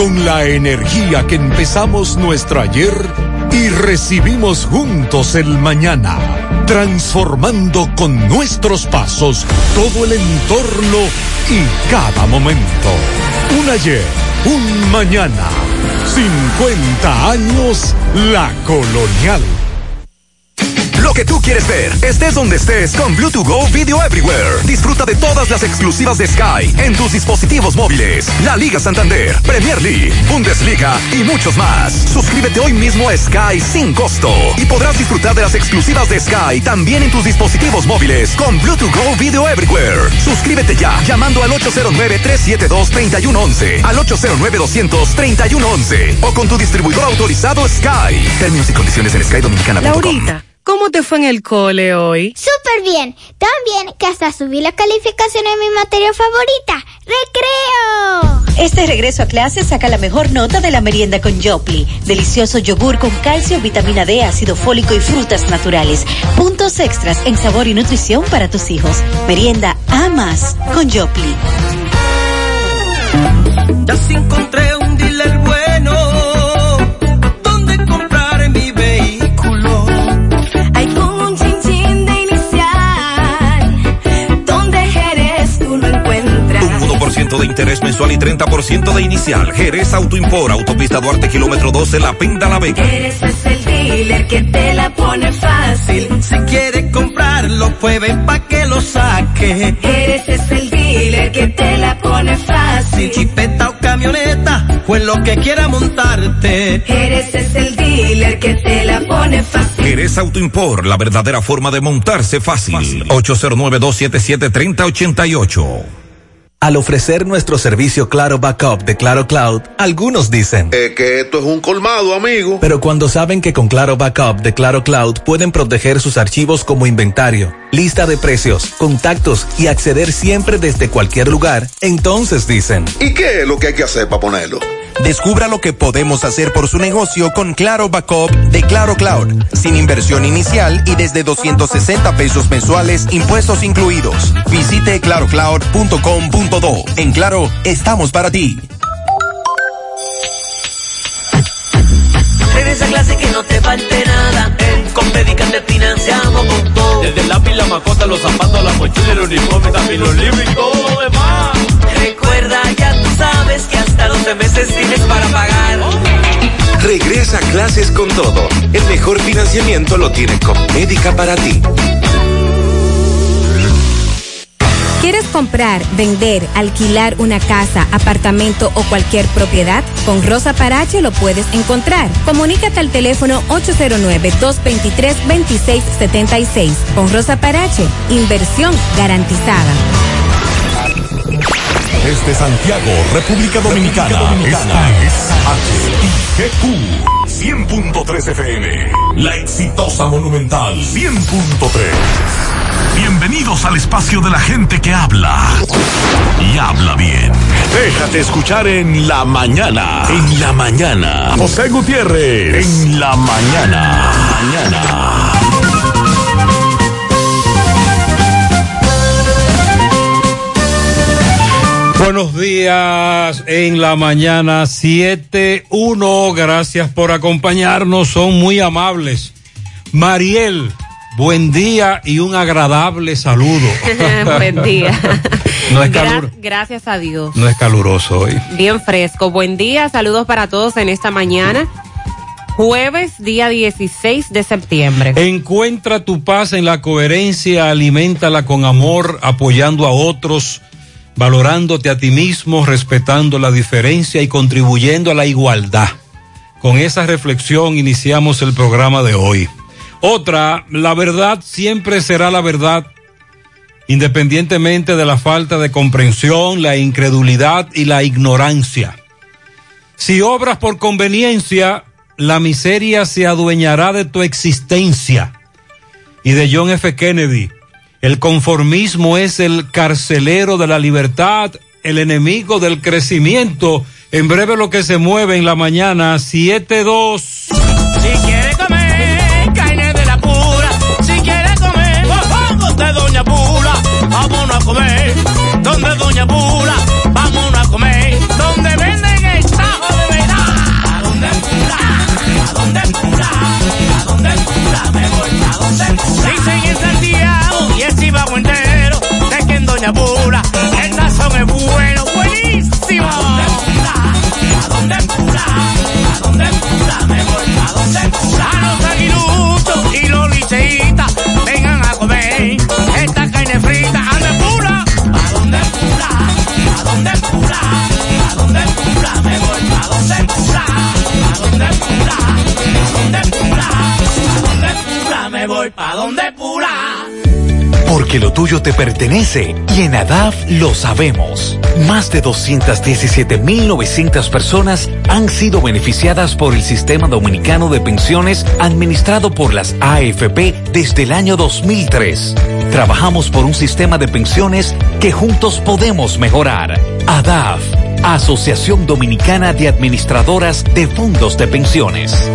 con la energía que empezamos nuestro ayer y recibimos juntos el mañana, transformando con nuestros pasos todo el entorno y cada momento. Un ayer, un mañana, 50 años la colonial. Lo que tú quieres ver, estés donde estés con Bluetooth Go Video Everywhere. Disfruta de todas las exclusivas de Sky en tus dispositivos móviles. La Liga Santander, Premier League, Bundesliga y muchos más. Suscríbete hoy mismo a Sky sin costo y podrás disfrutar de las exclusivas de Sky también en tus dispositivos móviles con Bluetooth Go Video Everywhere. Suscríbete ya llamando al 809-372-3111, al 809-200-3111 o con tu distribuidor autorizado Sky. Términos y condiciones en Sky Dominicana. Laurita. ¿Cómo te fue en el cole hoy? Súper bien. Tan bien que hasta subí la calificación en mi materia favorita. ¡Recreo! Este regreso a clase saca la mejor nota de la merienda con Jopli. Delicioso yogur con calcio, vitamina D, ácido fólico y frutas naturales. Puntos extras en sabor y nutrición para tus hijos. Merienda a más con Jopli. Ya se encontré un dealer de interés mensual y 30% de inicial. Jerez Autoimpor, Autopista Duarte, kilómetro 12, La Pinta, La Vega. Jerez es el dealer que te la pone fácil. Si quiere comprarlo, pues pa' que lo saque. Jerez es el dealer que te la pone fácil. Chipeta o camioneta, pues lo que quiera montarte. Jerez es el dealer que te la pone fácil. Jerez Autoimpor, la verdadera forma de montarse fácil. fácil. 809 277 3088 al ofrecer nuestro servicio Claro Backup de Claro Cloud, algunos dicen Es que esto es un colmado, amigo. Pero cuando saben que con Claro Backup de Claro Cloud pueden proteger sus archivos como inventario, lista de precios, contactos y acceder siempre desde cualquier lugar, entonces dicen ¿Y qué es lo que hay que hacer para ponerlo? Descubra lo que podemos hacer por su negocio con Claro Backup de Claro Cloud, sin inversión inicial y desde 260 pesos mensuales, impuestos incluidos. Visite clarocloud.com.do. En Claro, estamos para ti. En esa clase que no te falte nada. En Compedica te financiamos con todo. Desde el lápiz, la macota, los zapatos, la mochila, el uniforme, también los libros y todo lo demás. Recuerda, ya 12 meses tienes para pagar. Regresa a clases con todo. El mejor financiamiento lo tiene Compmédica para ti. ¿Quieres comprar, vender, alquilar una casa, apartamento o cualquier propiedad? Con Rosa Parache lo puedes encontrar. Comunícate al teléfono 809-223-2676. Con Rosa Parache, inversión garantizada. Desde Santiago, República Dominicana, esta es HIGQ 100.3 FM. La exitosa Monumental 100.3. Bienvenidos al espacio de la gente que habla y habla bien. Déjate escuchar en la mañana. En la mañana. José Gutiérrez. En la mañana. Mañana. Buenos días en la mañana 7.1. Gracias por acompañarnos. Son muy amables. Mariel, buen día y un agradable saludo. Buen día. No es, calur- gracias a Dios. no es caluroso hoy. Bien fresco. Buen día. Saludos para todos en esta mañana. Jueves, día 16 de septiembre. Encuentra tu paz en la coherencia, aliméntala con amor, apoyando a otros, valorándote a ti mismo, respetando la diferencia y contribuyendo a la igualdad. Con esa reflexión iniciamos el programa de hoy. Otra, la verdad siempre será la verdad, independientemente de la falta de comprensión, la incredulidad y la ignorancia. Si obras por conveniencia, la miseria se adueñará de tu existencia. Y de John F. Kennedy, el conformismo es el carcelero de la libertad, el enemigo del crecimiento. En breve lo que se mueve en la mañana, 7-2. Si quiere comer carne de la pura, si quiere comer ¡Oh, oh! vamos de Doña Pula, vámonos a comer. Donde Doña Pula, vámonos a comer. Donde venden el tajo de verdad. A donde pura, a donde pura, a pura, me voy a donde pura. Dicen en Santiago chivago entero, de quien doña pura, el sazón es bueno, buenísimo. ¿A dónde pura? ¿A dónde pura? Me voy, ¿a dónde pura? A los aguiluchos y los liceitas, vengan a comer esta carne frita, ande pura. ¿A dónde pura? ¿A dónde pura? ¿A dónde pura? Me voy, ¿a dónde pura? ¿A dónde pura? ¿A dónde pura? ¿A dónde pura? Me voy, ¿a dónde pura? Porque lo tuyo te pertenece y en ADAF lo sabemos. Más de 217.900 personas han sido beneficiadas por el Sistema Dominicano de Pensiones administrado por las AFP desde el año 2003. Trabajamos por un sistema de pensiones que juntos podemos mejorar. ADAF, Asociación Dominicana de Administradoras de Fondos de Pensiones.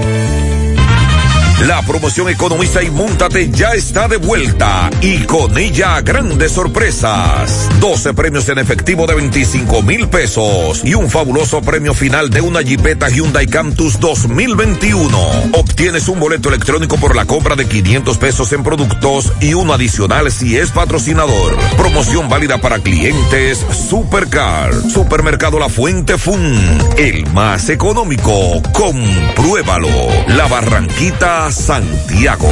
La promoción Economiza y Múntate ya está de vuelta y con ella grandes sorpresas. 12 premios en efectivo de 25 mil pesos y un fabuloso premio final de una Jeepeta Hyundai Cantus 2021. Obtienes un boleto electrónico por la compra de 500 pesos en productos y uno adicional si es patrocinador. Promoción válida para clientes Supercar. Supermercado La Fuente Fun. El más económico. Compruébalo. La Barranquita Santiago.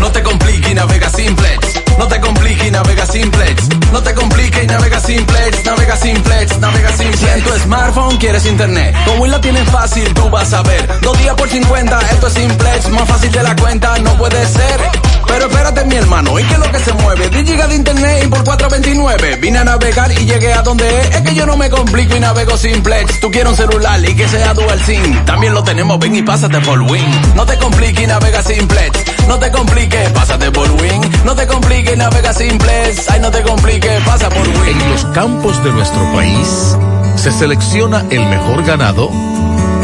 No te compliques navega simplex. No te compliques y navega simplex. No te compliques y navega simplex. Navega simplex, navega simplex. Si en tu smartphone quieres internet, como la tienes fácil, tú vas a ver. Dos días por 50, esto es simplex. Más fácil de la cuenta, no puede ser. Pero espérate, mi hermano, ¿y qué es lo que se mueve? 10 gigas de internet y por 4.29. Vine a navegar y llegué a donde es. Es que yo no me complico y navego simplex. Tú quieres un celular y que sea dual SIM. También lo tenemos, ven y pásate por Win. No te compliques y navega simplex. No te compliques, pásate por Win. No te compliques, navega simplex. Ay, no te compliques, pasa por Win. En los campos de nuestro país se selecciona el mejor ganado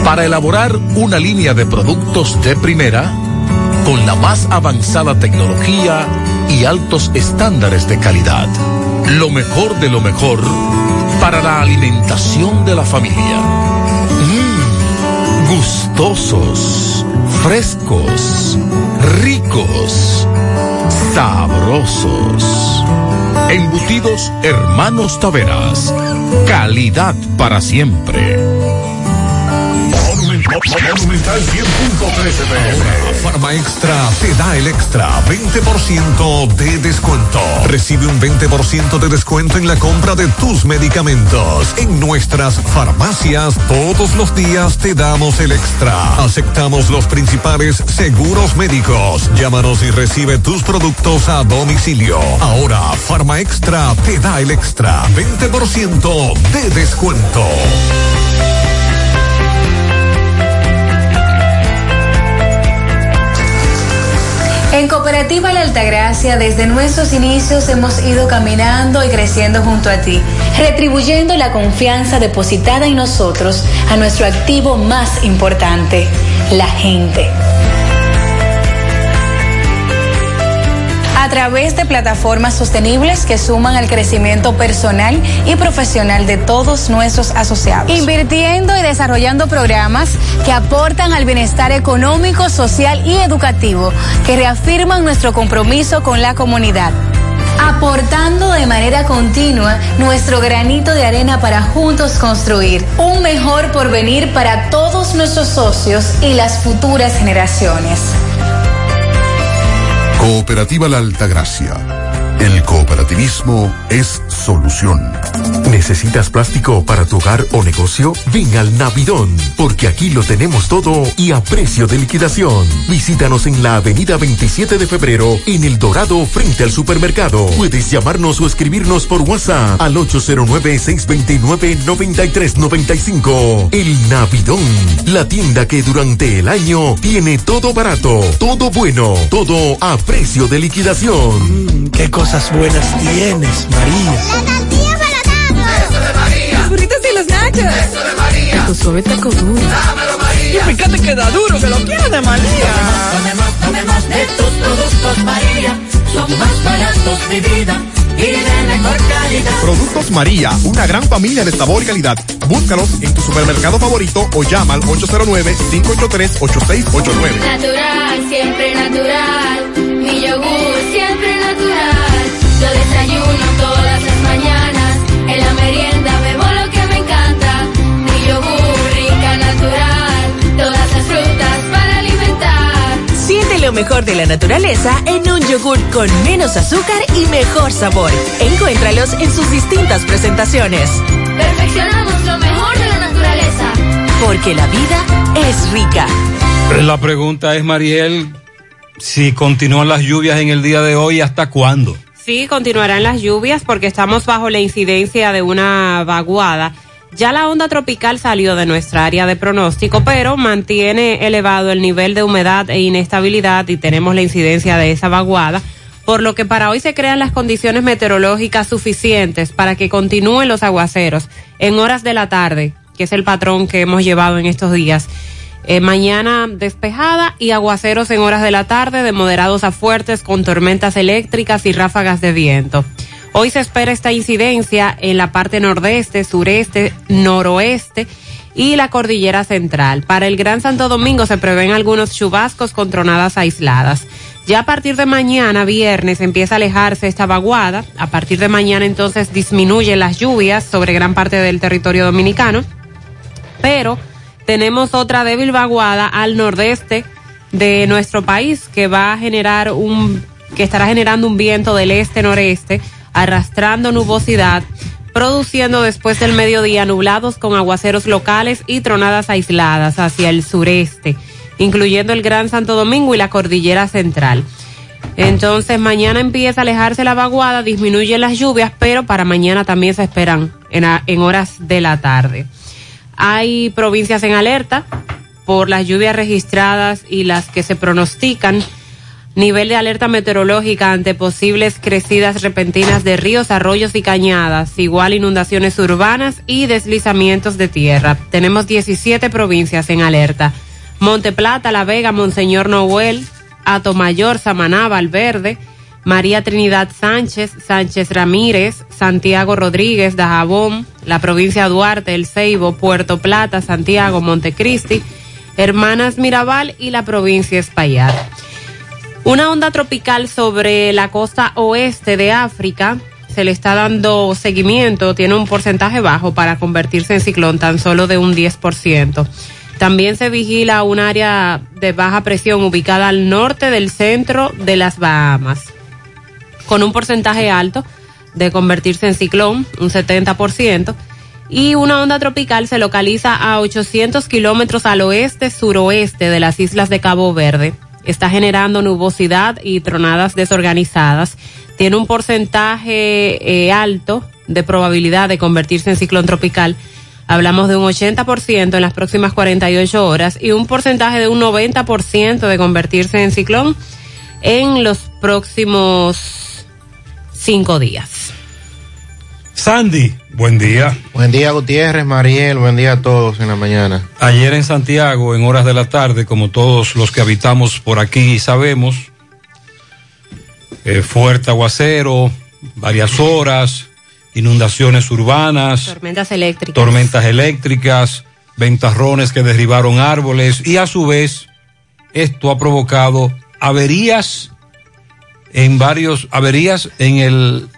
para elaborar una línea de productos de primera con la más avanzada tecnología y altos estándares de calidad. Lo mejor de lo mejor para la alimentación de la familia. Mmm, gustosos, frescos, ricos, sabrosos. Embutidos Hermanos Taveras. Calidad para siempre. Monumental 100.13 Ahora, Farma Extra te da el extra 20% de descuento. Recibe un 20% de descuento en la compra de tus medicamentos. En nuestras farmacias todos los días te damos el extra. Aceptamos los principales seguros médicos. Llámanos y recibe tus productos a domicilio. Ahora, Farma Extra te da el extra 20% de descuento. En Cooperativa La Altagracia, desde nuestros inicios hemos ido caminando y creciendo junto a ti, retribuyendo la confianza depositada en nosotros a nuestro activo más importante, la gente. A través de plataformas sostenibles que suman al crecimiento personal y profesional de todos nuestros asociados. Invirtiendo y desarrollando programas que aportan al bienestar económico, social y educativo, que reafirman nuestro compromiso con la comunidad aportando de manera continua nuestro granito de arena para juntos construir un mejor porvenir para todos nuestros socios y las futuras generaciones. Cooperativa La Altagracia. El cooperativismo es solución. ¿Necesitas plástico para tu hogar o negocio? Ven al Navidón, porque aquí lo tenemos todo y a precio de liquidación. Visítanos en la avenida 27 de febrero, en El Dorado, frente al supermercado. Puedes llamarnos o escribirnos por WhatsApp al 809-629-9395. El Navidón, la tienda que durante el año tiene todo barato, todo bueno, todo a precio de liquidación. ¿Qué cosas buenas tienes, María? La tortilla para Eso de María. Los burritos y los nachos. Eso de María. Tu suave taco duro. Dámelo, María. Y fíjate que da duro, que lo quiero de María. Tomemos, tomemos de tus productos, María. Son más baratos de vida. Y de mejor calidad. Productos María, una gran familia de sabor y calidad. Búscalos en tu supermercado favorito o llama al 809-583-8689. Natural, siempre natural. Mi yogur, siempre mejor de la naturaleza en un yogur con menos azúcar y mejor sabor. Encuéntralos en sus distintas presentaciones. Perfeccionamos lo mejor de la naturaleza. Porque la vida es rica. La pregunta es, Mariel, si continúan las lluvias en el día de hoy, ¿hasta cuándo? Sí, continuarán las lluvias porque estamos bajo la incidencia de una vaguada. Ya la onda tropical salió de nuestra área de pronóstico, pero mantiene elevado el nivel de humedad e inestabilidad y tenemos la incidencia de esa vaguada, por lo que para hoy se crean las condiciones meteorológicas suficientes para que continúen los aguaceros en horas de la tarde, que es el patrón que hemos llevado en estos días. Eh, mañana despejada y aguaceros en horas de la tarde de moderados a fuertes con tormentas eléctricas y ráfagas de viento. Hoy se espera esta incidencia en la parte nordeste, sureste, noroeste y la cordillera central. Para el Gran Santo Domingo se prevén algunos chubascos con tronadas aisladas. Ya a partir de mañana, viernes, empieza a alejarse esta vaguada. A partir de mañana entonces disminuyen las lluvias sobre gran parte del territorio dominicano. Pero tenemos otra débil vaguada al nordeste de nuestro país que va a generar un, que estará generando un viento del este-noreste, arrastrando nubosidad, produciendo después del mediodía nublados con aguaceros locales y tronadas aisladas hacia el sureste, incluyendo el Gran Santo Domingo y la Cordillera Central. Entonces mañana empieza a alejarse la vaguada, disminuyen las lluvias, pero para mañana también se esperan en horas de la tarde. Hay provincias en alerta por las lluvias registradas y las que se pronostican. Nivel de alerta meteorológica ante posibles crecidas repentinas de ríos, arroyos y cañadas, igual inundaciones urbanas y deslizamientos de tierra. Tenemos 17 provincias en alerta. Monte Plata, La Vega, Monseñor Noel, Atomayor, Samaná, Valverde, María Trinidad Sánchez, Sánchez Ramírez, Santiago Rodríguez, Dajabón, la provincia Duarte, El Ceibo, Puerto Plata, Santiago, Montecristi, Hermanas Mirabal y la provincia Espaillat. Una onda tropical sobre la costa oeste de África se le está dando seguimiento, tiene un porcentaje bajo para convertirse en ciclón, tan solo de un 10%. También se vigila un área de baja presión ubicada al norte del centro de las Bahamas con un porcentaje alto de convertirse en ciclón, un 70%, y una onda tropical se localiza a 800 kilómetros al oeste-suroeste de las islas de Cabo Verde. Está generando nubosidad y tronadas desorganizadas. Tiene un porcentaje eh, alto de probabilidad de convertirse en ciclón tropical. Hablamos de un 80% en las próximas 48 horas y un porcentaje de un 90% de convertirse en ciclón en los próximos cinco días. Sandy, buen día. Buen día Gutiérrez, Mariel, buen día a todos en la mañana. Ayer en Santiago, en horas de la tarde, como todos los que habitamos por aquí sabemos, eh, fuerte aguacero, varias horas, inundaciones urbanas, tormentas eléctricas, tormentas eléctricas, ventarrones que derribaron árboles y a su vez esto ha provocado averías en varios averías en el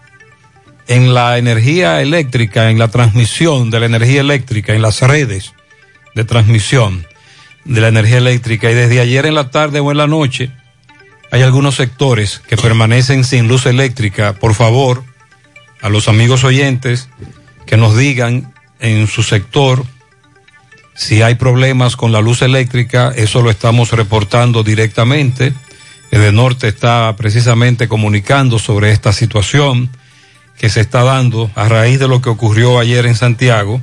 en la energía eléctrica, en la transmisión de la energía eléctrica, en las redes de transmisión de la energía eléctrica. Y desde ayer en la tarde o en la noche hay algunos sectores que permanecen sin luz eléctrica. Por favor, a los amigos oyentes que nos digan en su sector si hay problemas con la luz eléctrica, eso lo estamos reportando directamente el norte está precisamente comunicando sobre esta situación que se está dando a raíz de lo que ocurrió ayer en Santiago.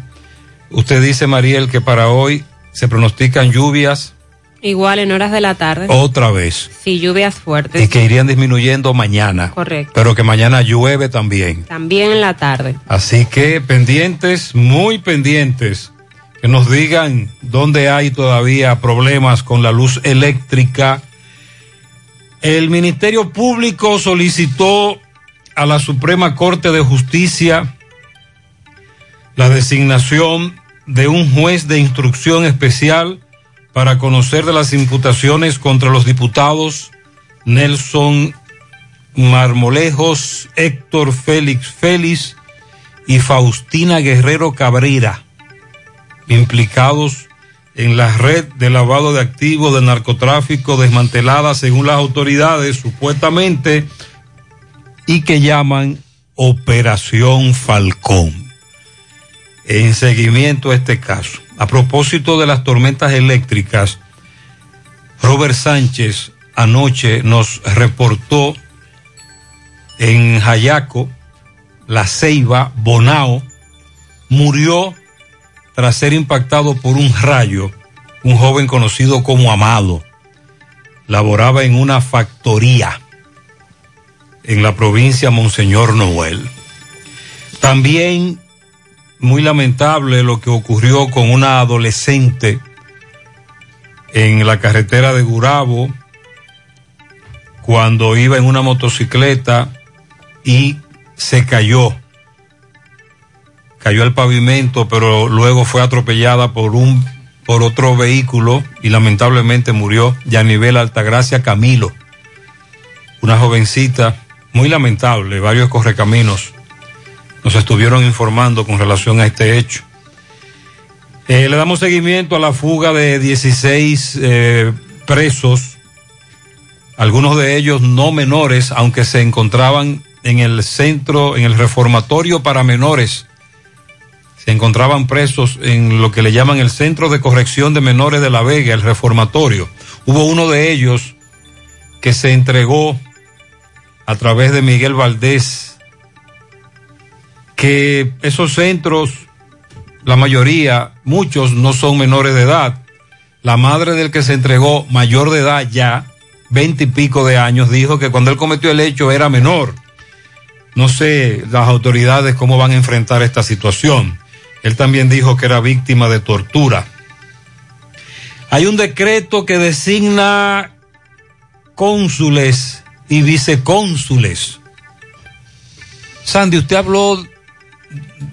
Usted dice, Mariel, que para hoy se pronostican lluvias. Igual en horas de la tarde. Otra vez. Sí, lluvias fuertes. Y que irían disminuyendo mañana. Correcto. Pero que mañana llueve también. También en la tarde. Así que pendientes, muy pendientes, que nos digan dónde hay todavía problemas con la luz eléctrica el Ministerio Público solicitó a la Suprema Corte de Justicia la designación de un juez de instrucción especial para conocer de las imputaciones contra los diputados Nelson Marmolejos, Héctor Félix Félix y Faustina Guerrero Cabrera, implicados en la red de lavado de activos de narcotráfico desmantelada según las autoridades supuestamente y que llaman Operación Falcón. En seguimiento a este caso, a propósito de las tormentas eléctricas, Robert Sánchez anoche nos reportó en Jayaco, La Ceiba, Bonao, murió tras ser impactado por un rayo, un joven conocido como Amado. Laboraba en una factoría en la provincia Monseñor Noel. También muy lamentable lo que ocurrió con una adolescente en la carretera de Gurabo cuando iba en una motocicleta y se cayó. Cayó al pavimento, pero luego fue atropellada por un por otro vehículo y lamentablemente murió Yanivel Altagracia Camilo, una jovencita muy lamentable, varios correcaminos nos estuvieron informando con relación a este hecho. Eh, le damos seguimiento a la fuga de 16 eh, presos, algunos de ellos no menores, aunque se encontraban en el centro, en el reformatorio para menores. Se encontraban presos en lo que le llaman el Centro de Corrección de Menores de La Vega, el reformatorio. Hubo uno de ellos que se entregó a través de Miguel Valdés, que esos centros, la mayoría, muchos no son menores de edad. La madre del que se entregó, mayor de edad ya, veinte y pico de años, dijo que cuando él cometió el hecho era menor. No sé las autoridades cómo van a enfrentar esta situación. Él también dijo que era víctima de tortura. Hay un decreto que designa cónsules y vicecónsules. Sandy, usted habló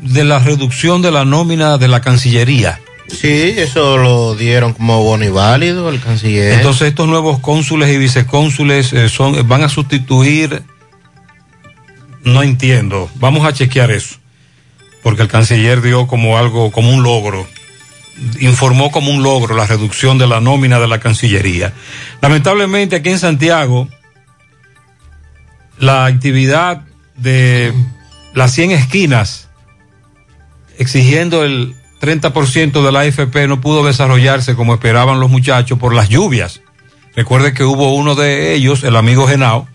de la reducción de la nómina de la Cancillería. Sí, eso lo dieron como bono y válido el canciller. Entonces estos nuevos cónsules y vicecónsules eh, son, van a sustituir, no entiendo, vamos a chequear eso, porque el canciller dio como algo, como un logro, informó como un logro la reducción de la nómina de la Cancillería. Lamentablemente aquí en Santiago, la actividad de las 100 esquinas exigiendo el 30% de la AFP no pudo desarrollarse como esperaban los muchachos por las lluvias. Recuerde que hubo uno de ellos, el amigo Genao,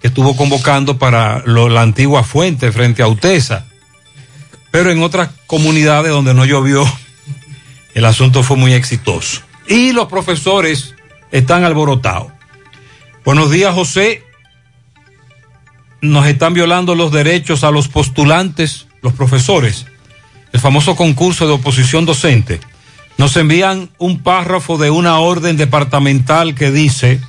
que estuvo convocando para lo- la antigua fuente frente a Utesa. Pero en otras comunidades donde no llovió, el asunto fue muy exitoso. Y los profesores están alborotados. Buenos días, José. Nos están violando los derechos a los postulantes, los profesores el famoso concurso de oposición docente, nos envían un párrafo de una orden departamental que dice,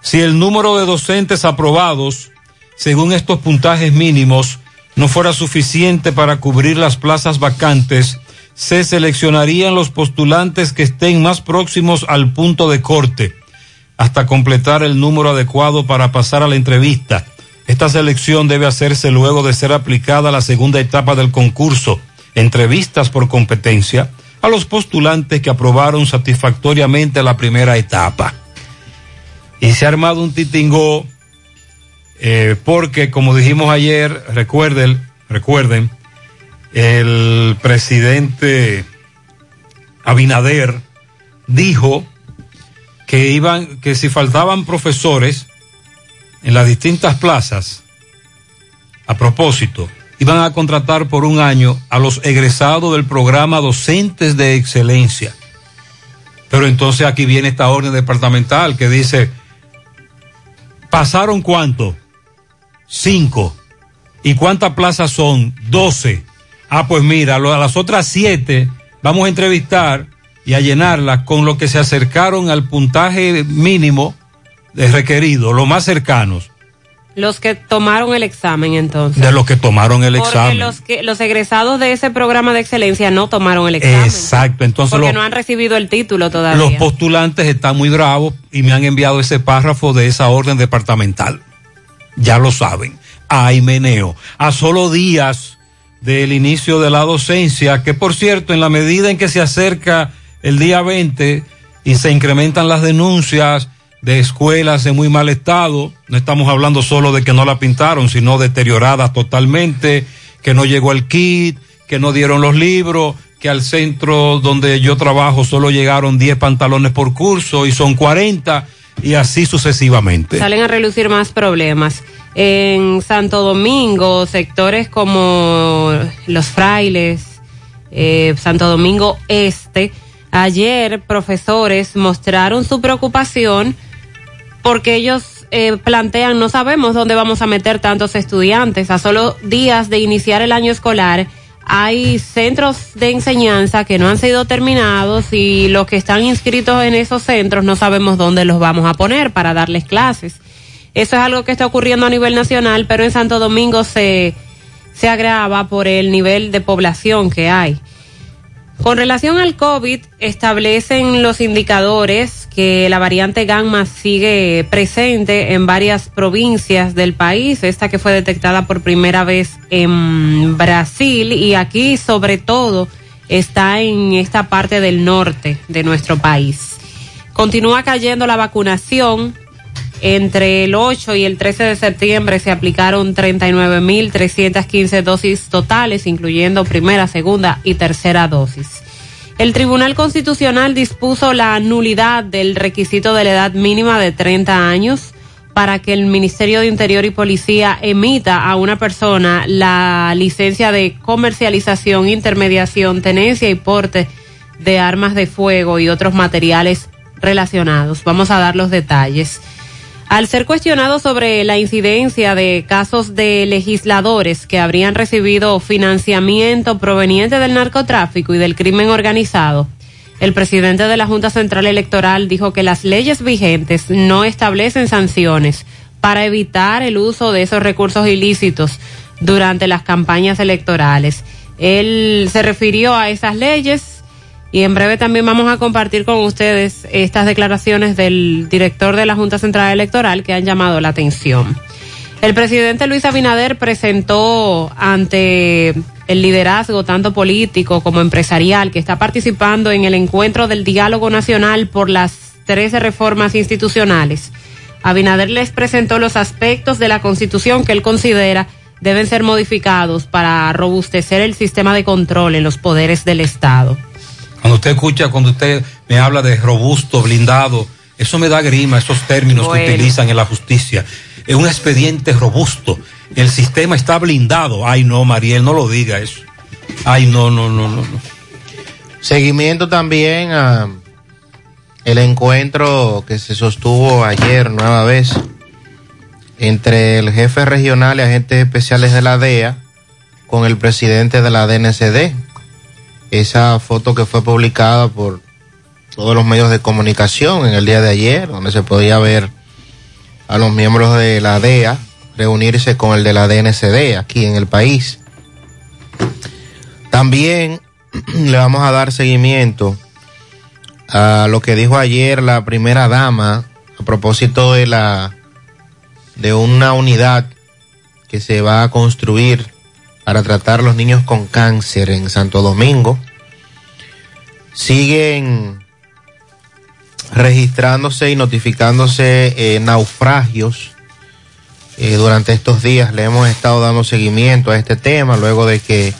si el número de docentes aprobados, según estos puntajes mínimos, no fuera suficiente para cubrir las plazas vacantes, se seleccionarían los postulantes que estén más próximos al punto de corte, hasta completar el número adecuado para pasar a la entrevista. Esta selección debe hacerse luego de ser aplicada la segunda etapa del concurso, entrevistas por competencia, a los postulantes que aprobaron satisfactoriamente la primera etapa. Y se ha armado un titingó eh, porque, como dijimos ayer, recuerden, recuerden, el presidente Abinader dijo que iban, que si faltaban profesores en las distintas plazas, a propósito, iban a contratar por un año a los egresados del programa Docentes de Excelencia. Pero entonces aquí viene esta orden departamental que dice, ¿pasaron cuánto? Cinco. ¿Y cuántas plazas son? Doce. Ah, pues mira, a las otras siete vamos a entrevistar y a llenarlas con lo que se acercaron al puntaje mínimo de requerido, los más cercanos, Los que tomaron el examen entonces. de los que tomaron el Porque examen. los, que, los egresados de ese programa de excelencia no tomaron el examen. Exacto, entonces porque los, no han recibido el título todavía. los postulantes están muy bravos y me han enviado ese párrafo de esa orden departamental. Ya lo saben. Hay meneo. A solo días del inicio de la docencia, que por cierto, en la medida en que se acerca el día 20 y se incrementan las denuncias de escuelas en muy mal estado, no estamos hablando solo de que no la pintaron, sino deterioradas totalmente, que no llegó el kit, que no dieron los libros, que al centro donde yo trabajo solo llegaron 10 pantalones por curso y son 40. Y así sucesivamente. Salen a relucir más problemas. En Santo Domingo, sectores como Los Frailes, eh, Santo Domingo Este, ayer profesores mostraron su preocupación porque ellos eh, plantean, no sabemos dónde vamos a meter tantos estudiantes. A solo días de iniciar el año escolar, hay centros de enseñanza que no han sido terminados y los que están inscritos en esos centros no sabemos dónde los vamos a poner para darles clases. Eso es algo que está ocurriendo a nivel nacional, pero en Santo Domingo se, se agrava por el nivel de población que hay. Con relación al COVID, establecen los indicadores que la variante gamma sigue presente en varias provincias del país, esta que fue detectada por primera vez en Brasil y aquí sobre todo está en esta parte del norte de nuestro país. Continúa cayendo la vacunación. Entre el 8 y el 13 de septiembre se aplicaron 39.315 dosis totales, incluyendo primera, segunda y tercera dosis. El Tribunal Constitucional dispuso la nulidad del requisito de la edad mínima de 30 años para que el Ministerio de Interior y Policía emita a una persona la licencia de comercialización, intermediación, tenencia y porte de armas de fuego y otros materiales relacionados. Vamos a dar los detalles. Al ser cuestionado sobre la incidencia de casos de legisladores que habrían recibido financiamiento proveniente del narcotráfico y del crimen organizado, el presidente de la Junta Central Electoral dijo que las leyes vigentes no establecen sanciones para evitar el uso de esos recursos ilícitos durante las campañas electorales. Él se refirió a esas leyes y en breve también vamos a compartir con ustedes estas declaraciones del director de la Junta Central Electoral que han llamado la atención. El presidente Luis Abinader presentó ante el liderazgo tanto político como empresarial que está participando en el encuentro del diálogo nacional por las 13 reformas institucionales. Abinader les presentó los aspectos de la constitución que él considera deben ser modificados para robustecer el sistema de control en los poderes del Estado. Cuando usted escucha, cuando usted me habla de robusto, blindado, eso me da grima, esos términos Bueno. que utilizan en la justicia. Es un expediente robusto. El sistema está blindado. Ay, no, Mariel, no lo diga eso. Ay, no, no, no, no. no. Seguimiento también a el encuentro que se sostuvo ayer nueva vez entre el jefe regional y agentes especiales de la DEA con el presidente de la DNCD. Esa foto que fue publicada por todos los medios de comunicación en el día de ayer, donde se podía ver a los miembros de la DEA reunirse con el de la DNCD aquí en el país. También le vamos a dar seguimiento a lo que dijo ayer la primera dama a propósito de la de una unidad que se va a construir para tratar los niños con cáncer en Santo Domingo. Siguen registrándose y notificándose eh, naufragios. Eh, durante estos días le hemos estado dando seguimiento a este tema luego de que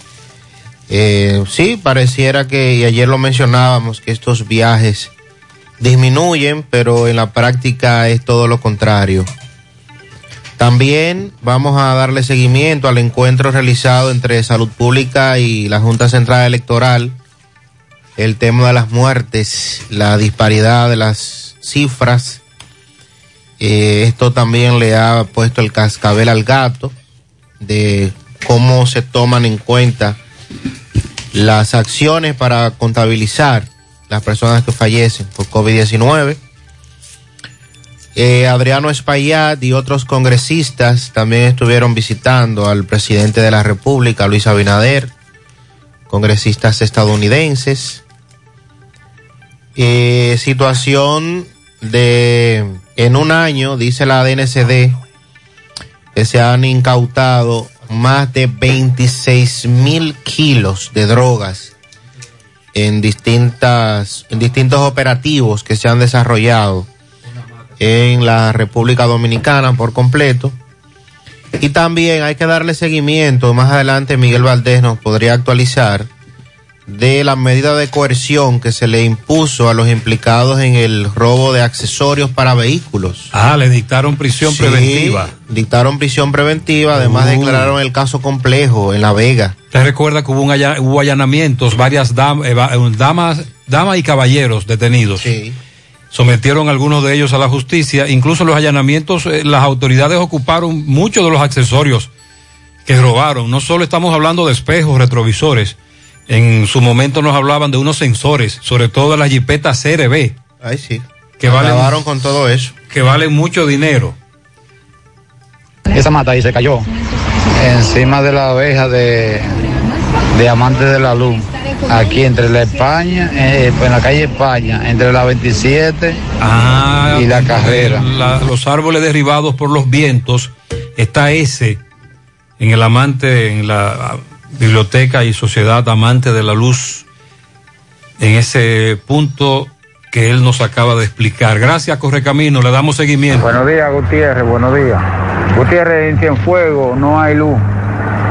eh, sí, pareciera que, y ayer lo mencionábamos, que estos viajes disminuyen, pero en la práctica es todo lo contrario. También vamos a darle seguimiento al encuentro realizado entre Salud Pública y la Junta Central Electoral. El tema de las muertes, la disparidad de las cifras. Eh, esto también le ha puesto el cascabel al gato de cómo se toman en cuenta las acciones para contabilizar las personas que fallecen por COVID-19. Eh, Adriano Espaillat y otros congresistas también estuvieron visitando al presidente de la República, Luis Abinader, congresistas estadounidenses. Eh, situación de, en un año, dice la DNCD, que se han incautado más de 26 mil kilos de drogas en distintas, en distintos operativos que se han desarrollado en la República Dominicana por completo. Y también hay que darle seguimiento, más adelante Miguel Valdés nos podría actualizar de la medida de coerción que se le impuso a los implicados en el robo de accesorios para vehículos. Ah, le dictaron prisión Sí, preventiva. Dictaron prisión preventiva, además Uh. declararon el caso complejo en La Vega. Usted recuerda que hubo, un hubo allanamientos, varias dam- eh, eh, damas, damas y caballeros detenidos. Sometieron algunos de ellos a la justicia. Incluso los allanamientos, eh, las autoridades ocuparon muchos de los accesorios que robaron. No solo estamos hablando de espejos, retrovisores. En su momento nos hablaban de unos sensores, sobre todo de las jipetas CRB. Ay, sí. Que valen, con todo eso. que valen mucho dinero. Esa mata ahí se cayó encima de la abeja de, de Amante de la Luz. Aquí entre la España, eh, pues en la calle España, entre la 27 Ah, y la carrera. la- los árboles derribados por los vientos. Está ese en el amante, en la ah, biblioteca y sociedad amante de la luz, en ese punto que él nos acaba de explicar. Gracias, Correcamino, le damos seguimiento. Buenos días, Gutiérrez, buenos días. Gutiérrez, en Cienfuegos no hay luz.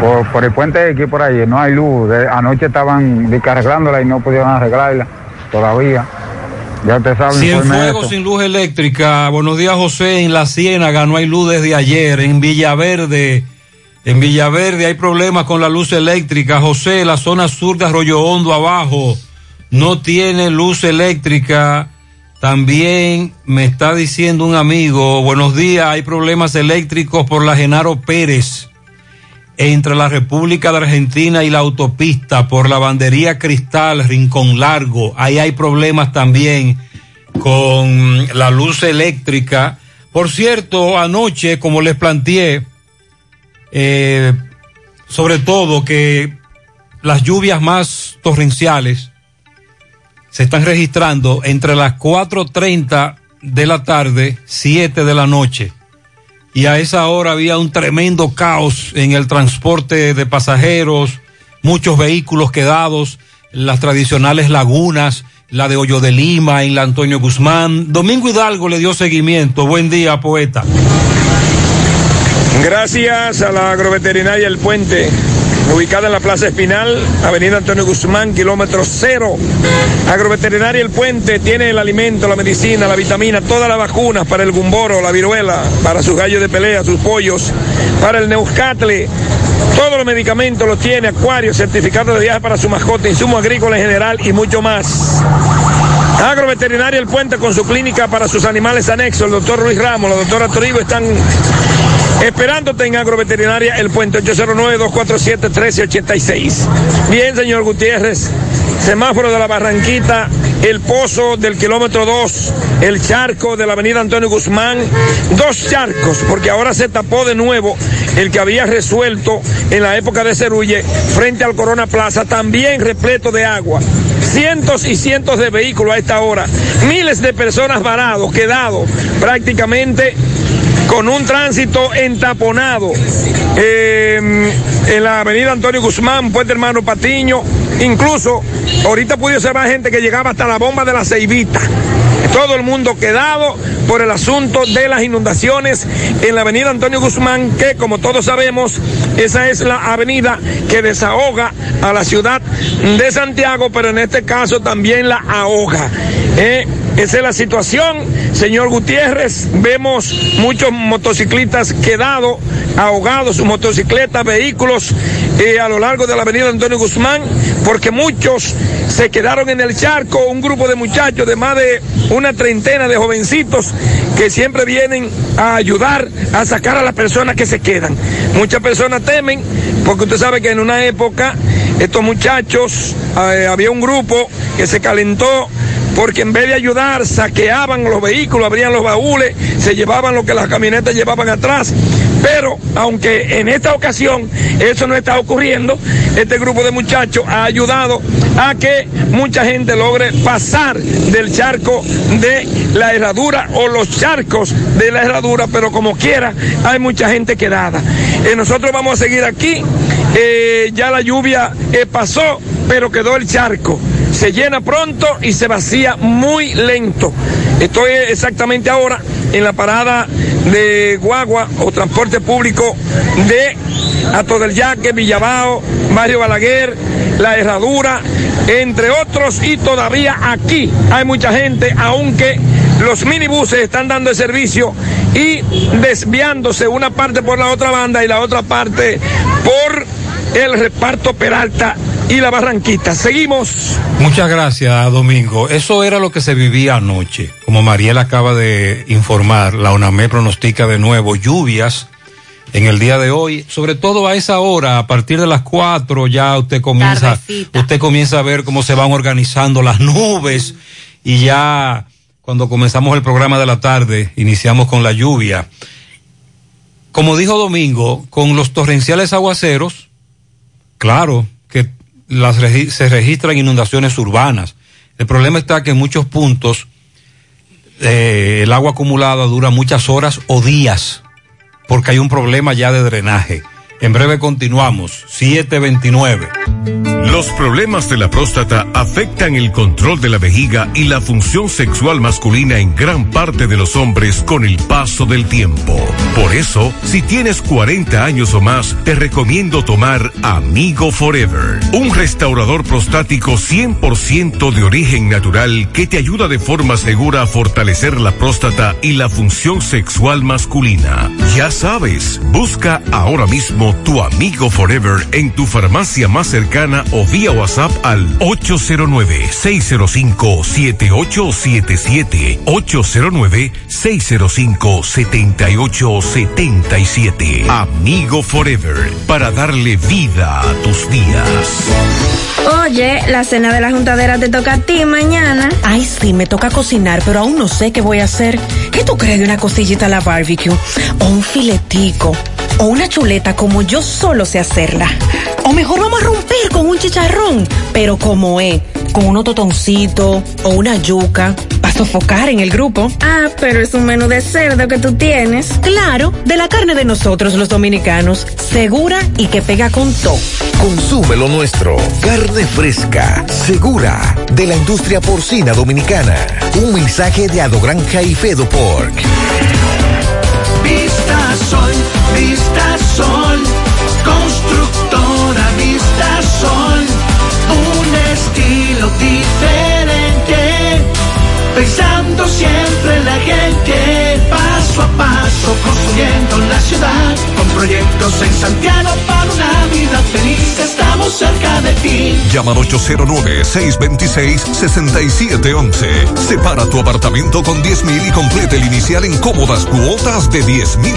Por, por el puente de aquí por ahí no hay luz. De- anoche estaban descargándola y no pudieron arreglarla todavía. Ya usted sabe, informe Cienfuegos eso. sin luz eléctrica. Buenos días, José. En la Ciénaga no hay luz desde ayer. En Villaverde, en Villaverde hay problemas con la luz eléctrica. José, la zona sur de Arroyo Hondo abajo no tiene luz eléctrica. También me está diciendo un amigo, buenos días, hay problemas eléctricos por la Genaro Pérez entre la República de Argentina y la autopista por la bandería Cristal, Rincón Largo. Ahí hay problemas también con la luz eléctrica. Por cierto, anoche, como les planteé, eh, sobre todo que las lluvias más torrenciales se están registrando entre las 4.30 de la tarde, 7 de la noche y a esa hora había un tremendo caos en el transporte de pasajeros, muchos vehículos quedados, las tradicionales lagunas, la de Hoyo de Lima, en la Antonio Guzmán. Domingo Hidalgo le dio seguimiento. Buen día, poeta. Gracias a la agroveterinaria El Puente, ubicada en la Plaza Espinal, Avenida Antonio Guzmán, kilómetro cero. Agroveterinaria El Puente tiene el alimento, la medicina, la vitamina, todas las vacunas para el gumboro, la viruela, para sus gallos de pelea, sus pollos, para el neuscatle. Todos los medicamentos los tiene, acuarios, certificados de viaje para su mascota, insumo agrícola en general y mucho más. Agroveterinaria El Puente con su clínica para sus animales anexos, el doctor Luis Ramos, la doctora Torigo están esperándote en Agroveterinaria El Puente 809-247-1386. Bien, señor Gutiérrez, semáforo de la Barranquita, el pozo del kilómetro 2, el charco de la avenida Antonio Guzmán, dos charcos, porque ahora se tapó de nuevo el que había resuelto en la época de Cerulle frente al Corona Plaza, también repleto de agua. Cientos y cientos de vehículos a esta hora, miles de personas varados, quedados prácticamente con un tránsito entaponado eh, en la avenida Antonio Guzmán, Puente Hermano Patiño, incluso ahorita pude observar gente que llegaba hasta la bomba de la Ceibita. Todo el mundo quedado por el asunto de las inundaciones en la avenida Antonio Guzmán, que como todos sabemos, esa es la avenida que desahoga a la ciudad de Santiago, pero en este caso también la ahoga. Eh, esa es la situación, señor Gutiérrez. Vemos muchos motociclistas quedados, ahogados, sus motocicletas, vehículos eh, a lo largo de la avenida Antonio Guzmán, porque muchos se quedaron en el charco, un grupo de muchachos de más de una treintena de jovencitos que siempre vienen a ayudar a sacar a las personas que se quedan. Muchas personas temen, porque usted sabe que en una época estos muchachos, eh, había un grupo que se calentó porque en vez de ayudar saqueaban los vehículos, abrían los baúles, se llevaban lo que las camionetas llevaban atrás. Pero aunque en esta ocasión eso no está ocurriendo, este grupo de muchachos ha ayudado a que mucha gente logre pasar del charco de la herradura o los charcos de la herradura, pero como quiera hay mucha gente quedada. Eh, nosotros vamos a seguir aquí, eh, ya la lluvia eh, pasó, pero quedó el charco se llena pronto y se vacía muy lento. Estoy exactamente ahora en la parada de guagua o transporte público de Ato del Yaque, Villabao, Barrio Balaguer, La Herradura, entre otros, y todavía aquí hay mucha gente, aunque los minibuses están dando el servicio y desviándose una parte por la otra banda y la otra parte por el reparto Peralta y la Barranquita. Seguimos. Muchas gracias, Domingo. Eso era lo que se vivía anoche. Como Mariela acaba de informar, la ONAME pronostica de nuevo lluvias en el día de hoy, sobre todo a esa hora, a partir de las 4 ya usted comienza, usted comienza a ver cómo se van organizando las nubes y ya cuando comenzamos el programa de la tarde, iniciamos con la lluvia. Como dijo Domingo, con los torrenciales aguaceros, claro las, se registran inundaciones urbanas. El problema está que en muchos puntos eh, el agua acumulada dura muchas horas o días porque hay un problema ya de drenaje. En breve continuamos, 729. Los problemas de la próstata afectan el control de la vejiga y la función sexual masculina en gran parte de los hombres con el paso del tiempo. Por eso, si tienes 40 años o más, te recomiendo tomar Amigo Forever, un restaurador prostático 100% de origen natural que te ayuda de forma segura a fortalecer la próstata y la función sexual masculina. Ya sabes, busca ahora mismo tu Amigo Forever en tu farmacia más cercana o vía WhatsApp al 809-605-7877. 809-605-7877. Amigo Forever, para darle vida a tus días. Oye, la cena de la juntadera te toca a ti mañana. Ay, sí, me toca cocinar, pero aún no sé qué voy a hacer. ¿Qué tú crees de una costillita a la barbecue? O un filetico. O una chuleta como yo solo sé hacerla. O mejor vamos a romper con un chicharrón, pero como es, con unos totoncitos o una yuca, para sofocar en el grupo. Ah, pero es un menú de cerdo que tú tienes. Claro, de la carne de nosotros los dominicanos, segura y que pega con todo. Consume lo nuestro. Carne fresca, segura, de la industria porcina dominicana. Un mensaje de Adogranja y Fedo Pork. Vista Sol, Vista Sol, constructora Vista Sol, un estilo diferente, pensando siempre en la gente, paso a paso construyendo la ciudad, con proyectos en Santiago para una vida feliz, estamos cerca de ti. Llama al 809-626-6711. Separa tu apartamento con 10 mil y complete el inicial en cómodas cuotas de 10 mil.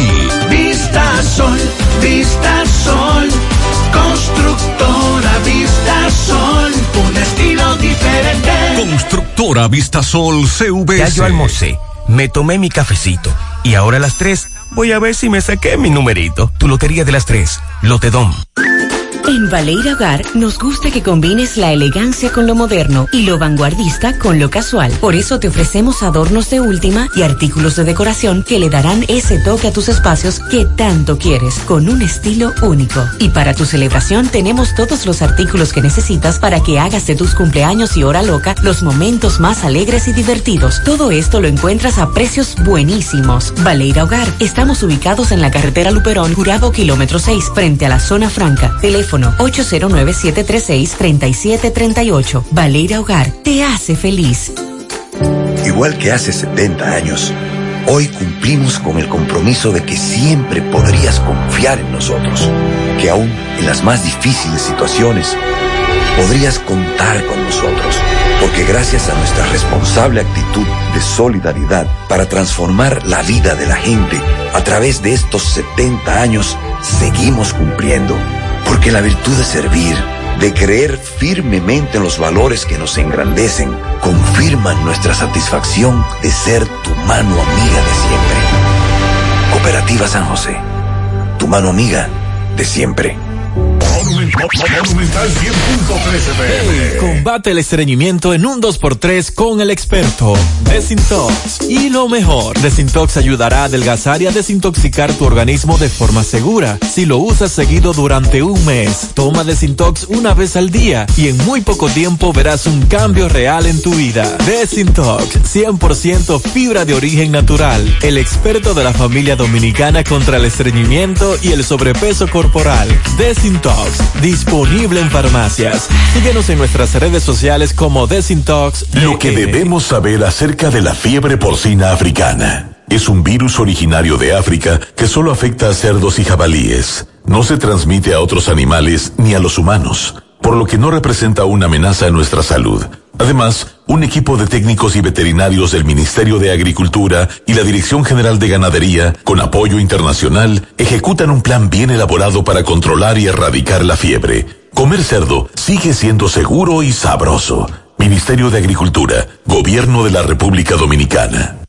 Vista Sol, Vista Sol, constructora Vista Sol, un estilo diferente. Constructora Vistasol CVS. Ya yo almorcé, me tomé mi cafecito y ahora a las 3 voy a ver si me saqué mi numerito. Tu lotería de las 3, Lotedom. En Baleira Hogar nos gusta que combines la elegancia con lo moderno y lo vanguardista con lo casual. Por eso te ofrecemos adornos de última y artículos de decoración que le darán ese toque a tus espacios que tanto quieres, con un estilo único. Y para tu celebración tenemos todos los artículos que necesitas para que hagas de tus cumpleaños y hora loca los momentos más alegres y divertidos. Todo esto lo encuentras a precios buenísimos. Baleira Hogar, estamos ubicados en la carretera Luperón, Jurado Kilómetro 6, frente a la zona franca. Teléfono 809-736-3738. Valeria Hogar te hace feliz. Igual que hace 70 años, hoy cumplimos con el compromiso de que siempre podrías confiar en nosotros, que aún en las más difíciles situaciones podrías contar con nosotros, porque gracias a nuestra responsable actitud de solidaridad para transformar la vida de la gente a través de estos 70 años, seguimos cumpliendo, porque la virtud de servir, de creer firmemente en los valores que nos engrandecen, confirman nuestra satisfacción de ser tu mano amiga de siempre. Cooperativa San José, tu mano amiga de siempre. Monumental 100.13 FM. Combate el estreñimiento en un 2x3 con el experto Desintox. Y lo mejor, Desintox ayudará a adelgazar y a desintoxicar tu organismo de forma segura. Si lo usas seguido durante un mes, toma Desintox una vez al día y en muy poco tiempo verás un cambio real en tu vida. Desintox, 100% fibra de origen natural. El experto de la familia dominicana contra el estreñimiento y el sobrepeso corporal. Desintox, disponible en farmacias. Síguenos en nuestras redes sociales como Desintox. Lo que debemos saber acerca de la fiebre porcina africana. Es un virus originario de África que solo afecta a cerdos y jabalíes. No se transmite a otros animales ni a los humanos, por lo que no representa una amenaza a nuestra salud. Además, un equipo de técnicos y veterinarios del Ministerio de Agricultura y la Dirección General de Ganadería, con apoyo internacional, ejecutan un plan bien elaborado para controlar y erradicar la fiebre. Comer cerdo sigue siendo seguro y sabroso. Ministerio de Agricultura, Gobierno de la República Dominicana.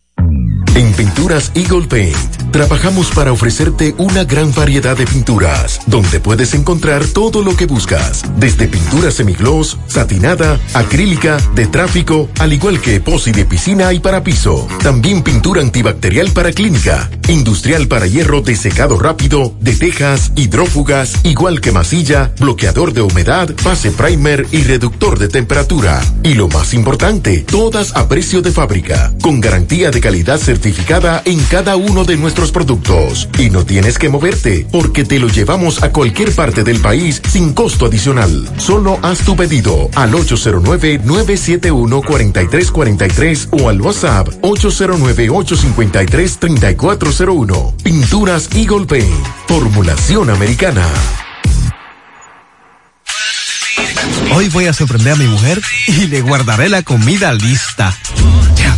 En Pinturas Eagle Paint trabajamos para ofrecerte una gran variedad de pinturas, donde puedes encontrar todo lo que buscas, desde pintura semigloss, satinada, acrílica, de tráfico, al igual que epoxi de piscina y para piso. También pintura antibacterial para clínica, industrial para hierro de secado rápido, de tejas, hidrófugas, igual que masilla, bloqueador de humedad, base primer y reductor de temperatura. Y lo más importante, todas a precio de fábrica, con garantía de calidad certificada en cada uno de nuestros productos. Y no tienes que moverte, porque te lo llevamos a cualquier parte del país sin costo adicional. Solo haz tu pedido al 809-971-4343 o al WhatsApp 809-853-3401. Pinturas Eagle Paint. Formulación americana. Hoy voy a sorprender a mi mujer y le guardaré la comida lista. Ya,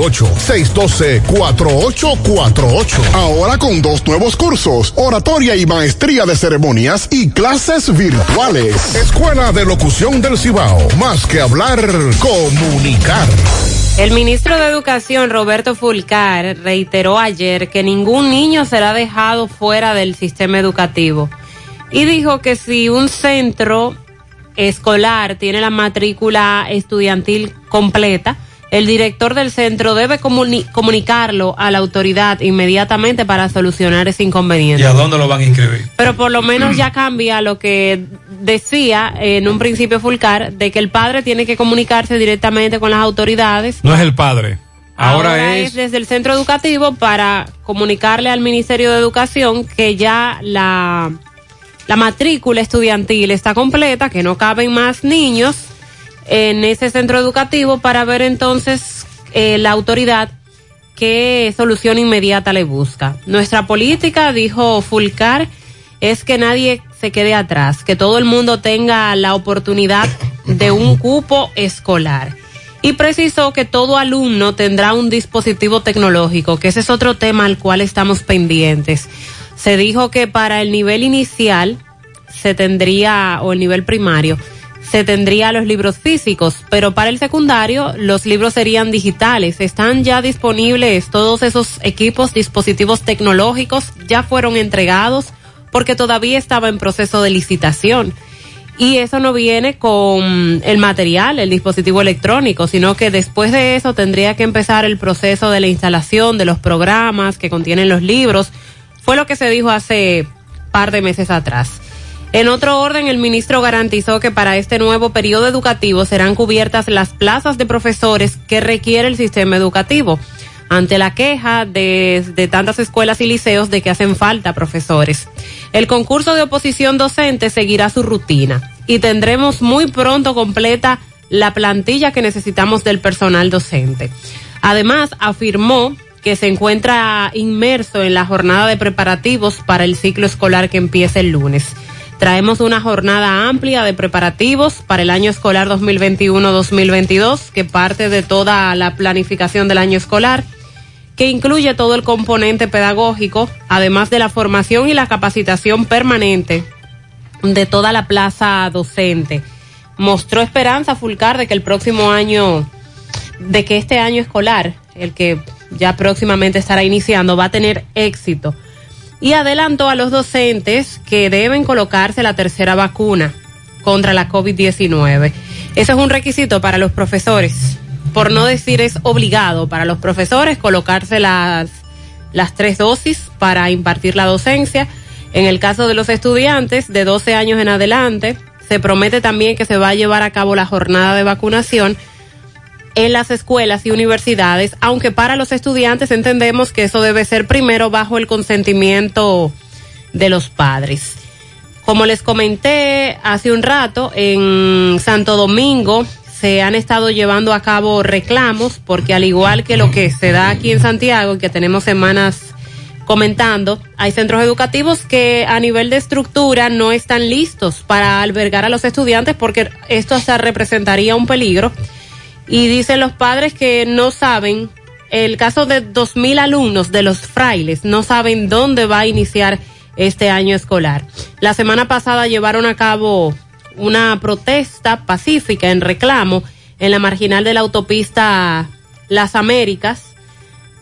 612-4848. Ahora con dos nuevos cursos, oratoria y maestría de ceremonias y clases virtuales. Escuela de Locución del Cibao. Más que hablar, comunicar. El ministro de Educación, Roberto Fulcar, reiteró ayer que ningún niño será dejado fuera del sistema educativo y dijo que si un centro escolar tiene la matrícula estudiantil completa, el director del centro debe comuni comunicarlo a la autoridad inmediatamente para solucionar ese inconveniente. ¿Y a dónde lo van a inscribir? Pero por lo menos ya cambia lo que decía en un principio Fulcar, de que el padre tiene que comunicarse directamente con las autoridades. No es el padre. Ahora, Ahora es... es desde el centro educativo para comunicarle al Ministerio de Educación que ya la, la matrícula estudiantil está completa, que no caben más niños en ese centro educativo para ver entonces eh, la autoridad qué solución inmediata le busca. Nuestra política, dijo Fulcar, es que nadie se quede atrás, que todo el mundo tenga la oportunidad de un cupo escolar. Y precisó que todo alumno tendrá un dispositivo tecnológico, que ese es otro tema al cual estamos pendientes. Se dijo que para el nivel inicial se tendría, o el nivel primario, se tendría los libros físicos, pero para el secundario los libros serían digitales. Están ya disponibles todos esos equipos, dispositivos tecnológicos, ya fueron entregados porque todavía estaba en proceso de licitación. Y eso no viene con el material, el dispositivo electrónico, sino que después de eso tendría que empezar el proceso de la instalación de los programas que contienen los libros. Fue lo que se dijo hace par de meses atrás. En otro orden, el ministro garantizó que para este nuevo periodo educativo serán cubiertas las plazas de profesores que requiere el sistema educativo, ante la queja de, de, tantas escuelas y liceos de que hacen falta profesores. El concurso de oposición docente seguirá su rutina y tendremos muy pronto completa la plantilla que necesitamos del personal docente. Además, afirmó que se encuentra inmerso en la jornada de preparativos para el ciclo escolar que empieza el lunes. Traemos una jornada amplia de preparativos para el año escolar 2021-2022, que parte de toda la planificación del año escolar. que incluye todo el componente pedagógico, además de la formación y la capacitación permanente de toda la plaza docente. Mostró esperanza Fulcar de que el próximo año, de que este año escolar, el que ya próximamente estará iniciando, va a tener éxito. Y adelantó a los docentes que deben colocarse la tercera vacuna contra la COVID-19. Ese es un requisito para los profesores, por no decir es obligado para los profesores colocarse las, las tres dosis para impartir la docencia. En el caso de los estudiantes de 12 años en adelante, se promete también que se va a llevar a cabo la jornada de vacunación en las escuelas y universidades, aunque para los estudiantes entendemos que eso debe ser primero bajo el consentimiento de los padres. Como les comenté hace un rato, en Santo Domingo se han estado llevando a cabo reclamos porque al igual que lo que se da aquí en Santiago que tenemos semanas comentando, hay centros educativos que a nivel de estructura no están listos para albergar a los estudiantes porque esto hasta representaría un peligro. Y dicen los padres que no saben, el caso de dos mil alumnos de los frailes, no saben dónde va a iniciar este año escolar. La semana pasada llevaron a cabo una protesta pacífica en reclamo en la marginal de la autopista Las Américas,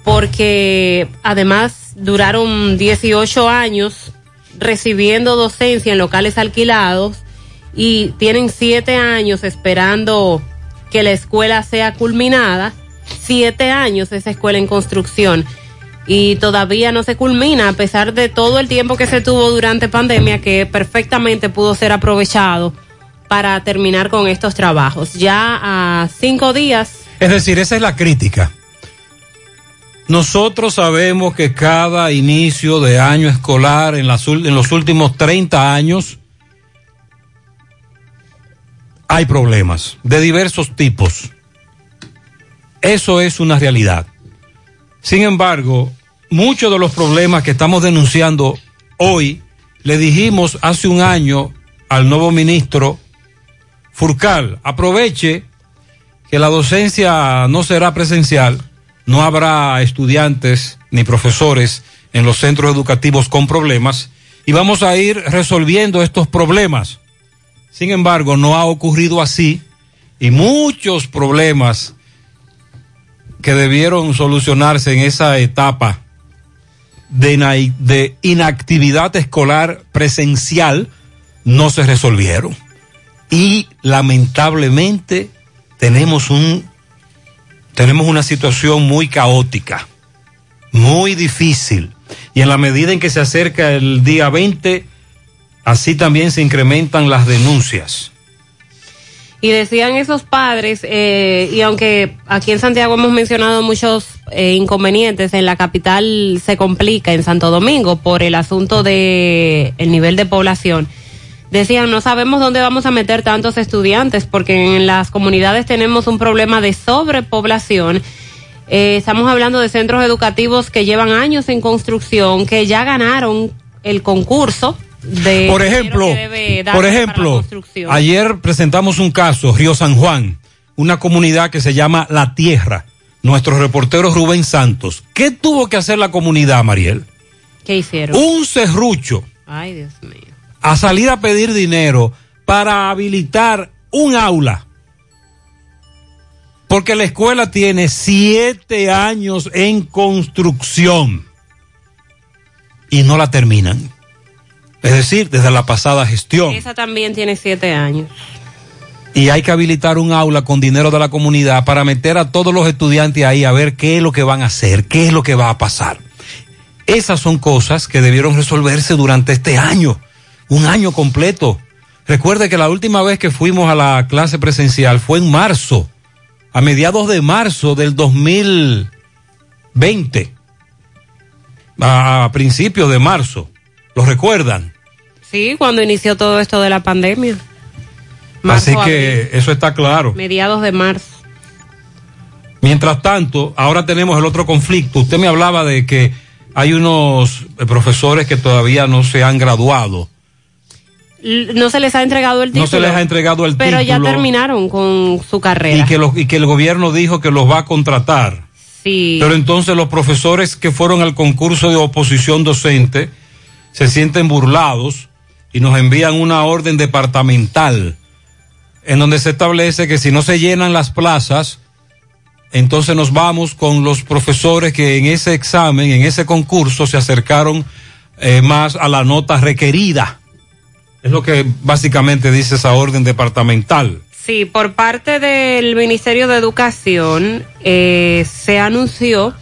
porque además duraron 18 años recibiendo docencia en locales alquilados y tienen siete años esperando que la escuela sea culminada, siete años esa escuela en construcción y todavía no se culmina a pesar de todo el tiempo que se tuvo durante pandemia que perfectamente pudo ser aprovechado para terminar con estos trabajos. Ya a cinco días. Es decir, esa es la crítica. Nosotros sabemos que cada inicio de año escolar en, las, en los últimos 30 años hay problemas de diversos tipos. Eso es una realidad. Sin embargo, muchos de los problemas que estamos denunciando hoy, le dijimos hace un año al nuevo ministro Furcal, aproveche que la docencia no será presencial, no habrá estudiantes ni profesores en los centros educativos con problemas y vamos a ir resolviendo estos problemas. Sin embargo, no ha ocurrido así y muchos problemas que debieron solucionarse en esa etapa de, inactividad escolar presencial no se resolvieron. Y lamentablemente tenemos un tenemos una situación muy caótica, muy difícil. Y en la medida en que se acerca el día 20, así también se incrementan las denuncias. Y decían esos padres, eh, y aunque aquí en Santiago hemos mencionado muchos eh, inconvenientes, en la capital se complica, en Santo Domingo, por el asunto de el nivel de población. Decían, no sabemos dónde vamos a meter tantos estudiantes, porque en las comunidades tenemos un problema de sobrepoblación. Eh, estamos hablando de centros educativos que llevan años en construcción, que ya ganaron el concurso por ejemplo, por ejemplo, ayer presentamos un caso, Río San Juan, una comunidad que se llama La Tierra. Nuestro reportero Rubén Santos. ¿Qué tuvo que hacer la comunidad, Mariel? ¿Qué hicieron? Un serrucho. Ay, Dios mío. A salir a pedir dinero para habilitar un aula. Porque la escuela tiene siete años en construcción y no la terminan. Es decir, desde la pasada gestión. Esa también tiene siete años. Y hay que habilitar un aula con dinero de la comunidad para meter a todos los estudiantes ahí a ver qué es lo que van a hacer, qué es lo que va a pasar. Esas son cosas que debieron resolverse durante este año, un año completo. Recuerde que la última vez que fuimos a la clase presencial fue en marzo, a mediados de marzo del 2020, a principios de marzo. ¿Lo recuerdan? Sí, cuando inició todo esto de la pandemia. Así que eso está claro. Mediados de marzo. Mientras tanto, ahora tenemos el otro conflicto. Usted me hablaba de que hay unos eh, profesores que todavía no se han graduado. No se les ha entregado el título. No se les ha entregado el pero título. Pero ya terminaron con su carrera. Y que, y que el gobierno dijo que los va a contratar. Sí. Pero entonces los profesores que fueron al concurso de oposición docente se sienten burlados y nos envían una orden departamental en donde se establece que si no se llenan las plazas, entonces nos vamos con los profesores que en ese examen, en ese concurso, se acercaron eh, más a la nota requerida. Es lo que básicamente dice esa orden departamental. Sí, por parte del Ministerio de Educación eh, se anunció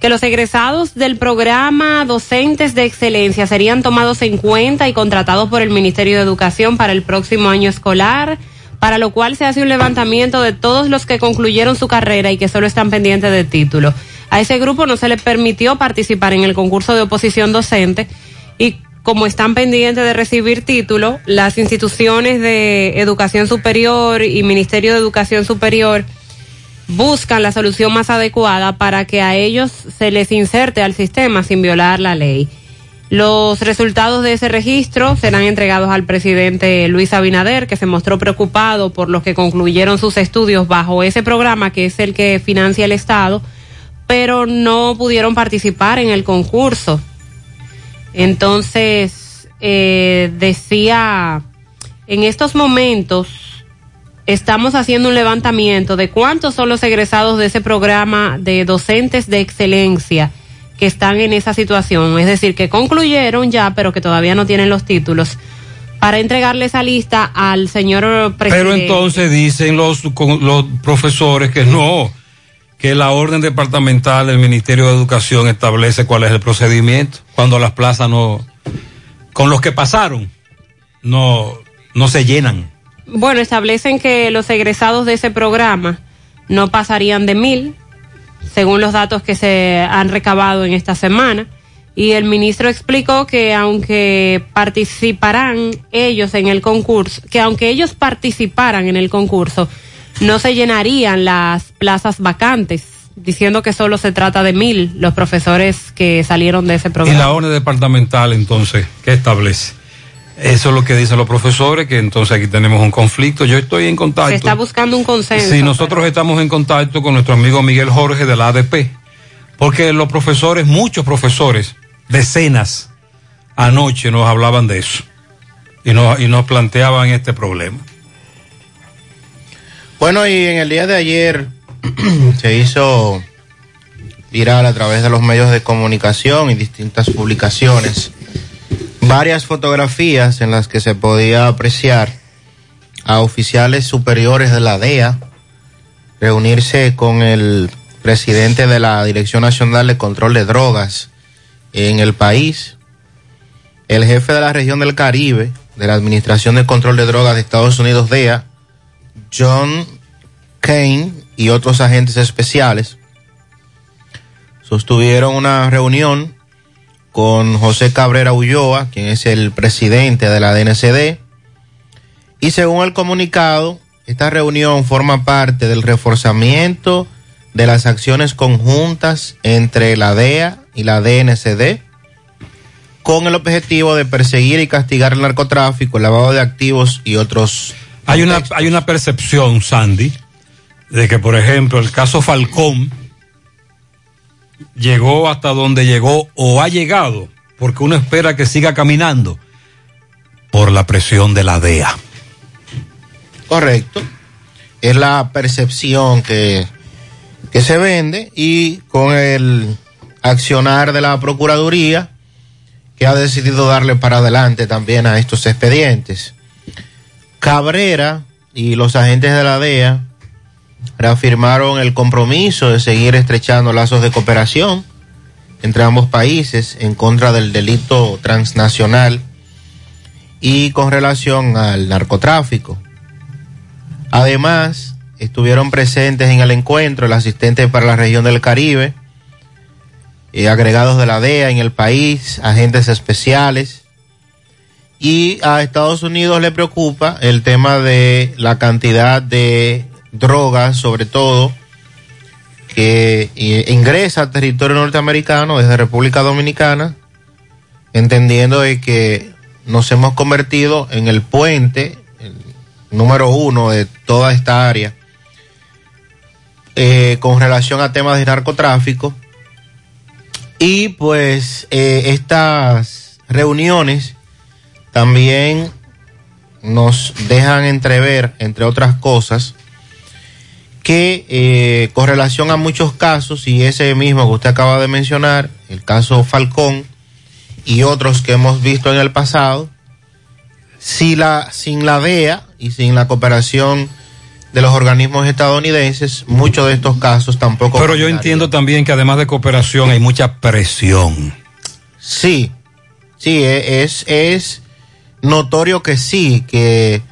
que los egresados del programa Docentes de Excelencia serían tomados en cuenta y contratados por el Ministerio de Educación para el próximo año escolar, para lo cual se hace un levantamiento de todos los que concluyeron su carrera y que solo están pendientes de título. A ese grupo no se les permitió participar en el concurso de oposición docente y como están pendientes de recibir título, las instituciones de educación superior y Ministerio de Educación Superior buscan la solución más adecuada para que a ellos se les inserte al sistema sin violar la ley. Los resultados de ese registro serán entregados al presidente Luis Abinader, que se mostró preocupado por los que concluyeron sus estudios bajo ese programa, que es el que financia el Estado, pero no pudieron participar en el concurso. Entonces, eh, decía, en estos momentos estamos haciendo un levantamiento de cuántos son los egresados de ese programa de docentes de excelencia que están en esa situación, es decir, que concluyeron ya, pero que todavía no tienen los títulos, para entregarle esa lista al señor presidente. Pero entonces dicen los, los profesores que no, que la orden departamental del Ministerio de Educación establece cuál es el procedimiento cuando las plazas no, con los que pasaron, no, no se llenan. Bueno, establecen que los egresados de ese programa no pasarían de mil, según los datos que se han recabado en esta semana. Y el ministro explicó que aunque participarán ellos en el concurso, que aunque ellos participaran en el concurso, no se llenarían las plazas vacantes, diciendo que solo se trata de mil los profesores que salieron de ese Y programa. la orden departamental entonces, ¿qué establece? Eso es lo que dicen los profesores, que entonces aquí tenemos un conflicto. Yo estoy en contacto. Se está buscando un consenso. Sí, nosotros estamos en contacto con nuestro amigo Miguel Jorge de la ADP, porque los profesores, muchos profesores, decenas, anoche nos hablaban de eso y nos, y nos planteaban este problema. Bueno, y en el día de ayer se hizo viral a través de los medios de comunicación y distintas publicaciones varias fotografías en las que se podía apreciar a oficiales superiores de la DEA reunirse con el presidente de la Dirección Nacional de Control de Drogas en el país, el jefe de la región del Caribe de la Administración de Control de Drogas de Estados Unidos, DEA, John Kane y otros agentes especiales sostuvieron una reunión con José Cabrera Ulloa, quien es el presidente de la DNCD, y según el comunicado, esta reunión forma parte del reforzamiento de las acciones conjuntas entre la DEA y la DNCD, con el objetivo de perseguir y castigar el narcotráfico, el lavado de activos y otros Hay una, hay una percepción, Sandy, de que, por ejemplo, el caso Falcón llegó hasta donde llegó o ha llegado, porque uno espera que siga caminando por la presión de la DEA. Correcto. Es la percepción que, que se vende y con el accionar de la Procuraduría que ha decidido darle para adelante también a estos expedientes. Cabrera y los agentes de la DEA reafirmaron el compromiso de seguir estrechando lazos de cooperación entre ambos países en contra del delito transnacional y con relación al narcotráfico. Además, estuvieron presentes en el encuentro el asistente para la región del Caribe, eh, agregados de la DEA en el país, agentes especiales. Y a Estados Unidos le preocupa el tema de la cantidad de drogas, sobre todo, que ingresa al territorio norteamericano desde República Dominicana, entendiendo de que nos hemos convertido en el puente número uno de toda esta área eh, con relación a temas de narcotráfico. Y pues eh, estas reuniones también nos dejan entrever, entre otras cosas, que eh, con relación a muchos casos, y ese mismo que usted acaba de mencionar, el caso Falcón y otros que hemos visto en el pasado, si la, sin la DEA y sin la cooperación de los organismos estadounidenses, muchos de estos casos tampoco. Pero yo entiendo también que además de cooperación hay mucha presión. Sí, sí, e, es, es notorio que sí, que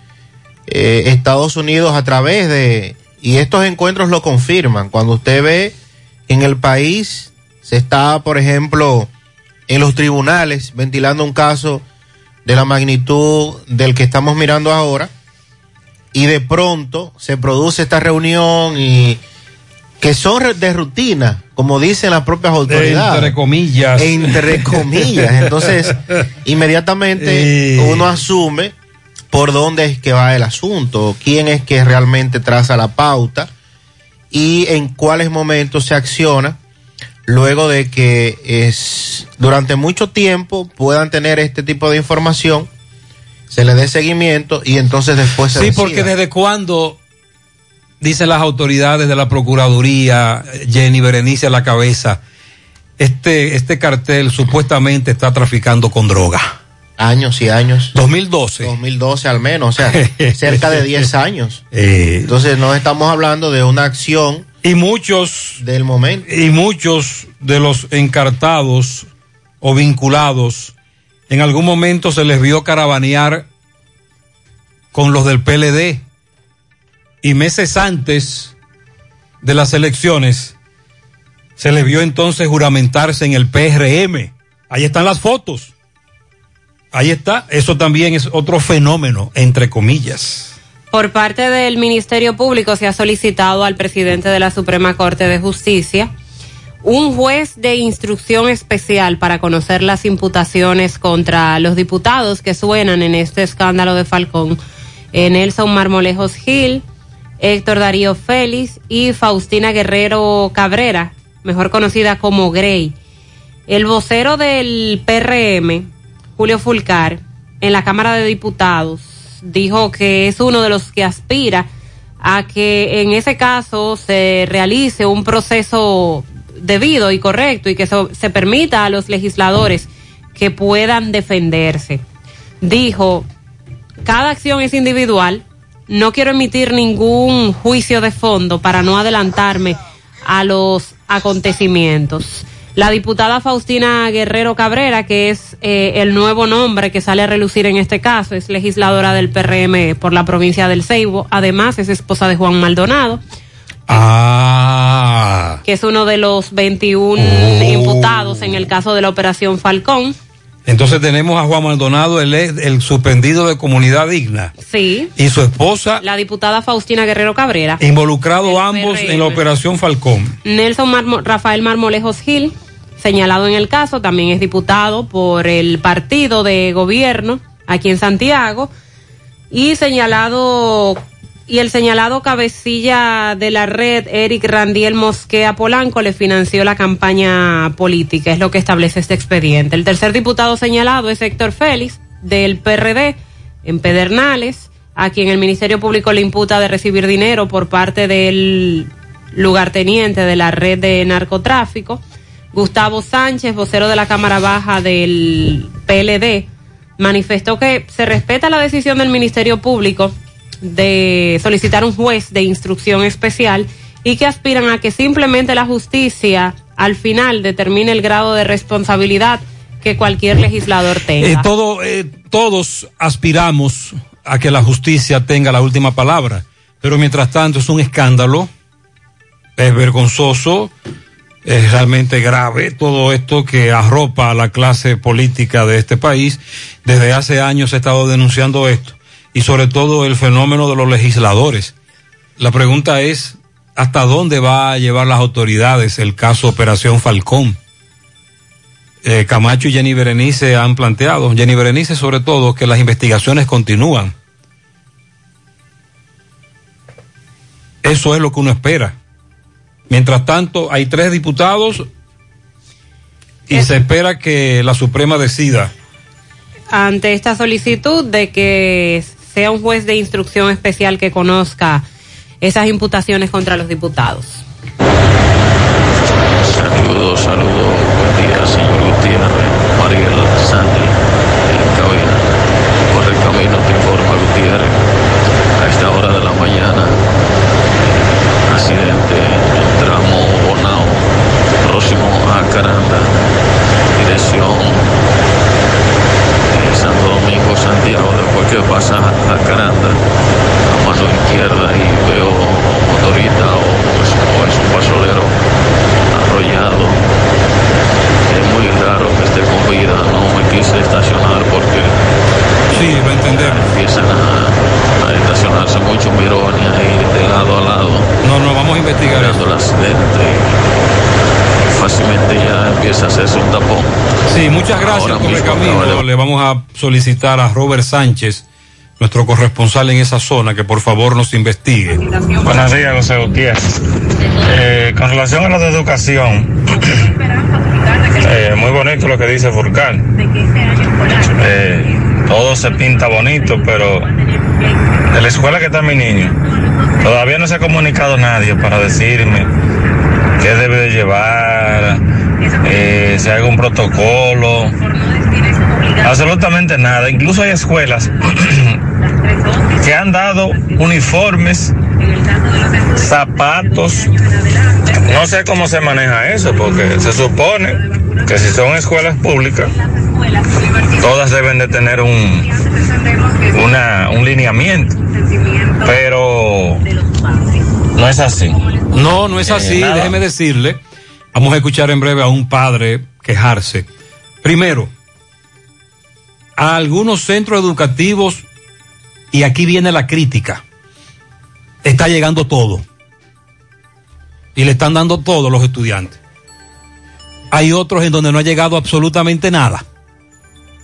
eh, Estados Unidos a través de, y estos encuentros lo confirman, cuando usted ve en el país, se está, por ejemplo, en los tribunales ventilando un caso de la magnitud del que estamos mirando ahora, y de pronto se produce esta reunión y que son de rutina, como dicen las propias autoridades. Entre comillas. Entre comillas. Entonces, inmediatamente uno asume por dónde es que va el asunto, quién es que realmente traza la pauta y en cuáles momentos se acciona luego de que es, durante mucho tiempo puedan tener este tipo de información, se le dé seguimiento y entonces después se Sí, decida. porque desde cuándo dicen las autoridades de la Procuraduría, Jenny Berenice a la cabeza, este, este cartel supuestamente está traficando con droga. Años y años. 2012. 2012 al menos, o sea, cerca de 10 años. Eh, Entonces no estamos hablando de una acción y muchos del momento. Y muchos de los encartados o vinculados en algún momento se les vio caravanear con los del PLD y meses antes de las elecciones se les vio entonces juramentarse en el PRM. Ahí están las fotos. Ahí está. Eso también es otro fenómeno, entre comillas. Por parte del Ministerio Público se ha solicitado al presidente de la Suprema Corte de Justicia un juez de instrucción especial para conocer las imputaciones contra los diputados que suenan en este escándalo de Falcón, Nelson Marmolejos Gil, Héctor Darío Félix y Faustina Guerrero Cabrera, mejor conocida como Grey. El vocero del PRM, Julio Fulcar, en la Cámara de Diputados, dijo que es uno de los que aspira a que en ese caso se realice un proceso debido y correcto y que se permita a los legisladores que puedan defenderse. Dijo, cada acción es individual, no quiero emitir ningún juicio de fondo para no adelantarme a los acontecimientos. La diputada Faustina Guerrero Cabrera, que es eh, el nuevo nombre que sale a relucir en este caso, es legisladora del PRM por la provincia del Ceibo. Además, es esposa de Juan Maldonado, Ah. que es uno de los 21 imputados en el caso de la Operación Falcón. Entonces tenemos a Juan Maldonado, el, el suspendido de Comunidad Digna, Sí. y su esposa, La diputada Faustina Guerrero Cabrera. involucrados ambos PRM. en la Operación Falcón. Nelson Marmo- Rafael Marmolejos Gil, señalado en el caso, también es diputado por el partido de gobierno aquí en Santiago y señalado y el señalado cabecilla de la red Eric Randiel Mosquea Polanco le financió la campaña política, es lo que establece este expediente. El tercer diputado señalado es Héctor Félix del PRD en Pedernales, a quien el Ministerio Público le imputa de recibir dinero por parte del lugarteniente de la red de narcotráfico. Gustavo Sánchez, vocero de la Cámara Baja del PLD, manifestó que se respeta la decisión del Ministerio Público de solicitar un juez de instrucción especial y que aspiran a que simplemente la justicia al final determine el grado de responsabilidad que cualquier legislador tenga. Eh, eh, todos aspiramos a que la justicia tenga la última palabra, pero mientras tanto es un escándalo, es vergonzoso, es realmente grave todo esto que arropa a la clase política de este país. Desde hace años he estado denunciando esto y sobre todo el fenómeno de los legisladores. La pregunta es, ¿hasta dónde va a llevar las autoridades el caso Operación Falcón? eh, Camacho y Jenny Berenice han planteado, Jenny Berenice sobre todo, que las investigaciones continúan. Eso es lo que uno espera. Mientras tanto, hay tres diputados y se espera que la Suprema decida. ante esta solicitud de que sea un juez de instrucción especial que conozca esas imputaciones contra los diputados. Saludos, saludos, buen día, señor Gutiérrez, Mariel Sandy, en cabina. Por el camino te informa Gutiérrez. A esta hora de la mañana, accidente en el tramo Bonao, próximo a Caranda, dirección eh, Santo Domingo, Santiago. Después que pasa a Caranda, a mano izquierda y veo motorista o, pues, o es un pasolero arrollado. Es muy raro que esté con vida, no me quise estacionar porque sí, lo entendemos. empiezan a, a estacionarse mucho mirones ahí de lado a lado. No, no, vamos a investigar eso. el accidente y fácilmente ya empieza a hacerse un tapón. Sí, muchas gracias, Correcamino. acaba de- Le vamos a solicitar a Robert Sánchez, nuestro corresponsal en esa zona, que por favor nos investigue. Buenos días, José Gutiérrez. Eh, con relación a la de educación, eh, muy bonito lo que dice Furcal. Eh, todo se pinta bonito, pero de la escuela que está mi niño, todavía no se ha comunicado nadie para decirme qué debe de llevar, eh, si hay algún protocolo, absolutamente nada. Incluso hay escuelas que han dado uniformes, zapatos. No sé cómo se maneja eso, porque se supone que si son escuelas públicas, todas deben de tener un, una, un lineamiento. Pero no es así. No, no es Eh, así, déjeme decirle. Vamos a escuchar en breve a un padre quejarse. Primero, a algunos centros educativos, y aquí viene la crítica, está llegando todo. Y le están dando todo los estudiantes. Hay otros en donde no ha llegado absolutamente nada.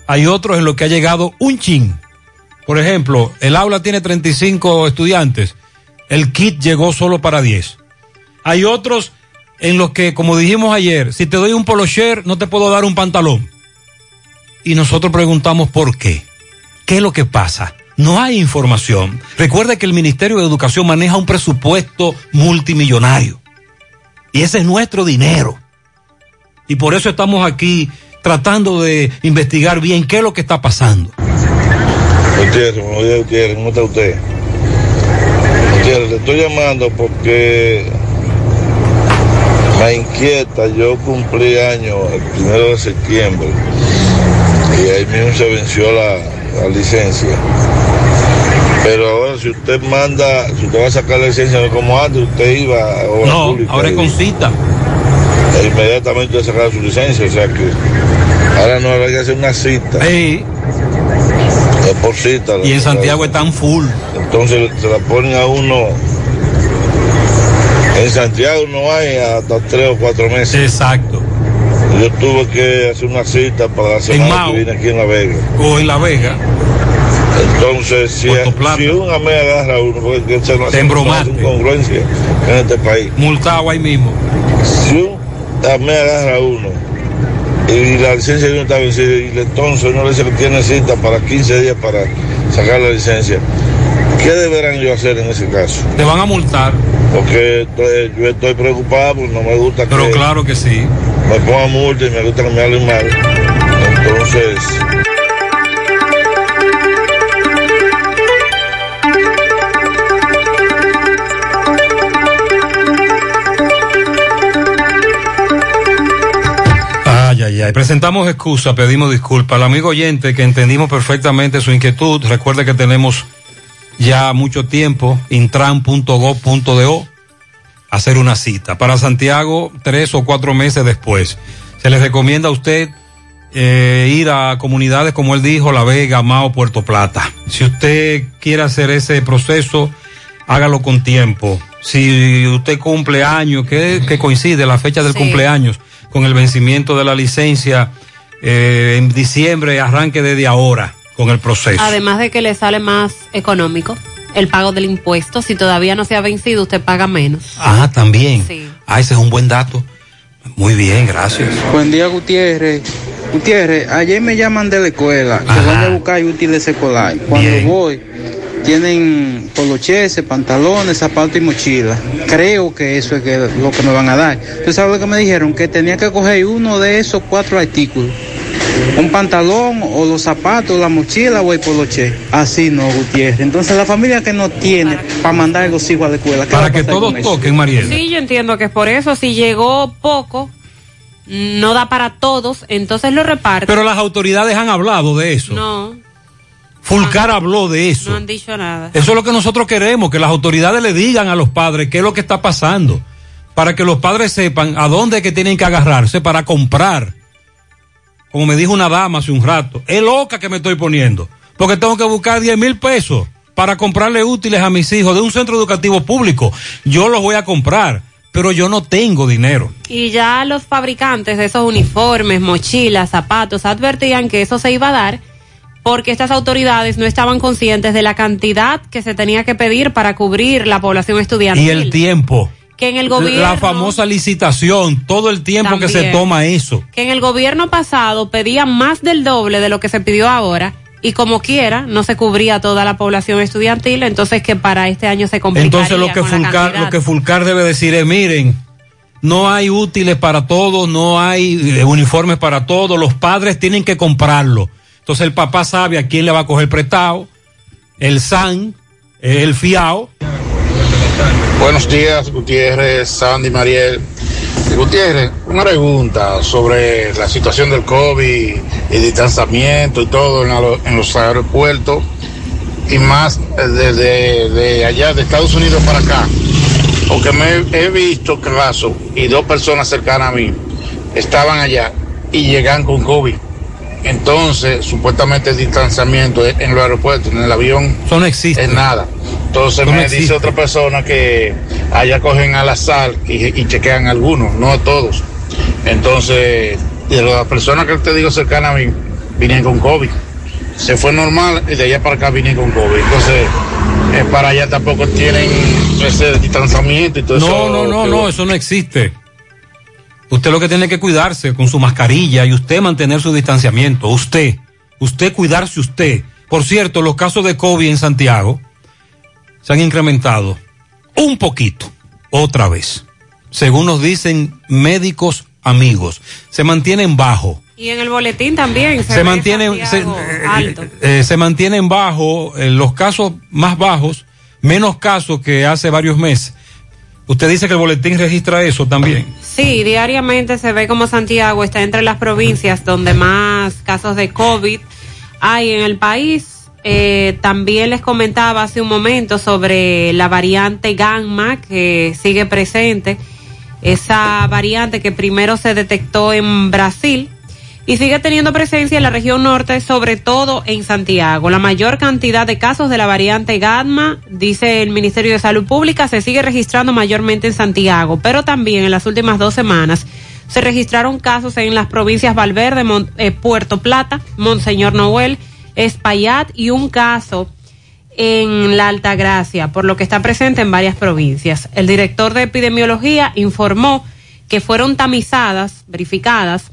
Hay otros en los que ha llegado un chin. Por ejemplo, el aula tiene 35 estudiantes. El kit llegó solo para 10. Hay otros en los que, como dijimos ayer, si te doy un polo share, no te puedo dar un pantalón. Y nosotros preguntamos por qué. ¿Qué es lo que pasa? No hay información. Recuerda que el Ministerio de Educación maneja un presupuesto multimillonario. Y ese es nuestro dinero. Y por eso estamos aquí tratando de investigar bien qué es lo que está pasando. Gutiérrez, buenos días, Gutiérrez, ¿cómo está usted? Gutiérrez, le estoy llamando porque me inquieta, yo cumplí año el primero de septiembre y ahí mismo se venció la, la licencia. Pero ahora si usted manda, si usted va a sacar la licencia, no como antes, usted iba a obra No, pública ahora es con cita. e inmediatamente usted sacaba su licencia, o sea que ahora no hay que hacer una cita. Sí. Es por cita. Y en Santiago están full. Entonces se la ponen a uno. En Santiago no hay hasta tres o cuatro meses. Exacto. Yo tuve que hacer una cita para la semana que viene aquí en La Vega. O en La Vega. Entonces, si, si una me agarra uno, porque se no hace incongruencia en este país. Multado ahí mismo. Si un me agarra uno y la licencia de uno está vencida y entonces uno le dice que tiene cita para 15 días para sacar la licencia, ¿qué deberán yo hacer en ese caso? Te van a multar. Porque estoy- yo estoy preocupado porque no me gusta Pero que claro que sí. Me pongan multa y me gusta que me hablen mal. Entonces, Ay, ay, ay. Presentamos excusa, pedimos disculpas. Al amigo oyente que entendimos perfectamente su inquietud, recuerde que tenemos ya mucho tiempo, intran.gov.do, hacer una cita. Para Santiago, tres o cuatro meses después. Se les recomienda a usted eh, ir a comunidades como él dijo, La Vega, Mao, Puerto Plata. Si usted quiere hacer ese proceso, hágalo con tiempo. Si usted cumple años, que, que coincide la fecha del Sí. cumpleaños con el vencimiento de la licencia eh, en diciembre, arranque desde ahora con el proceso. Además de que le sale más económico el pago del impuesto, si todavía no se ha vencido, usted paga menos. Ah, también. Sí. Ah, ese es un buen dato. Muy bien, gracias. Buen día, Gutiérrez. Gutiérrez, ayer me llaman de la escuela que voy a buscar útiles escolares. Cuando voy, tienen poloches, pantalones, zapatos y mochila. Creo que eso es que- lo que me van a dar. ¿Tú sabes lo que me dijeron? Que tenía que coger uno de esos cuatro artículos. Un pantalón o los zapatos, la mochila o el poloche. Así no, Gutiérrez. Entonces la familia que no tiene para mandar a los hijos a la escuela. ¿qué va Para a que todos toquen, Mariela. Sí, yo entiendo que es por eso. Si llegó poco, no da para todos, entonces lo reparten. Pero las autoridades han hablado de eso. No, Fulcar habló de eso. no han dicho nada. Eso es lo que nosotros queremos, que las autoridades le digan a los padres qué es lo que está pasando, para que los padres sepan a dónde es que tienen que agarrarse para comprar. Como me dijo una dama hace un rato, es loca que me estoy poniendo, porque tengo que buscar 10 mil pesos para comprarle útiles a mis hijos de un centro educativo público. Yo los voy a comprar, pero yo no tengo dinero. Y ya los fabricantes de esos uniformes, mochilas, zapatos advertían que eso se iba a dar porque estas autoridades no estaban conscientes de la cantidad que se tenía que pedir para cubrir la población estudiantil. Y el tiempo. Que en el gobierno La famosa licitación, todo el tiempo que se toma eso. que en el gobierno pasado pedían más del doble de lo que se pidió ahora y como quiera no se cubría toda la población estudiantil, entonces que para este año se complicaría Entonces lo que con Fulcar, lo que Fulcar debe decir es, miren, no hay útiles para todos, no hay eh, uniformes para todos, los padres tienen que comprarlo. Entonces el papá sabe a quién le va a coger prestado, el SAN, el FIAO. Buenos días, Gutiérrez, Sandy, Mariel. Gutiérrez, una pregunta sobre la situación del COVID y distanciamiento y todo en, los aeropuertos y más eh, desde de allá de Estados Unidos para acá. Porque me he visto casos y dos personas cercanas a mí estaban allá y llegan con COVID. Entonces, supuestamente el distanciamiento en los aeropuertos, en el avión, Eso no existe. es nada. Entonces no me existe. dice otra persona que allá cogen al azar y, y chequean algunos, no a todos. Entonces, de las personas que te digo cercanas a mí, vinieron con COVID. Se fue normal y de allá para acá vinieron con COVID. Entonces, eh, para allá tampoco tienen ese distanciamiento y todo eso. No, no, no, no, eso no existe. Usted lo que tiene que cuidarse con su mascarilla y usted mantener su distanciamiento. Usted, usted cuidarse usted. Por cierto, los casos de COVID en Santiago se han incrementado un poquito, otra vez. Según nos dicen médicos amigos, se mantienen bajo. Y en el boletín también se, mantienen, se, alto. eh, se mantienen bajo, eh, los casos más bajos, menos casos que hace varios meses. Usted dice que el boletín registra eso también. Sí, diariamente se ve como Santiago está entre las provincias donde más casos de COVID hay en el país. Eh, también les comentaba hace un momento sobre la variante Gamma que sigue presente. Esa variante que primero se detectó en Brasil y sigue teniendo presencia en la región norte, sobre todo en Santiago. La mayor cantidad de casos de la variante Gamma, dice el Ministerio de Salud Pública, se sigue registrando mayormente en Santiago, pero también en las últimas dos semanas se registraron casos en las provincias Valverde, Mon- eh, Puerto Plata, Monseñor Noel, Espaillat y un caso en la Altagracia, por lo que está presente en varias provincias. El director de epidemiología informó que fueron tamizadas, verificadas,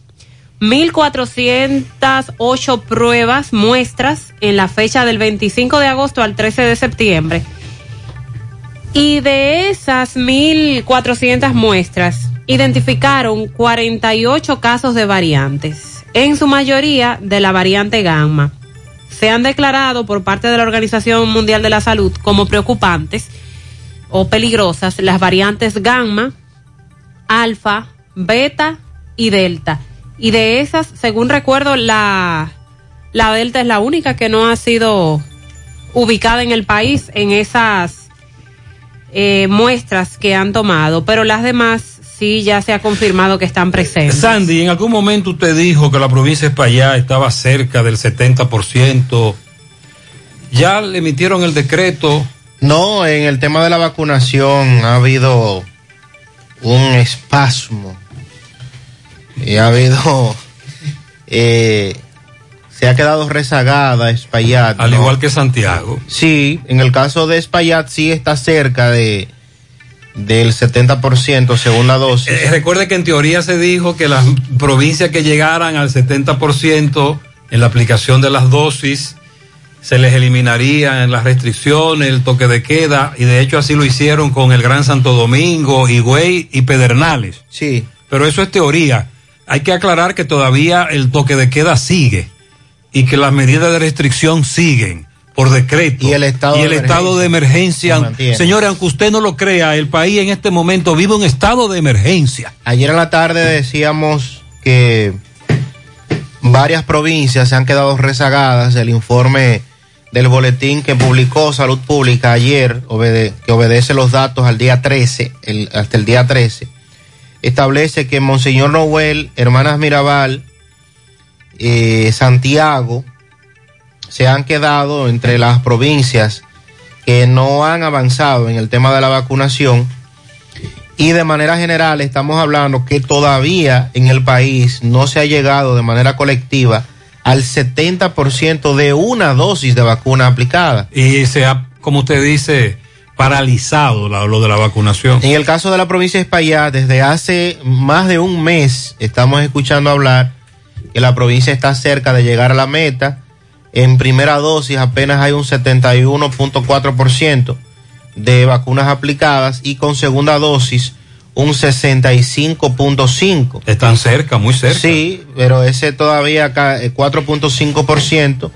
1.408 pruebas, muestras, en la fecha del 25 de agosto al 13 de septiembre. Y de esas 1.400 muestras, identificaron 48 casos de variantes, en su mayoría de la variante gamma. Se han declarado por parte de la Organización Mundial de la Salud como preocupantes o peligrosas las variantes gamma, alfa, beta y delta. Y de esas, según recuerdo, la, la delta es la única que no ha sido ubicada en el país en esas eh, muestras que han tomado, pero las demás sí ya se ha confirmado que están presentes. Sandy, en algún momento usted dijo que la provincia de España estaba cerca del 70%. Ya le emitieron el decreto. No, en el tema de la vacunación ha habido un espasmo. Y ha habido. eh, se ha quedado rezagada Espaillat. Al ¿no? igual que Santiago. Sí, en el caso de Espaillat sí está cerca de, del 70% segunda dosis. Eh, recuerde que en teoría se dijo que las provincias que llegaran al 70% en la aplicación de las dosis se les eliminarían las restricciones, el toque de queda, y de hecho así lo hicieron con el Gran Santo Domingo, Higüey y Pedernales. Sí. Pero eso es teoría. Hay que aclarar que todavía el toque de queda sigue y que las medidas de restricción siguen por decreto. Y el estado, y el de, estado de emergencia. mantiene. Señores, aunque usted no lo crea, el país en este momento vive un estado de emergencia. Ayer en la tarde decíamos que varias provincias se han quedado rezagadas. El informe del boletín que publicó Salud Pública ayer, obede- que obedece los datos al día 13, el- hasta el día 13, establece que Monseñor Noel, Hermanas Mirabal, eh, Santiago, se han quedado entre las provincias que no han avanzado en el tema de la vacunación y de manera general estamos hablando que todavía en el país no se ha llegado de manera colectiva al 70% de una dosis de vacuna aplicada. Y se ha, como usted dice, paralizado lo de la vacunación. En el caso de la provincia de España, desde hace más de un mes estamos escuchando hablar que la provincia está cerca de llegar a la meta. En primera dosis apenas hay un 71.4% de vacunas aplicadas y con segunda dosis un 65.5%. Están cerca, muy cerca. Sí, pero ese todavía acá, eh, 4.5%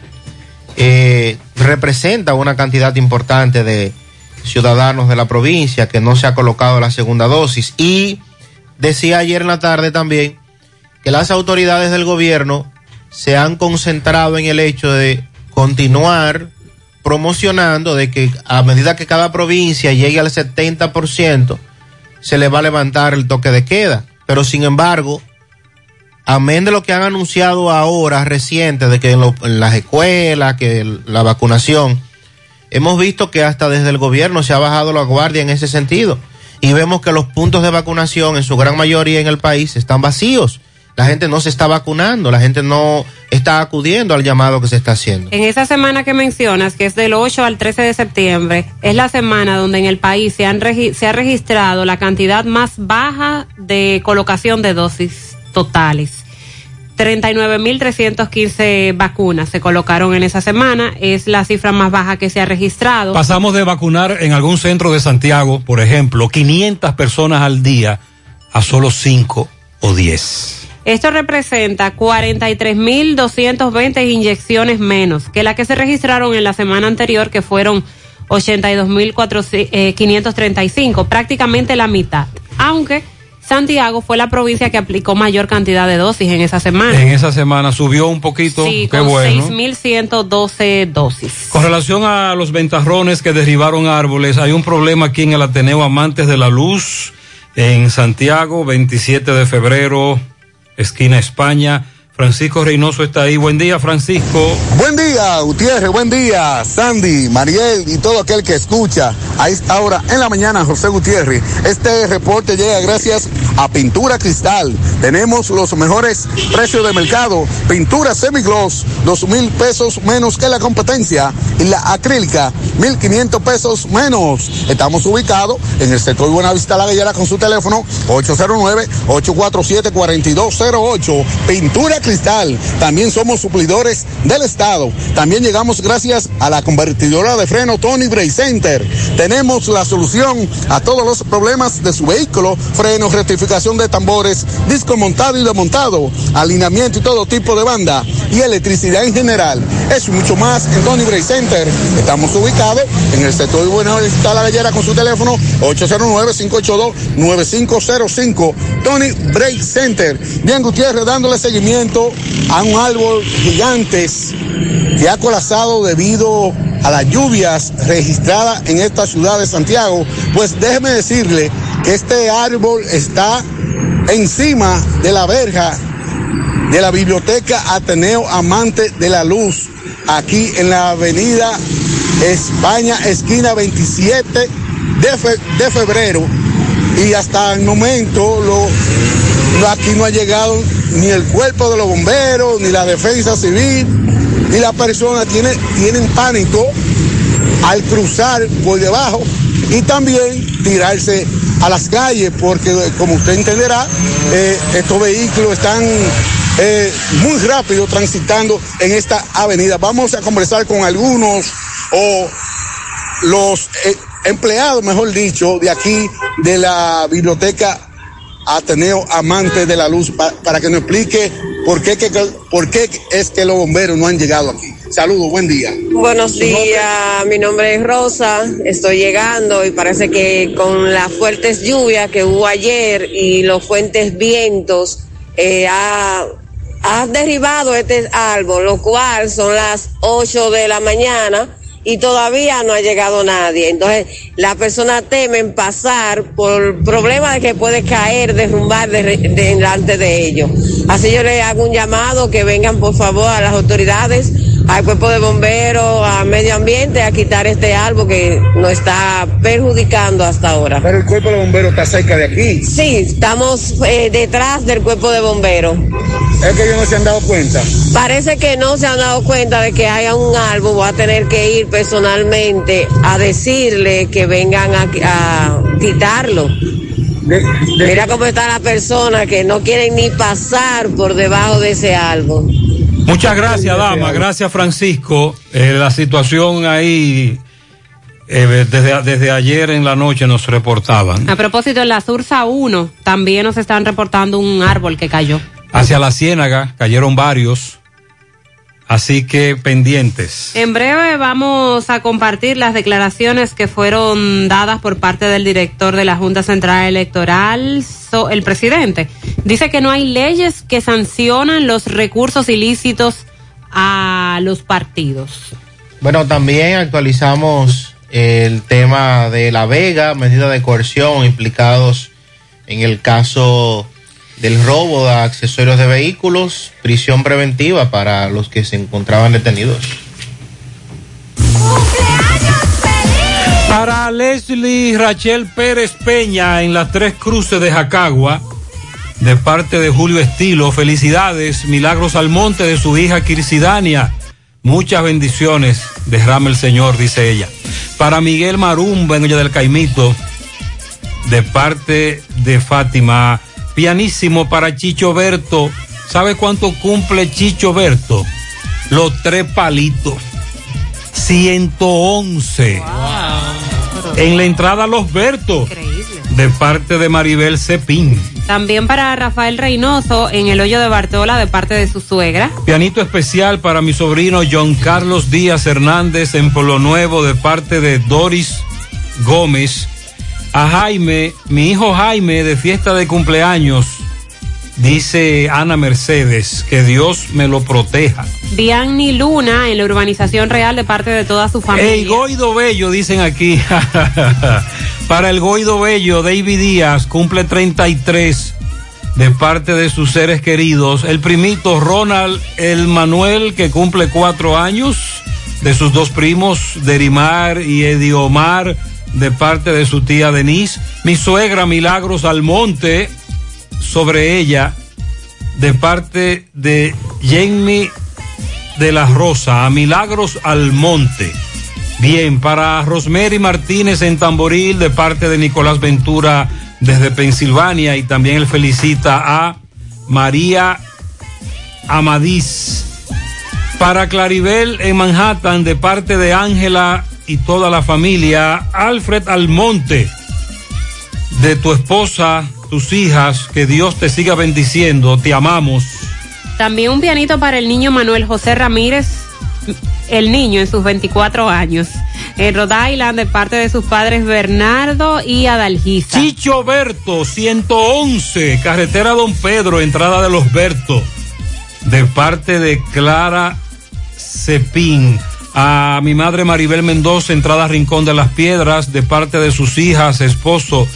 eh, representa una cantidad importante de ciudadanos de la provincia que no se ha colocado la segunda dosis. Y decía ayer en la tarde también que las autoridades del gobierno se han concentrado en el hecho de continuar promocionando de que a medida que cada provincia llegue al 70%, se le va a levantar el toque de queda. Pero sin embargo, amén de lo que han anunciado ahora reciente, de que en, las escuelas, que la vacunación, hemos visto que hasta desde el gobierno se ha bajado la guardia en ese sentido. Y vemos que los puntos de vacunación en su gran mayoría en el país están vacíos. La gente no se está vacunando, la gente no está acudiendo al llamado que se está haciendo. En esa semana que mencionas, que es del 8 al 13 de septiembre, es la semana donde en el país se, han se ha registrado la cantidad más baja de colocación de dosis totales. 39.315 vacunas se colocaron en esa semana, es la cifra más baja que se ha registrado. Pasamos de vacunar en algún centro de Santiago, por ejemplo, 500 personas al día a solo 5 o 10. Esto representa 43.220 inyecciones menos que la que se registraron en la semana anterior, que fueron 82.535, prácticamente la mitad. Aunque Santiago fue la provincia que aplicó mayor cantidad de dosis en esa semana. En esa semana subió un poquito, Sí, qué con bueno. 6.112 dosis. Con relación a los ventarrones que derribaron árboles, hay un problema aquí en el Ateneo Amantes de la Luz, en Santiago, 27 de febrero, esquina España. Francisco Reynoso está ahí. Buen día, Francisco. Buen día, Gutiérrez, buen día, Sandy, Mariel y todo aquel que escucha a esta hora en la mañana, José Gutiérrez. Este reporte llega gracias a Pintura Cristal. Tenemos los mejores precios de mercado. Pintura semigloss, dos mil pesos menos que la competencia. Y la acrílica, mil quinientos pesos menos. Estamos ubicados en el sector Buenavista La Gallera con su teléfono 809-847-4208. Pintura Cristal. También somos suplidores del Estado. También llegamos gracias a la convertidora de freno Tony Bray Center. Tenemos la solución a todos los problemas de su vehículo, frenos, rectificación de tambores, disco montado y desmontado, alineamiento y todo tipo de banda y electricidad en general. Eso y mucho más en Tony Bray Center. Estamos ubicados en el sector de Buenavista La Gallera con su teléfono 809-582-9505. Tony Break Center. Bien, Gutiérrez, dándole seguimiento a un árbol gigantes que ha colapsado debido a las lluvias registradas en esta ciudad de Santiago. Pues déjeme decirle que este árbol está encima de la verja de la Biblioteca Ateneo Amante de la Luz, aquí en la avenida España, esquina 27 de, fe- de febrero. Y hasta el momento lo, aquí no ha llegado ni el cuerpo de los bomberos, ni la defensa civil, y las personas tienen, tienen pánico al cruzar por debajo y también tirarse a las calles, porque como usted entenderá, eh, estos vehículos están eh, muy rápido transitando en esta avenida. Vamos a conversar con algunos o los eh, empleados, mejor dicho, de aquí, de la biblioteca Ateneo Amante de la Luz, pa- para que nos explique por qué, que- por qué es que los bomberos no han llegado aquí. Saludos, buen día. Buenos días, mi nombre es Rosa, estoy llegando y parece que con las fuertes lluvias que hubo ayer y los fuertes vientos eh, ha, ha derribado este árbol, lo cual son las 8 de la mañana y todavía no ha llegado nadie. Entonces, las personas temen pasar por problema de que puede caer, derrumbar de, de- delante de ellos. Así yo le hago un llamado que vengan por favor a las autoridades, al cuerpo de bomberos, a medio ambiente, a quitar este árbol que nos está perjudicando hasta ahora. Pero el cuerpo de bomberos está cerca de aquí. Sí, estamos eh, detrás del cuerpo de bomberos. Es que ellos no se han dado cuenta. Parece que no se han dado cuenta de que haya un árbol. Voy a tener que ir personalmente a decirle que vengan a, a quitarlo. Mira cómo está la persona que no quieren ni pasar por debajo de ese árbol. Muchas gracias, dama. Gracias, Francisco. Eh, la situación ahí, eh, desde, desde ayer en la noche nos reportaban. A propósito, en la Sursa 1 también nos están reportando un árbol que cayó. Hacia la ciénaga cayeron varios. Así que pendientes. En breve vamos a compartir las declaraciones que fueron dadas por parte del director de la Junta Central Electoral, so- el presidente. Dice que no hay leyes que sancionan los recursos ilícitos a los partidos. Bueno, también actualizamos el tema de La Vega, medida de coerción implicados en el caso del robo de accesorios de vehículos, prisión preventiva para los que se encontraban detenidos. Para Leslie Rachel Pérez Peña en las tres cruces de Jacagua, de parte de Julio Estilo, felicidades, milagros al monte de su hija Kirsidania. Muchas bendiciones, derrama el Señor, dice ella. Para Miguel Marumba en Villa del Caimito, de parte de Fátima. Pianísimo para Chicho Berto. ¿Sabe cuánto cumple Chicho Berto? Los tres palitos. 111. En la entrada Los Bertos. De parte de Maribel Cepín. También para Rafael Reynoso en el hoyo de Bartola de parte de su suegra. Pianito especial para mi sobrino John Carlos Díaz Hernández en Polo Nuevo de parte de Doris Gómez. A Jaime, mi hijo Jaime de fiesta de cumpleaños, dice Ana Mercedes, que Dios me lo proteja. Dianni Luna en la urbanización real de parte de toda su familia. El Goido Bello, dicen aquí. Para el Goido Bello, David Díaz cumple 33 de parte de sus seres queridos. El primito Ronald El Manuel, que cumple cuatro años, de sus dos primos, Derimar y Ediomar, de parte de su tía Denise. Mi suegra Milagros Almonte, sobre ella, de parte de Jamie de la Rosa, a Milagros Almonte. Bien, para Rosemary Martínez en Tamboril, de parte de Nicolás Ventura desde Pensilvania, y también él felicita a María Amadís. Para Claribel en Manhattan, de parte de Ángela y toda la familia, Alfred Almonte, de tu esposa, tus hijas, que Dios te siga bendiciendo, te amamos. También un pianito para el niño Manuel José Ramírez, el niño en sus 24 años. En Rhode Island, de parte de sus padres Bernardo y Adalgisa. Chicho Berto, 111, carretera Don Pedro, entrada de los Berto, de parte de Clara Cepín. A mi madre Maribel Mendoza, entrada Rincón de las Piedras, de parte de sus hijas, esposo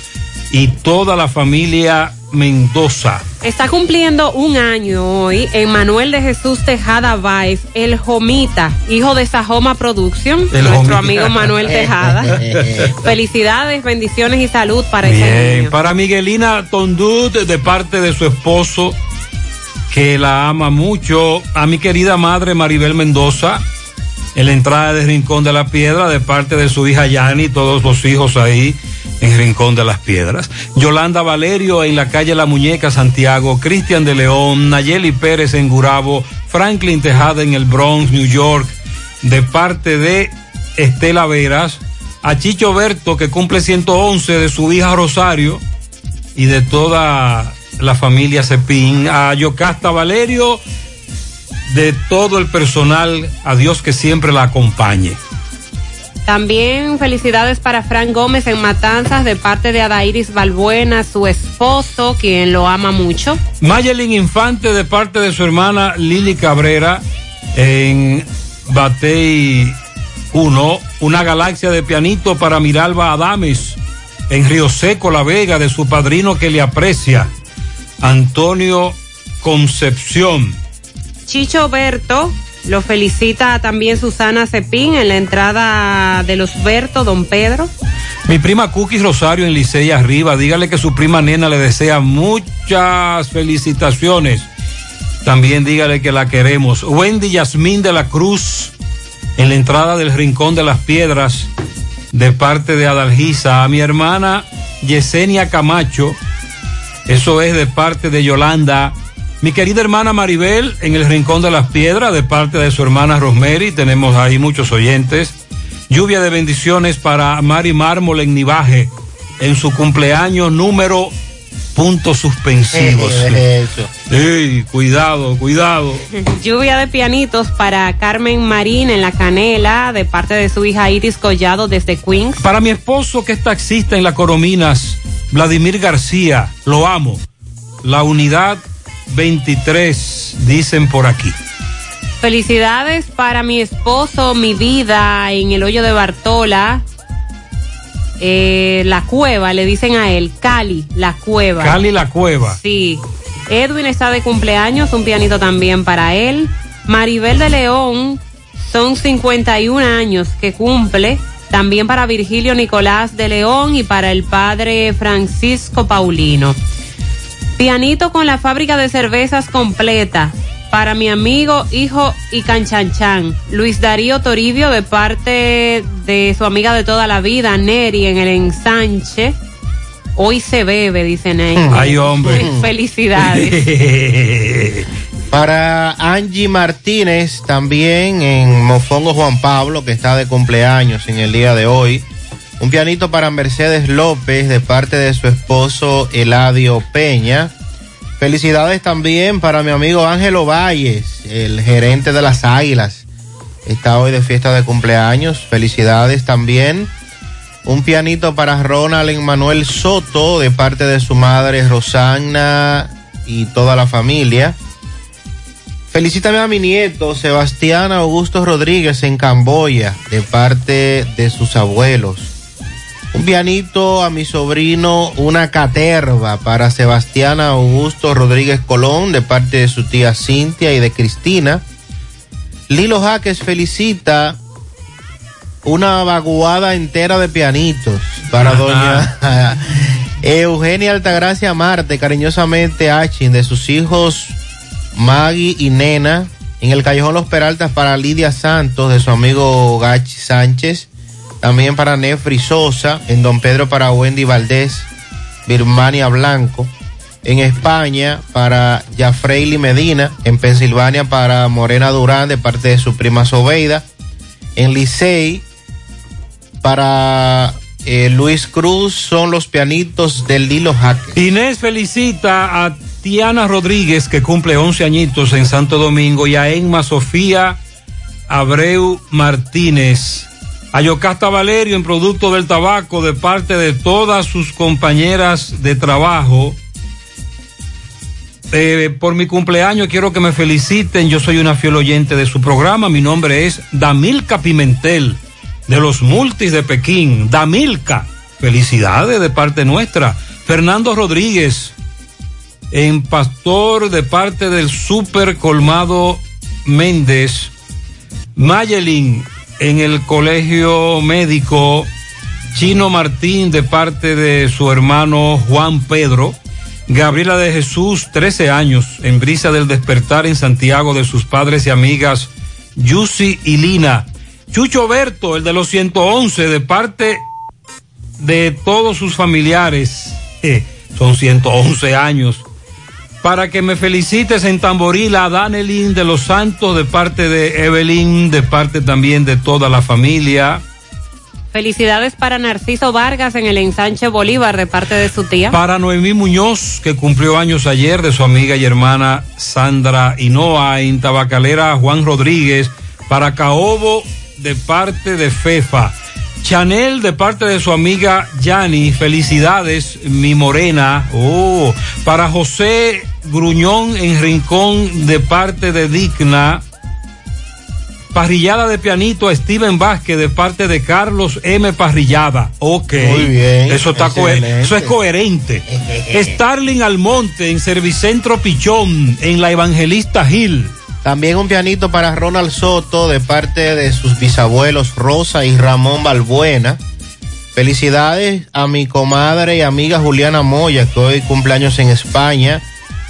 y toda la familia Mendoza. Está cumpliendo un año hoy en Manuel de Jesús Tejada Baez, el Jomita, hijo de Sajoma Production, El nuestro Jomita. amigo Manuel Tejada. Felicidades, bendiciones y salud para ese Bien, niño. para Miguelina Tondut, de parte de su esposo, que la ama mucho. A mi querida madre Maribel Mendoza, en la entrada de Rincón de la Piedra, de parte de su hija Yani, todos los hijos ahí. en Rincón de las Piedras. Yolanda Valerio en la calle La Muñeca, Santiago. Cristian de León, Nayeli Pérez en Gurabo. Franklin Tejada en el Bronx, New York. De parte de Estela Veras. A Chicho Berto, que cumple 111 de su hija Rosario. Y de toda la familia Cepín. A Yocasta Valerio. De todo el personal. A Dios que siempre la acompañe. También felicidades para Fran Gómez en Matanzas de parte de Adairis Balbuena, su esposo, quien lo ama mucho. Mayelin Infante de parte de su hermana Lili Cabrera en Batey 1, una galaxia de pianito para Miralba Adames en Río Seco, La Vega, de su padrino que le aprecia, Antonio Concepción. Chicho Berto lo felicita también Susana Cepín en la entrada de los Berto, don Pedro. Mi prima Cookies Rosario en Licey arriba, dígale que su prima nena le desea muchas felicitaciones. También dígale que la queremos. Wendy Yasmín de la Cruz en la entrada del Rincón de las Piedras de parte de Adalgisa. A mi hermana Yesenia Camacho, eso es de parte de Yolanda. Mi querida hermana Maribel en el Rincón de las Piedras de parte de su hermana Rosemary. Tenemos ahí muchos oyentes. Lluvia de bendiciones para Mari Mármol en Nivaje en su cumpleaños número puntos suspensivos. Ey, cuidado, cuidado. Lluvia de pianitos para Carmen Marín en La Canela de parte de su hija Iris Collado desde Queens. Para mi esposo que es taxista en La Corominas, Vladimir García, lo amo. La unidad 23, dicen por aquí. Felicidades para mi esposo, mi vida en el hoyo de Bartola. Eh, la cueva, le dicen a él, Cali, la cueva. Cali la cueva. Sí. Edwin está de cumpleaños, un pianito también para él. Maribel de León, son 51 años que cumple. También para Virgilio Nicolás de León y para el padre Francisco Paulino. Pianito con la fábrica de cervezas completa. Para mi amigo, hijo y canchanchan. Luis Darío Toribio de parte de su amiga de toda la vida, Neri, en el ensanche. Hoy se bebe, dice Ney. Ay, hombre. Felicidades. Para Angie Martínez, también en Mofongo Juan Pablo, que está de cumpleaños en el día de hoy. Un pianito para Mercedes López de parte de su esposo Eladio Peña. Felicidades también para mi amigo Ángelo Valles, el gerente de las Águilas. Está hoy de fiesta de cumpleaños. Felicidades también. Un pianito para Ronald Manuel Soto de parte de su madre Rosanna y toda la familia. Felicítame a mi nieto Sebastián Augusto Rodríguez en Camboya de parte de sus abuelos. Un pianito a mi sobrino, una caterva para Sebastián Augusto Rodríguez Colón de parte de su tía Cintia y de Cristina. Lilo Jaques felicita una vaguada entera de pianitos para doña Eugenia Altagracia Marte, cariñosamente Achin, de sus hijos Maggie y Nena. En el Callejón Los Peraltas para Lidia Santos, de su amigo Gachi Sánchez. También para Nefri Sosa, en Don Pedro para Wendy Valdés, Birmania Blanco. En España para Jafreili Medina, en Pensilvania para Morena Durán de parte de su prima Sobeida. En Licey para eh, Luis Cruz son los pianitos del Lilo Jaque. Inés felicita a Tiana Rodríguez que cumple 11 añitos en Santo Domingo y a Emma Sofía Abreu Martínez. A Yocasta Valerio en Producto del Tabaco de parte de todas sus compañeras de trabajo. Eh, por mi cumpleaños quiero que me feliciten. Yo soy una fiel oyente de su programa. Mi nombre es Damilca Pimentel de los Multis de Pekín. Damilca, felicidades de parte nuestra. Fernando Rodríguez en Pastor de parte del Super Colmado Méndez. Mayelin en el Colegio Médico Chino Martín de parte de su hermano Juan Pedro. Gabriela de Jesús, 13 años, en Brisa del Despertar en Santiago de sus padres y amigas Yusi y Lina. Chucho Berto, el de los 111, de parte de todos sus familiares, son 111 años, para que me felicites en Tamboril a Danelín de los Santos de parte de Evelyn, de parte también de toda la familia. Felicidades para Narciso Vargas en el ensanche Bolívar de parte de su tía. Para Noemí Muñoz, que cumplió años ayer, de su amiga y hermana Sandra Hinoa, en Tabacalera Juan Rodríguez. Para Caobo, de parte de Fefa. Chanel, de parte de su amiga Yani. Felicidades, mi morena. Oh. Para José Gruñón en Rincón, de parte de Digna. Parrillada de pianito a Steven Vázquez de parte de Carlos M. Parrillada. Ok. Muy bien, Eso, está eso es coherente. Starling Almonte en Servicentro Pichón, en la Evangelista Gil. También un pianito para Ronald Soto de parte de sus bisabuelos Rosa y Ramón Balbuena. Felicidades a mi comadre y amiga Juliana Moya, que hoy cumpleaños en España,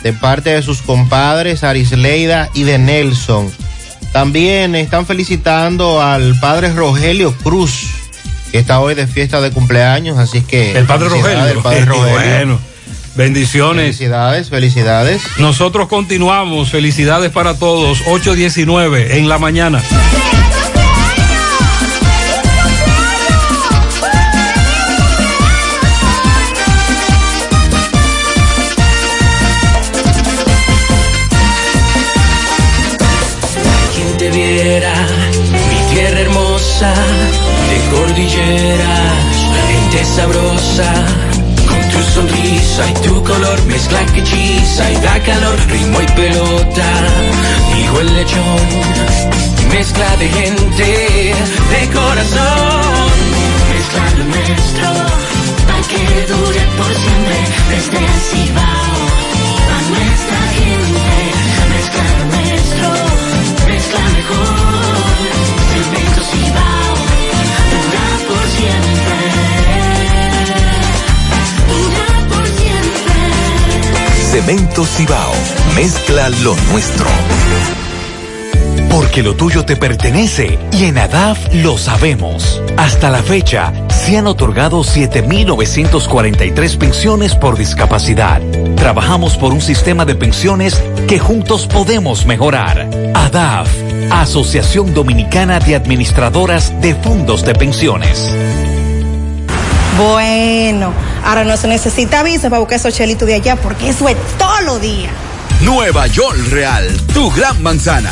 de parte de sus compadres Arisleida y de Nelson. También están felicitando al padre Rogelio Cruz, que está hoy de fiesta de cumpleaños, así que... El padre Rogelio. El padre Rogelio. Bueno, bendiciones. Felicidades, felicidades. Nosotros continuamos. Felicidades para todos. 8.19 en la mañana. quien te viera, mi tierra hermosa, de cordilleras, gente sabrosa, y tu color, mezcla que hechiza y da calor, ritmo y pelota, hijo el lechón, mezcla de gente, de corazón, mezcla lo Cemento Cibao, mezcla lo nuestro. Porque lo tuyo te pertenece y en ADAF lo sabemos. Hasta la fecha, se han otorgado 7.943 pensiones por discapacidad. Trabajamos por un sistema de pensiones que juntos podemos mejorar. ADAF, Asociación Dominicana de Administradoras de Fondos de Pensiones. Bueno, ahora no se necesita visa para buscar esos chelitos de allá porque eso es todo lo día. Nueva York Real, tu gran manzana.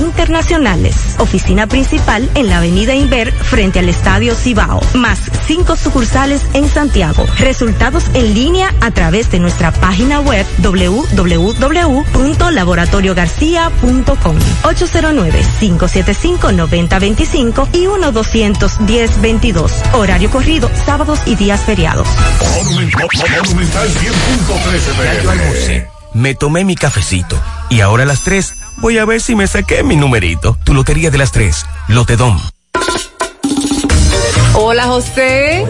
internacionales. Oficina principal en la avenida Inver frente al Estadio Cibao. Más cinco sucursales en Santiago. Resultados en línea a través de nuestra página web www.laboratoriogarcia.com 809-575-9025 y 1-210-22. Horario corrido, sábados y días feriados. Me tomé mi cafecito y ahora a las 3 voy a ver si me saqué mi numerito. Tu lotería de las 3, Lotedom. Hola José.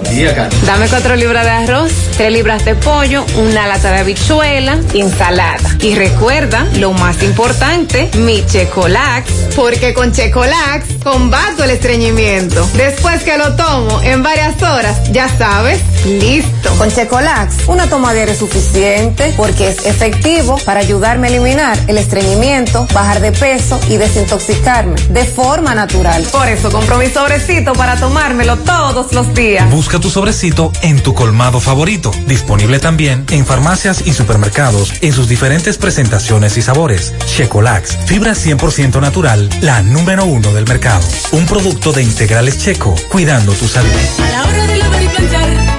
Dame cuatro libras de arroz, tres libras de pollo, una lata de habichuela ensalada. Y recuerda, lo más importante, mi Checolax, porque con Checolax combato el estreñimiento. Después que lo tomo en varias horas, ya sabes, listo. Con Checolax, una toma diaria es suficiente porque es efectivo para ayudarme a eliminar el estreñimiento, bajar de peso y desintoxicarme de forma natural. Por eso compro mi sobrecito para tomármelo todos todos los días. Busca tu sobrecito en tu colmado favorito. Disponible también en farmacias y supermercados en sus diferentes presentaciones y sabores. Checolax, fibra 100% natural, la número uno del mercado. Un producto de integrales checo, cuidando tu salud. A la hora de lavar y planchar,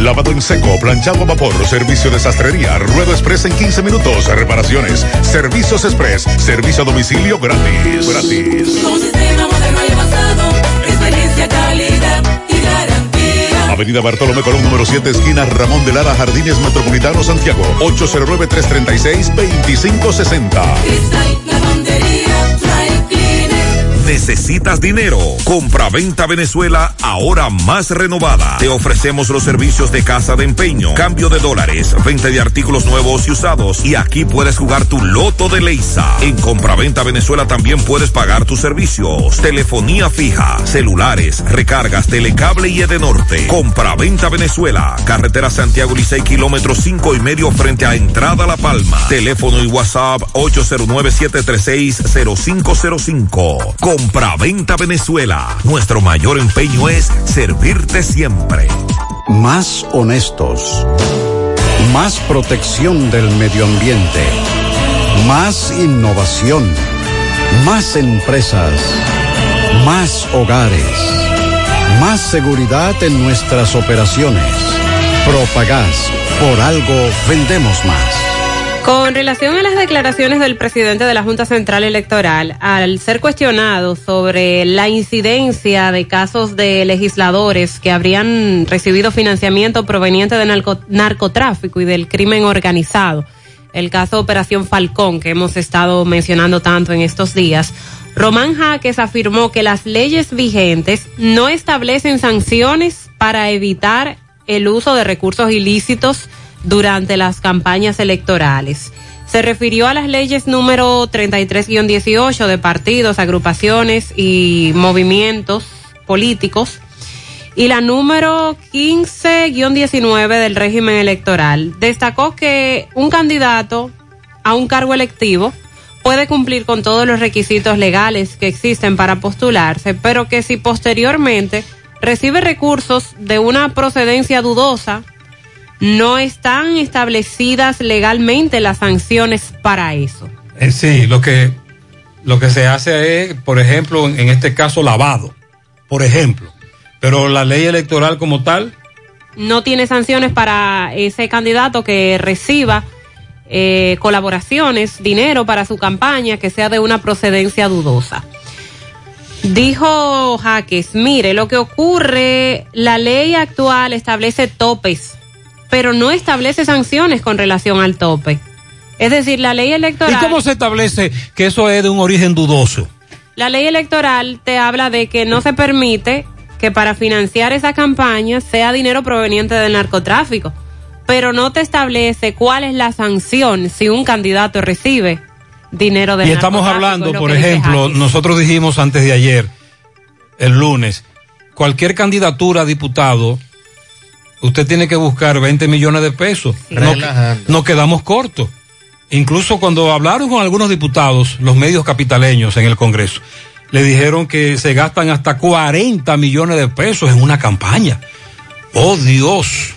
Lavado en seco, planchado a vapor, servicio de sastrería, ruedo express en 15 minutos, reparaciones, servicios express, servicio a domicilio gratis. Gratis. Con sistema moderno y avanzado, experiencia, calidad y garantía. Avenida Bartolomé Colón, número 7, esquina Ramón de Lara, Jardines Metropolitano, Santiago. 809-336-2560. Cristal Lavandería. ¿Necesitas dinero? Compra-venta Venezuela ahora más renovada. Te ofrecemos los servicios de casa de empeño, cambio de dólares, venta de artículos nuevos y usados. Y aquí puedes jugar tu loto de Leisa. En Compra-venta Venezuela también puedes pagar tus servicios. Telefonía fija, celulares, recargas, telecable y Edenorte. Compra-venta Venezuela. Carretera Santiago Licey, kilómetro cinco y medio frente a Entrada La Palma. Teléfono y WhatsApp 809-736-0505. Compra-venta Venezuela. Nuestro mayor empeño es servirte siempre. Más honestos. Más protección del medio ambiente. Más innovación. Más empresas. Más hogares. Más seguridad en nuestras operaciones. Propagás. Por algo vendemos más. Con relación a las declaraciones del presidente de la Junta Central Electoral, al ser cuestionado sobre la incidencia de casos de legisladores que habrían recibido financiamiento proveniente de narco- narcotráfico y del crimen organizado, el caso Operación Falcón que hemos estado mencionando tanto en estos días, Román Jaques afirmó que las leyes vigentes no establecen sanciones para evitar el uso de recursos ilícitos durante las campañas electorales. Se refirió a las leyes número 33-18 de partidos, agrupaciones y movimientos políticos y la número 15-19 del régimen electoral. Destacó que un candidato a un cargo electivo puede cumplir con todos los requisitos legales que existen para postularse, pero que si posteriormente recibe recursos de una procedencia dudosa, no están establecidas legalmente las sanciones para eso. Eh, sí, lo que, lo que se hace es, por ejemplo, en, en este caso, lavado, por ejemplo. Pero la ley electoral como tal, No tiene sanciones para ese candidato que reciba eh, colaboraciones, dinero para su campaña, que sea de una procedencia dudosa. Dijo Jaques, mire, lo que ocurre, la ley actual establece topes, pero no establece sanciones con relación al tope. Es decir, la ley ¿y electoral... cómo se establece que eso es de un origen dudoso? La ley electoral te habla de que no se permite que para financiar esa campaña sea dinero proveniente del narcotráfico, pero no te establece cuál es la sanción si un candidato recibe dinero del Y estamos hablando, es por ejemplo, nosotros dijimos antes de ayer, el lunes, cualquier candidatura a diputado, usted tiene que buscar 20 millones de pesos. No, Relajando. nos quedamos cortos. Incluso cuando hablaron con algunos diputados, los medios capitaleños en el Congreso, le dijeron que se gastan hasta 40 millones de pesos en una campaña. Oh Dios.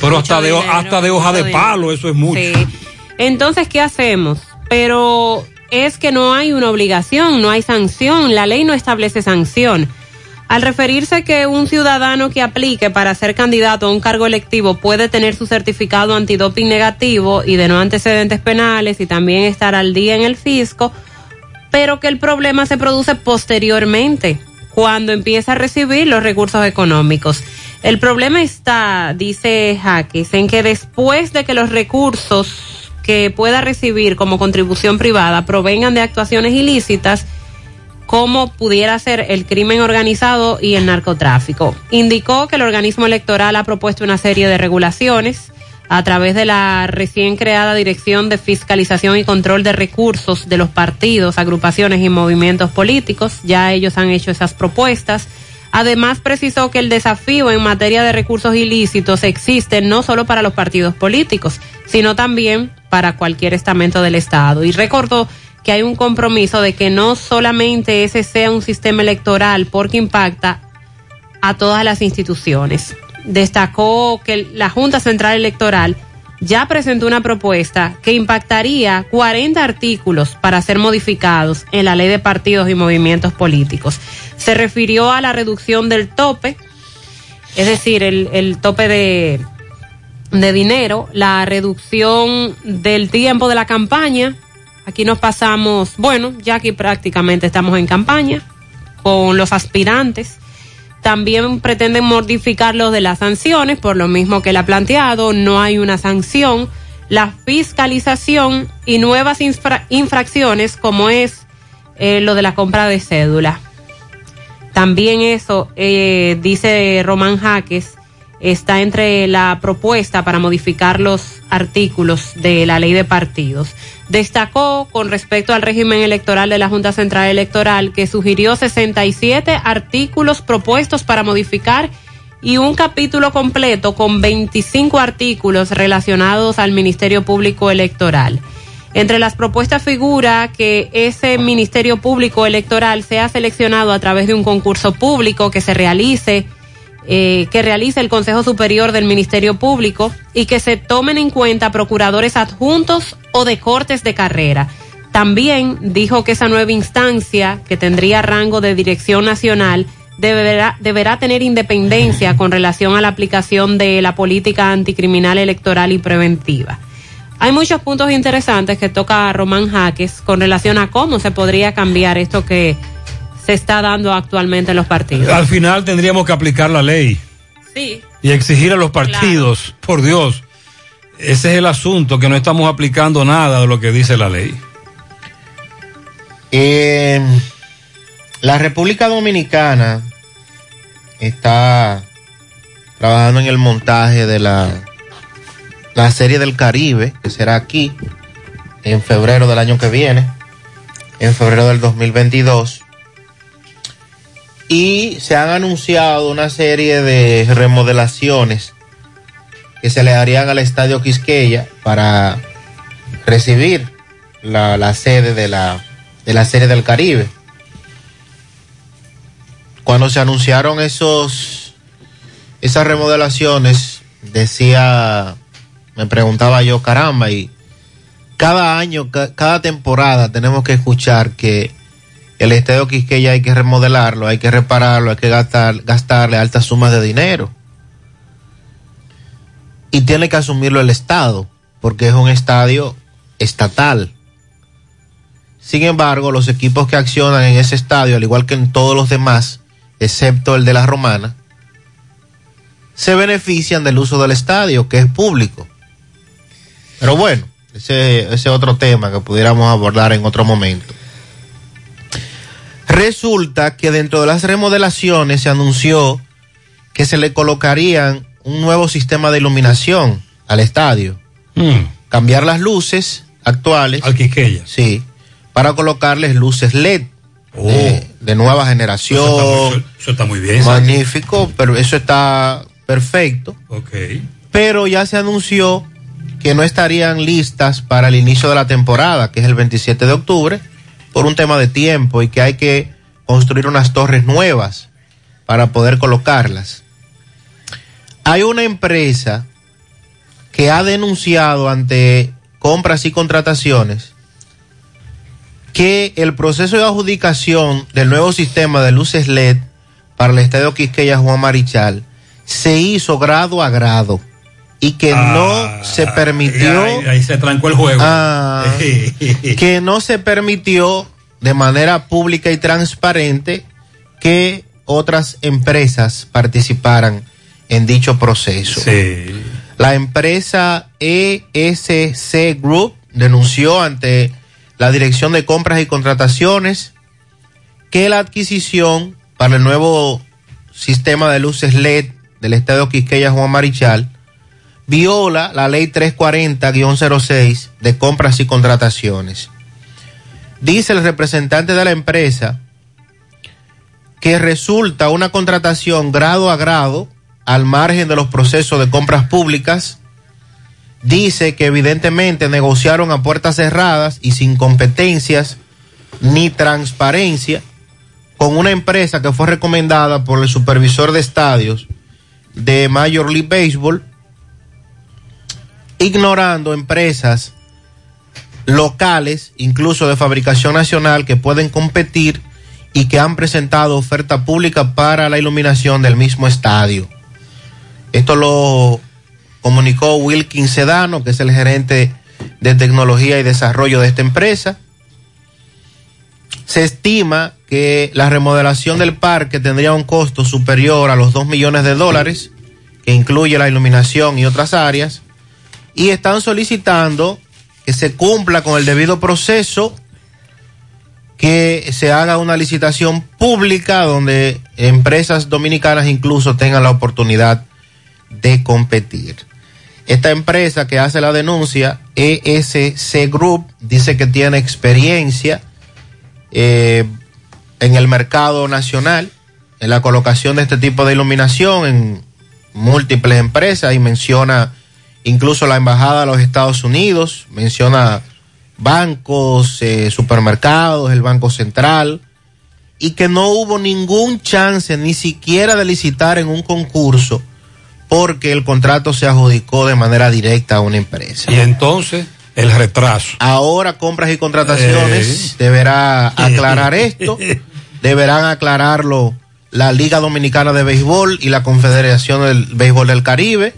Pero hasta de, hasta de hoja de dinero. palo, eso es mucho. Sí. Entonces, ¿qué hacemos? Pero es que no hay una obligación, no hay sanción, la ley no establece sanción. Al referirse que un ciudadano que aplique para ser candidato a un cargo electivo puede tener su certificado antidoping negativo y de no antecedentes penales y también estar al día en el fisco, pero que el problema se produce posteriormente, cuando empieza a recibir los recursos económicos. El problema está, dice Jaques, en que después de que los recursos que pueda recibir como contribución privada provengan de actuaciones ilícitas, como pudiera ser el crimen organizado y el narcotráfico. Indicó que el organismo electoral ha propuesto una serie de regulaciones a través de la recién creada Dirección de Fiscalización y Control de Recursos de los partidos, agrupaciones y movimientos políticos. Ya ellos han hecho esas propuestas. Además, precisó que el desafío en materia de recursos ilícitos existe no solo para los partidos políticos, sino también para cualquier estamento del Estado. Y recordó que hay un compromiso de que no solamente ese sea un sistema electoral porque impacta a todas las instituciones. Destacó que la Junta Central Electoral ya presentó una propuesta que impactaría 40 artículos para ser modificados en la ley de partidos y movimientos políticos. Se refirió a la reducción del tope, es decir, el, el tope de, de dinero, la reducción del tiempo de la campaña. Aquí nos pasamos, bueno, ya aquí prácticamente estamos en campaña con los aspirantes. También pretenden modificar los de las sanciones, por lo mismo que él ha planteado, no hay una sanción, la fiscalización y nuevas infra- infracciones como es eh, lo de la compra de cédula. También eso, eh, dice Román Jaques, está entre la propuesta para modificar los artículos de la ley de partidos. Destacó con respecto al régimen electoral de la Junta Central Electoral que sugirió 67 artículos propuestos para modificar y un capítulo completo con 25 artículos relacionados al Ministerio Público Electoral. Entre las propuestas figura que ese Ministerio Público Electoral sea seleccionado a través de un concurso público que se realice eh, que realice el Consejo Superior del Ministerio Público y que se tomen en cuenta procuradores adjuntos o de cortes de carrera. También dijo que esa nueva instancia, que tendría rango de dirección nacional, deberá, deberá tener independencia con relación a la aplicación de la política anticriminal electoral y preventiva. Hay muchos puntos interesantes que toca Román Jaques con relación a cómo se podría cambiar esto que se está dando actualmente en los partidos. Al final tendríamos que aplicar la ley Sí. y exigir a los partidos, por Dios. Ese es el asunto, que no estamos aplicando nada de lo que dice la ley. Eh, la República Dominicana está trabajando en el montaje de la, la serie del Caribe, que será aquí en febrero del año que viene, en febrero del 2022. Y se han anunciado una serie de remodelaciones que se le harían al Estadio Quisqueya para recibir la, la sede de la, de la serie del Caribe. Cuando se anunciaron esos, esas remodelaciones, decía, me preguntaba yo, caramba, y cada año, ca- cada temporada tenemos que escuchar que el estadio Quisqueya hay que remodelarlo, hay que repararlo, hay que gastar, gastarle altas sumas de dinero. Y tiene que asumirlo el Estado, porque es un estadio estatal. Sin embargo, los equipos que accionan en ese estadio, al igual que en todos los demás, excepto el de la Romana, se benefician del uso del estadio, que es público. Pero bueno, ese es otro tema que pudiéramos abordar en otro momento. Resulta que dentro de las remodelaciones se anunció que se le colocarían un nuevo sistema de iluminación al estadio. Cambiar las luces actuales. Al. Sí. Para colocarles luces LED de, de nueva generación. Oh. Eso está, muy- eso está muy bien. Magnífico, pero eso está perfecto. Ok. Pero ya se anunció que no estarían listas para el inicio de la temporada, que es el 27 de octubre, por un tema de tiempo y que hay que construir unas torres nuevas para poder colocarlas. Hay una empresa que ha denunciado ante compras y contrataciones que el proceso de adjudicación del nuevo sistema de luces LED para el Estadio Quisqueya Juan Marichal se hizo grado a grado y que no se permitió Ahí, ahí se trancó el juego. Ah, que no se permitió de manera pública y transparente que otras empresas participaran en dicho proceso. La empresa ESC Group denunció ante la Dirección de Compras y Contrataciones que la adquisición para el nuevo sistema de luces LED del Estadio Quisqueya Juan Marichal viola la ley 340-06 de compras y contrataciones. Dice el representante de la empresa que resulta una contratación grado a grado al margen de los procesos de compras públicas dice que evidentemente negociaron a puertas cerradas y sin competencias ni transparencia con una empresa que fue recomendada por el supervisor de estadios de Major League Baseball, ignorando empresas locales, incluso de fabricación nacional, que pueden competir y que han presentado oferta pública para la iluminación del mismo estadio. Esto lo comunicó Wilkin Sedano, que es el gerente de tecnología y desarrollo de esta empresa. Se estima que la remodelación del parque tendría un costo superior a los 2 millones de dólares, que incluye la iluminación y otras áreas, y están solicitando que se cumpla con el debido proceso, que se haga una licitación pública donde empresas dominicanas incluso tengan la oportunidad de competir. Esta empresa que hace la denuncia, ESC Group, dice que tiene experiencia eh, en el mercado nacional, en la colocación de este tipo de iluminación en múltiples empresas y menciona incluso la Embajada de los Estados Unidos, menciona bancos, eh, supermercados, el Banco Central, y que no hubo ningún chance ni siquiera de licitar en un concurso porque el contrato se adjudicó de manera directa a una empresa. Y entonces, el retraso. Ahora compras y contrataciones Eh. deberá aclarar esto, deberán aclararlo la Liga Dominicana de Béisbol y la Confederación del Béisbol del Caribe,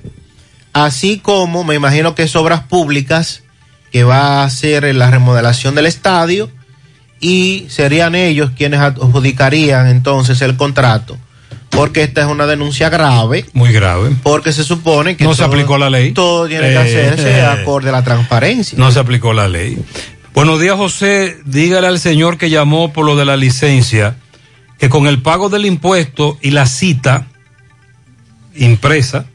así como me imagino que es obras públicas que va a hacer la remodelación del estadio y serían ellos quienes adjudicarían entonces el contrato, porque esta es una denuncia grave. Muy grave. Porque se supone que No se aplicó la ley. Todo tiene que Eh, hacerse eh. acorde a la transparencia. No se aplicó la ley. Buenos días, José. Dígale al señor que llamó por lo de la licencia que con el pago del impuesto y la cita impresa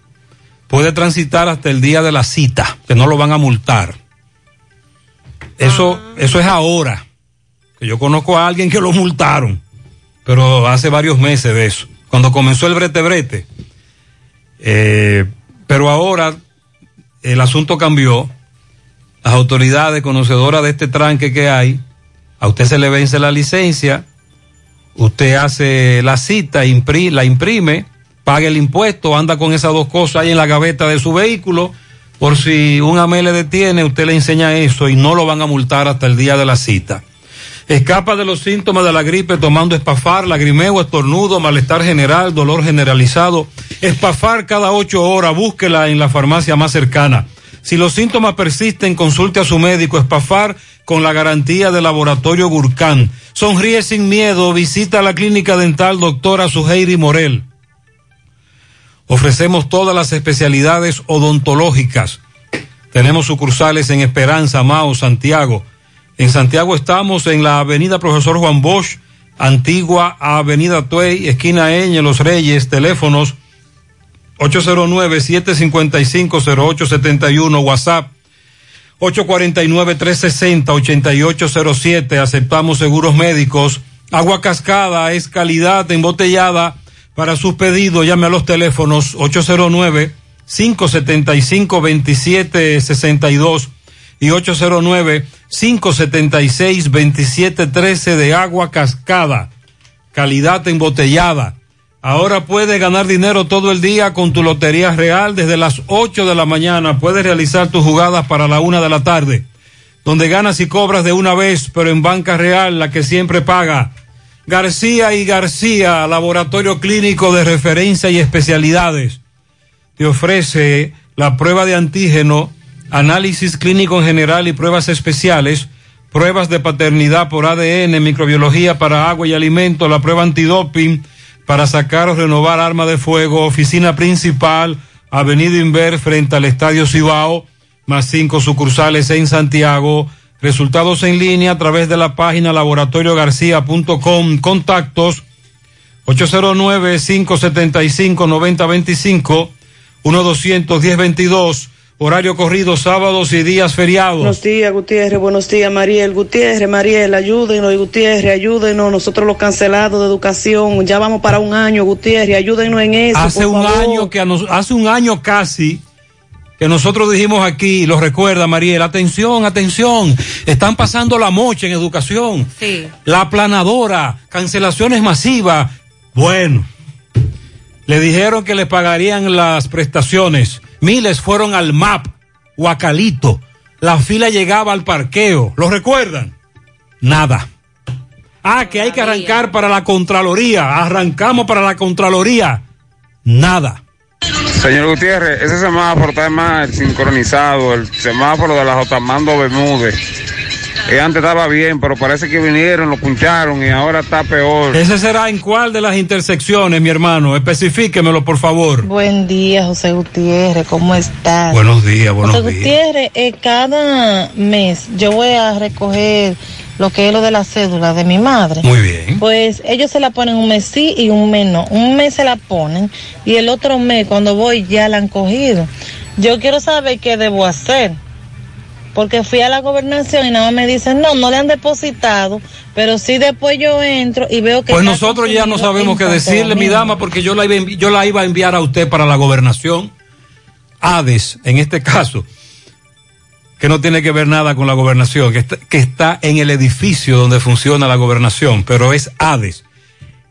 puede transitar hasta el día de la cita, que no lo van a multar. Eso, eso es ahora. Que yo conozco a alguien que lo multaron, pero hace varios meses de eso, cuando comenzó el brete brete. Eh, pero ahora el asunto cambió. Las autoridades conocedoras de este tranque que hay, a usted se le vence la licencia, usted hace la cita, impri- la imprime, paga el impuesto, anda con esas dos cosas ahí en la gaveta de su vehículo, por si un AME le detiene, usted le enseña eso y no lo van a multar hasta el día de la cita. Escapa de los síntomas de la gripe tomando espafar, lagrimeo, estornudo, malestar general, dolor generalizado. Espafar cada ocho horas, búsquela en la farmacia más cercana. Si los síntomas persisten, consulte a su médico. Espafar con la garantía del laboratorio Gurkhan. Sonríe sin miedo, visita la clínica dental doctora Suheiri Morel. Ofrecemos todas las especialidades odontológicas. Tenemos sucursales en Esperanza, Mao, Santiago. En Santiago estamos en la avenida Profesor Juan Bosch, antigua avenida Tuey, esquina Eñe, Los Reyes, teléfonos 809-755-0871, WhatsApp 849-360-8807, aceptamos seguros médicos. Agua cascada es calidad embotellada. Para sus pedidos, llame a los teléfonos 809-575-2762 y 809-576-2713 de agua cascada. Calidad embotellada. Ahora puedes ganar dinero todo el día con tu Lotería Real. Desde las 8 de la mañana puedes realizar tus jugadas para la una de la tarde. Donde ganas y cobras de una vez, pero en Banca Real, la que siempre paga. García y García, laboratorio clínico de referencia y especialidades. Te ofrece la prueba de antígeno, análisis clínico en general y pruebas especiales, pruebas de paternidad por ADN, microbiología para agua y alimento, la prueba antidoping para sacar o renovar arma de fuego, oficina principal, Avenida Inver frente al Estadio Cibao, más cinco sucursales en Santiago. Resultados en línea a través de la página laboratoriogarcía.com. Contactos 809-575-9025, 1-210-22, horario corrido sábados y días feriados. Buenos días, Gutiérrez. Buenos días, Mariel. Gutiérrez, Mariel, ayúdenos, Gutiérrez, ayúdenos. Nosotros los cancelados de educación, ya vamos para un año, Gutiérrez, ayúdenos en eso. hace por un favor. año que a nos- hace un año casi que nosotros dijimos aquí, lo recuerda Mariel, atención, atención, están pasando la mocha en educación. Sí. La planadora, cancelaciones masivas. Bueno, le dijeron que le pagarían las prestaciones. Miles fueron al MAP, Huacalito. La fila llegaba al parqueo. ¿Lo recuerdan? Nada. Ah, que hay que arrancar para la Contraloría. Arrancamos para la Contraloría. Nada. Señor Gutiérrez, ese semáforo está mal sincronizado, el semáforo de la Jotamando Bermúdez. Que antes estaba bien, pero parece que vinieron, lo puncharon y ahora está peor. ¿Ese será en cuál de las intersecciones, mi hermano? Especifíquemelo, por favor. Buen día, José Gutiérrez, ¿cómo estás? Buenos días, buenos José días. Gutiérrez, eh, cada mes yo voy a recoger lo que es lo de la cédula de mi madre. Muy bien. Pues ellos se la ponen un mes sí y un mes no. Un mes se la ponen y el otro mes cuando voy ya la han cogido. Yo quiero saber qué debo hacer. Porque fui a la gobernación y nada más me dicen, no, no le han depositado, pero sí después yo entro y veo que... Pues nosotros ya no sabemos qué decirle, mi dama, porque yo la, iba, yo la iba a enviar a usted para la gobernación. ADES, en este caso, que no tiene que ver nada con la gobernación, que está, en el edificio donde funciona la gobernación, pero es ADES.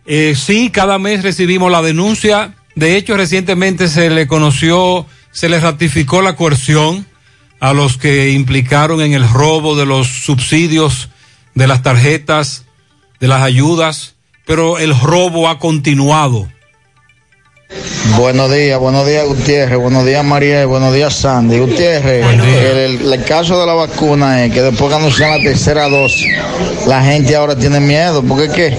Eh, sí, cada mes recibimos la denuncia. De hecho, recientemente se le conoció, se le ratificó la coerción a los que implicaron en el robo de los subsidios, de las tarjetas, de las ayudas, pero el robo ha continuado. Buenos días, buenos días Gutiérrez, buenos días María, buenos días Sandy. Gutiérrez, el, el- el caso de la vacuna es que después que anuncian la tercera dosis, la gente ahora tiene miedo, porque es que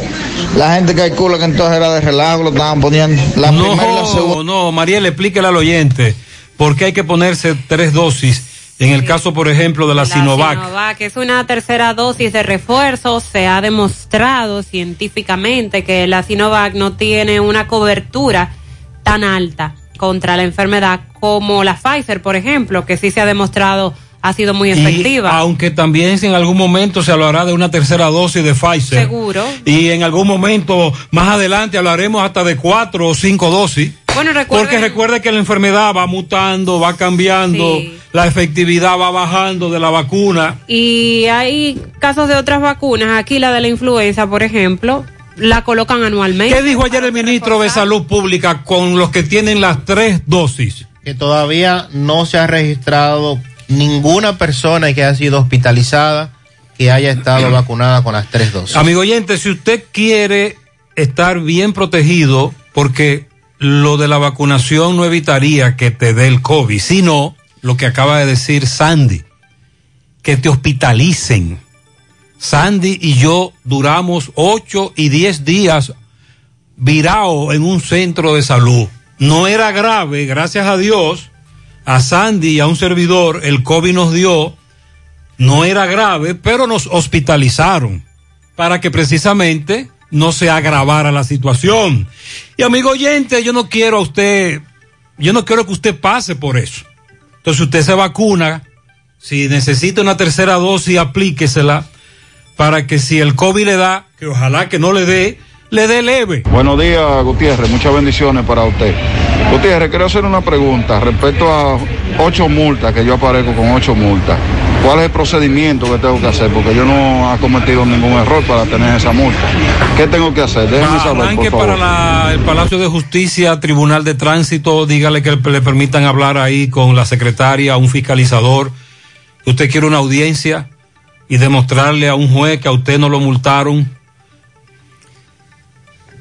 la gente calcula que entonces era de relajo, lo estaban poniendo. La primera y la segunda. No, no, Mariel, explíquele al oyente por qué hay que ponerse tres dosis. En el caso, por ejemplo, de la, Sinovac. Sinovac es una tercera dosis de refuerzo. Se ha demostrado científicamente que la Sinovac no tiene una cobertura tan alta contra la enfermedad como la Pfizer, por ejemplo, que sí se ha demostrado ha sido muy Y efectiva. aunque también en algún momento se hablará de una tercera dosis de Pfizer. Seguro. Y en algún momento más adelante hablaremos hasta de cuatro o cinco dosis. Bueno, recuerden- Porque recuerde que la enfermedad va mutando, va cambiando, Sí. la efectividad va bajando de la vacuna. Y hay casos de otras vacunas. Aquí la de la influenza, por ejemplo, la colocan anualmente. ¿Qué dijo ayer el ministro de Salud Pública con los que tienen las tres dosis? que todavía no se ha registrado ninguna persona que haya sido hospitalizada que haya estado vacunada con las tres dosis. Amigo oyente, si usted quiere estar bien protegido, porque lo de la vacunación no evitaría que te dé el COVID, sino lo que acaba de decir Sandy, que te hospitalicen. Sandy y yo duramos ocho y diez días virado en un centro de salud. No era grave, gracias a Dios, a Sandy y a un servidor el COVID nos dio, no era grave, pero nos hospitalizaron para que precisamente no se agravara la situación. Y amigo oyente, yo no quiero a usted, yo no quiero que usted pase por eso. Entonces usted se vacuna, si necesita una tercera dosis, aplíquesela para que si el COVID le da, que ojalá que no le dé, le dé leve. Buenos días, Gutiérrez. Muchas bendiciones para usted. Gutiérrez, quiero hacer una pregunta respecto a ocho multas, que yo aparezco con ocho multas. ¿Cuál es el procedimiento que tengo que hacer? Porque yo no he cometido ningún error para tener esa multa. ¿Qué tengo que hacer? Déjeme saber, por favor. para la- el Palacio de Justicia, Tribunal de Tránsito, dígale que le permitan hablar ahí con la secretaria, un fiscalizador. Usted quiere una audiencia y demostrarle a un juez que a usted no lo multaron.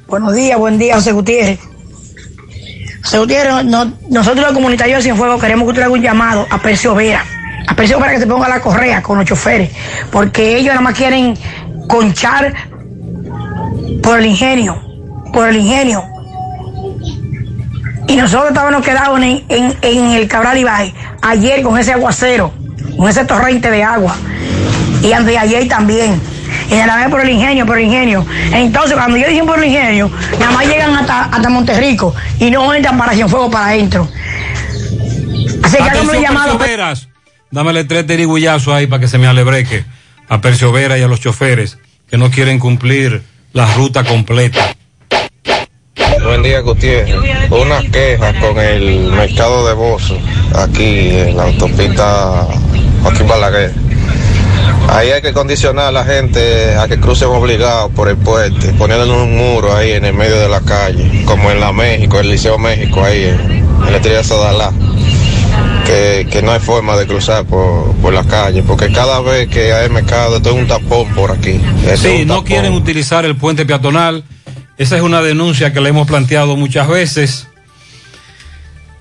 Buenos días, buen día, José Gutiérrez. José Gutiérrez, no- nosotros los comunitarios de Cienfuegos queremos que usted haga un llamado a Percio Vera. A Percio Vera que se ponga la correa con los choferes. Porque ellos nada más quieren conchar por el ingenio. Por el ingenio. Y nosotros estábamos quedados en, en- el Cabral Ibai ayer con ese aguacero, con ese torrente de agua. Y antes de ayer también. Y de la vez por el ingenio, por el ingenio. Entonces, cuando yo dije por el ingenio, nada más llegan hasta, hasta Monterrico y no entran para Cienfuegos para adentro. Así que hágame un llamado. Percio Veras. Dámele tres terigullazos ahí para que se me alebreque a Percio Vera y a los choferes que no quieren cumplir la ruta completa. buen día, Gutiérrez. Una queja con el mercado de Bozo, aquí en la autopista Joaquín Balaguer. Ahí hay que condicionar a la gente a que crucen obligados por el puente, poniéndole un muro ahí en el medio de la calle, como en la México, el Liceo México, ahí en, en la estrella Sadalá. Que, que no hay forma de cruzar por, por la calle, porque cada vez que hay mercado, esto es un tapón por aquí. Sí, no quieren utilizar el puente peatonal. Esa es una denuncia que le hemos planteado muchas veces,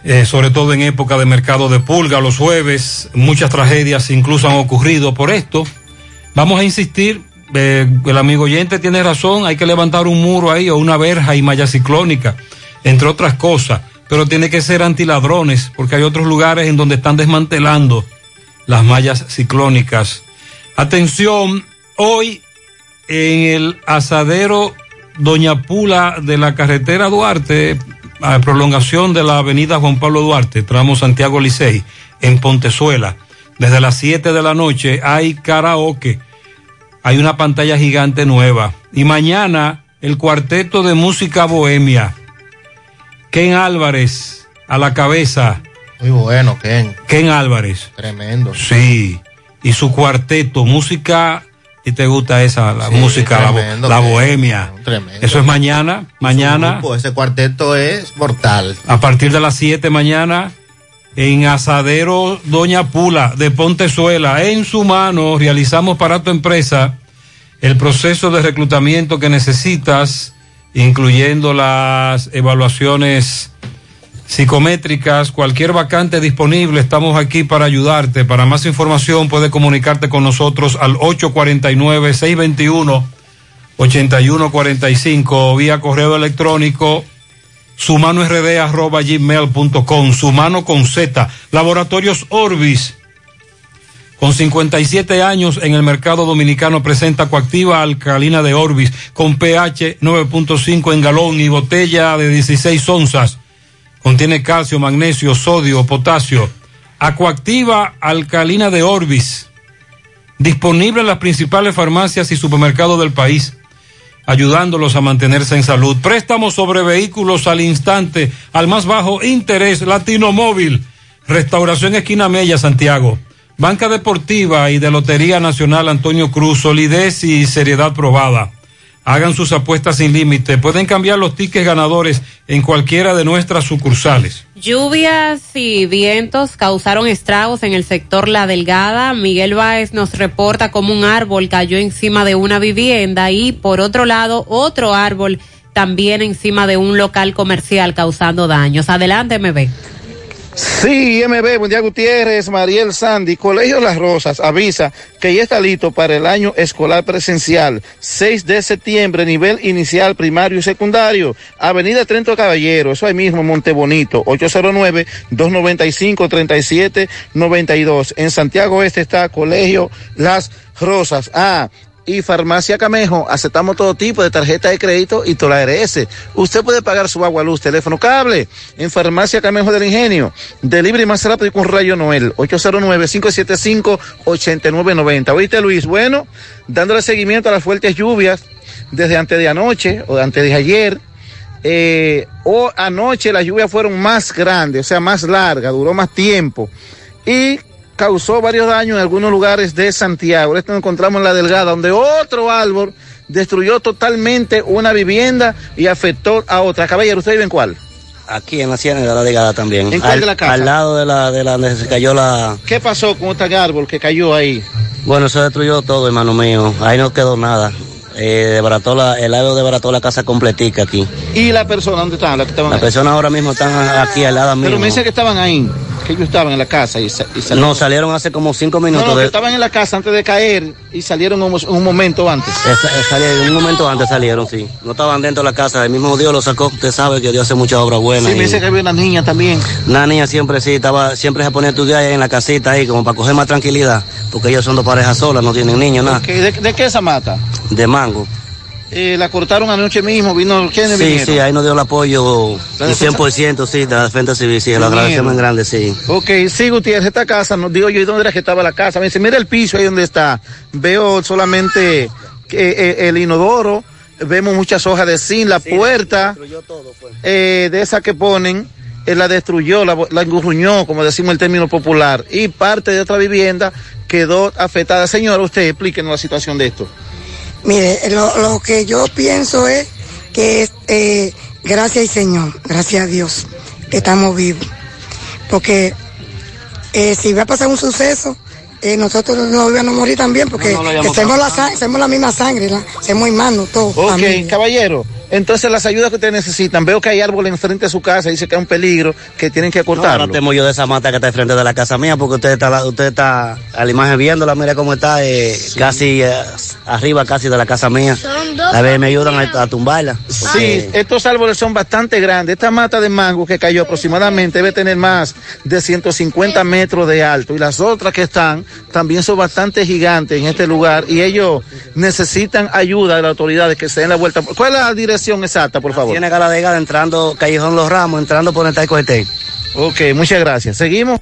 eh, sobre todo en época de mercado de pulga, los jueves. Muchas tragedias incluso han ocurrido por esto. Vamos a insistir, eh, el amigo oyente tiene razón, hay que levantar un muro ahí o una verja y malla ciclónica, entre otras cosas. Pero tiene que ser antiladrones, porque hay otros lugares en donde están desmantelando las mallas ciclónicas. Atención, hoy en el asadero Doña Pula de la carretera Duarte, a prolongación de la avenida Juan Pablo Duarte, tramo Santiago Licey, en Pontezuela. Desde las 7 de la noche hay karaoke, hay una pantalla gigante nueva. Y mañana el cuarteto de música bohemia. Ken Álvarez a la cabeza. Muy bueno, Ken. Ken Álvarez. Tremendo. Sí, y su cuarteto, música, y te gusta esa, la Sí, música, la, tremendo, la Ken. bohemia. Tremendo. Eso es mañana, mañana, Grupo, ese cuarteto es mortal. a partir de las 7 mañana, en Asadero Doña Pula de Pontezuela, en su mano, realizamos para tu empresa el proceso de reclutamiento que necesitas, incluyendo las evaluaciones psicométricas, cualquier vacante disponible, estamos aquí para ayudarte. Para más información puedes comunicarte con nosotros al 849-621-8145 o vía correo electrónico sumano rd arroba gmail.com, sumano con Z, Laboratorios Orbis. Con 57 años en el mercado dominicano presenta coactiva alcalina de Orbis con pH 9.5 en galón y botella de 16 onzas. Contiene calcio, magnesio, sodio, potasio. Acuactiva alcalina de Orbis. Disponible en las principales farmacias y supermercados del país, ayudándolos a mantenerse en salud. Préstamos sobre vehículos al instante, al más bajo interés, Latino Móvil. Restauración Esquina Mella, Santiago. Banca Deportiva y de Lotería Nacional Antonio Cruz, solidez y seriedad probada. Hagan sus apuestas sin límite. Pueden cambiar los tickets ganadores en cualquiera de nuestras sucursales. Lluvias y vientos causaron estragos en el sector La Delgada. Miguel Báez nos reporta cómo un árbol cayó encima de una vivienda y por otro lado otro árbol también encima de un local comercial causando daños. Adelante, MB. Sí, MB, buen día Gutiérrez, Mariel Sandy, Colegio Las Rosas avisa que ya está listo para el año escolar presencial, 6 de septiembre, nivel inicial, primario y secundario, Avenida Trento Caballero, eso ahí mismo, Montebonito, 809-295-3792. En Santiago Este está Colegio Las Rosas. Ah, y Farmacia Camejo, aceptamos todo tipo de tarjeta de crédito y toda ARS. Usted puede pagar su agua, luz, teléfono, cable en Farmacia Camejo del Ingenio. Delivery más rápido y con Rayo Noel, 809-575-8990. ¿Oíste, Luis? Bueno, dándole seguimiento a las fuertes lluvias desde antes de anoche o antes de ayer. Eh, o anoche las lluvias fueron más grandes, o sea, más largas, duró más tiempo. Y causó varios daños en algunos lugares de Santiago. Esto nos encontramos en La Delgada, donde otro árbol destruyó totalmente una vivienda y afectó a otra. Caballero, ¿usted vive en cuál? Aquí en la Ciénaga de la Delgada también. ¿En cuál al, de la casa? Al lado de la, de la donde se cayó la... ¿Qué pasó con este árbol que cayó ahí? Bueno, se destruyó todo, hermano mío. Ahí no quedó nada. Eh, desbarató la, el árbol desbarató la casa completica aquí. ¿Y la persona dónde estaban? Las que estaban Las ahí? personas ahora mismo están aquí al lado mío. Pero me dice que estaban ahí, que ellos estaban en la casa y, sa- y salieron. No, salieron hace como cinco minutos. no, de- estaban en la casa antes de caer y salieron un, un momento antes. Salieron, un momento antes salieron, sí. No estaban dentro de la casa. El mismo Dios lo sacó. Usted sabe que Dios hace muchas obras buenas. Sí, me y- dice que había una niña también. Una niña siempre sí, estaba, siempre se ponía a estudiar ahí en la casita ahí, como para coger más tranquilidad, porque ellos son dos parejas solas, no tienen niños, nada. ¿De, de qué esa mata? De mango. Eh, la cortaron anoche mismo, vino, ¿quiénes Sí, vinieron? sí, ahí nos dio el apoyo, ¿La un defensa? 100%, sí, de la defensa civil, sí, lo agradecemos en grande, sí. Ok, sí, Gutiérrez, esta casa, nos digo yo, ¿y dónde era que estaba la casa? Me dice, mira el piso ahí donde está. Veo solamente que, eh, el inodoro, vemos muchas hojas de zinc, la puerta eh, de esa que ponen, eh, la destruyó, la, la engurruñó, como decimos el término popular, y parte de otra vivienda quedó afectada. Señora, usted explíquenos la situación de esto. Mire, lo, lo que yo pienso es que eh, gracias al Señor, gracias a Dios, que estamos vivos. Porque eh, si va a pasar un suceso, eh, nosotros no íbamos a morir también, porque No, no somos, la, la misma sangre, la, somos hermanos todos. Ok, familia. caballero. Entonces las ayudas que ustedes necesitan, veo que hay árboles enfrente de su casa, dice que hay un peligro, que tienen que No, cortarlo. no temo yo de esa mata que está enfrente de la casa mía, porque usted está, la- usted está a la imagen viéndola, mira cómo está, eh, casi eh, arriba casi de la casa mía. A ver, me ayudan a, a tumbarla. Sí, estos árboles son bastante grandes. Esta mata de mango que cayó aproximadamente debe tener más de 150 metros de alto. Y las otras que están también son bastante gigantes en este lugar. Y ellos necesitan ayuda de las autoridades que se den la vuelta. ¿Cuál es la dirección exacta, por favor? Tiene Galadega entrando Callejón Los Ramos, entrando por el Taiko Este. Ok, muchas gracias. Seguimos.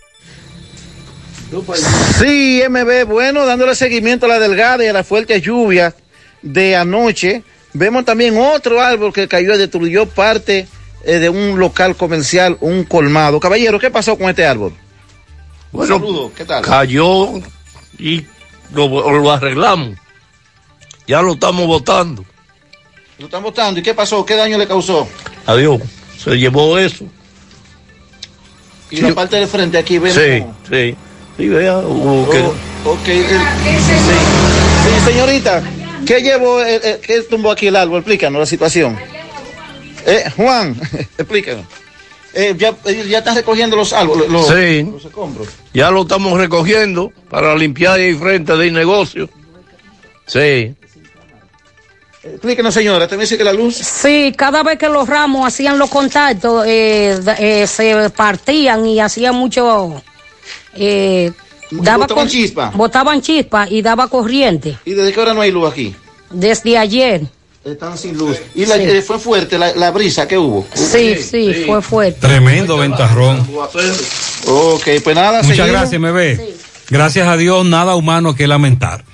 Sí, MB, bueno, dándole seguimiento a la delgada y a las fuertes lluvias de anoche. Vemos también otro árbol que cayó y destruyó parte eh, de un local comercial, un colmado. Caballero, ¿qué pasó con este árbol? Bueno, Saludos, ¿qué tal? cayó y lo, lo arreglamos. Ya lo estamos botando. Lo están botando. ¿Y qué pasó? ¿Qué daño le causó? Adiós. Se llevó eso. Y la parte de frente aquí, vemos. Sí, sí. Sí, vea, Oh, ok. eh, sí. Sí, señorita, ¿qué llevó, eh, eh, qué tumbó aquí el árbol? Explícanos la situación. Eh, Juan, explícanos. Eh, ya, ya están recogiendo los árboles, los, Sí. los escombros. Ya lo estamos recogiendo para limpiar ahí frente del negocio. Sí. Explíquenos, señora, ¿te me dice que la luz? Sí, cada vez que los ramos hacían los contactos, eh, eh, se partían y hacían mucho... Eh, daba botaban chispa. Botaban chispa y daba corriente. ¿Y desde qué hora no hay luz aquí? Desde ayer. Están sin luz. ¿Y la, Sí. eh, fue fuerte la, la brisa que hubo? Sí, sí, fue fuerte. Tremendo ventarrón. Ok, pues nada, Muchas seguimos. gracias, MB. Gracias a Dios, nada humano que lamentar.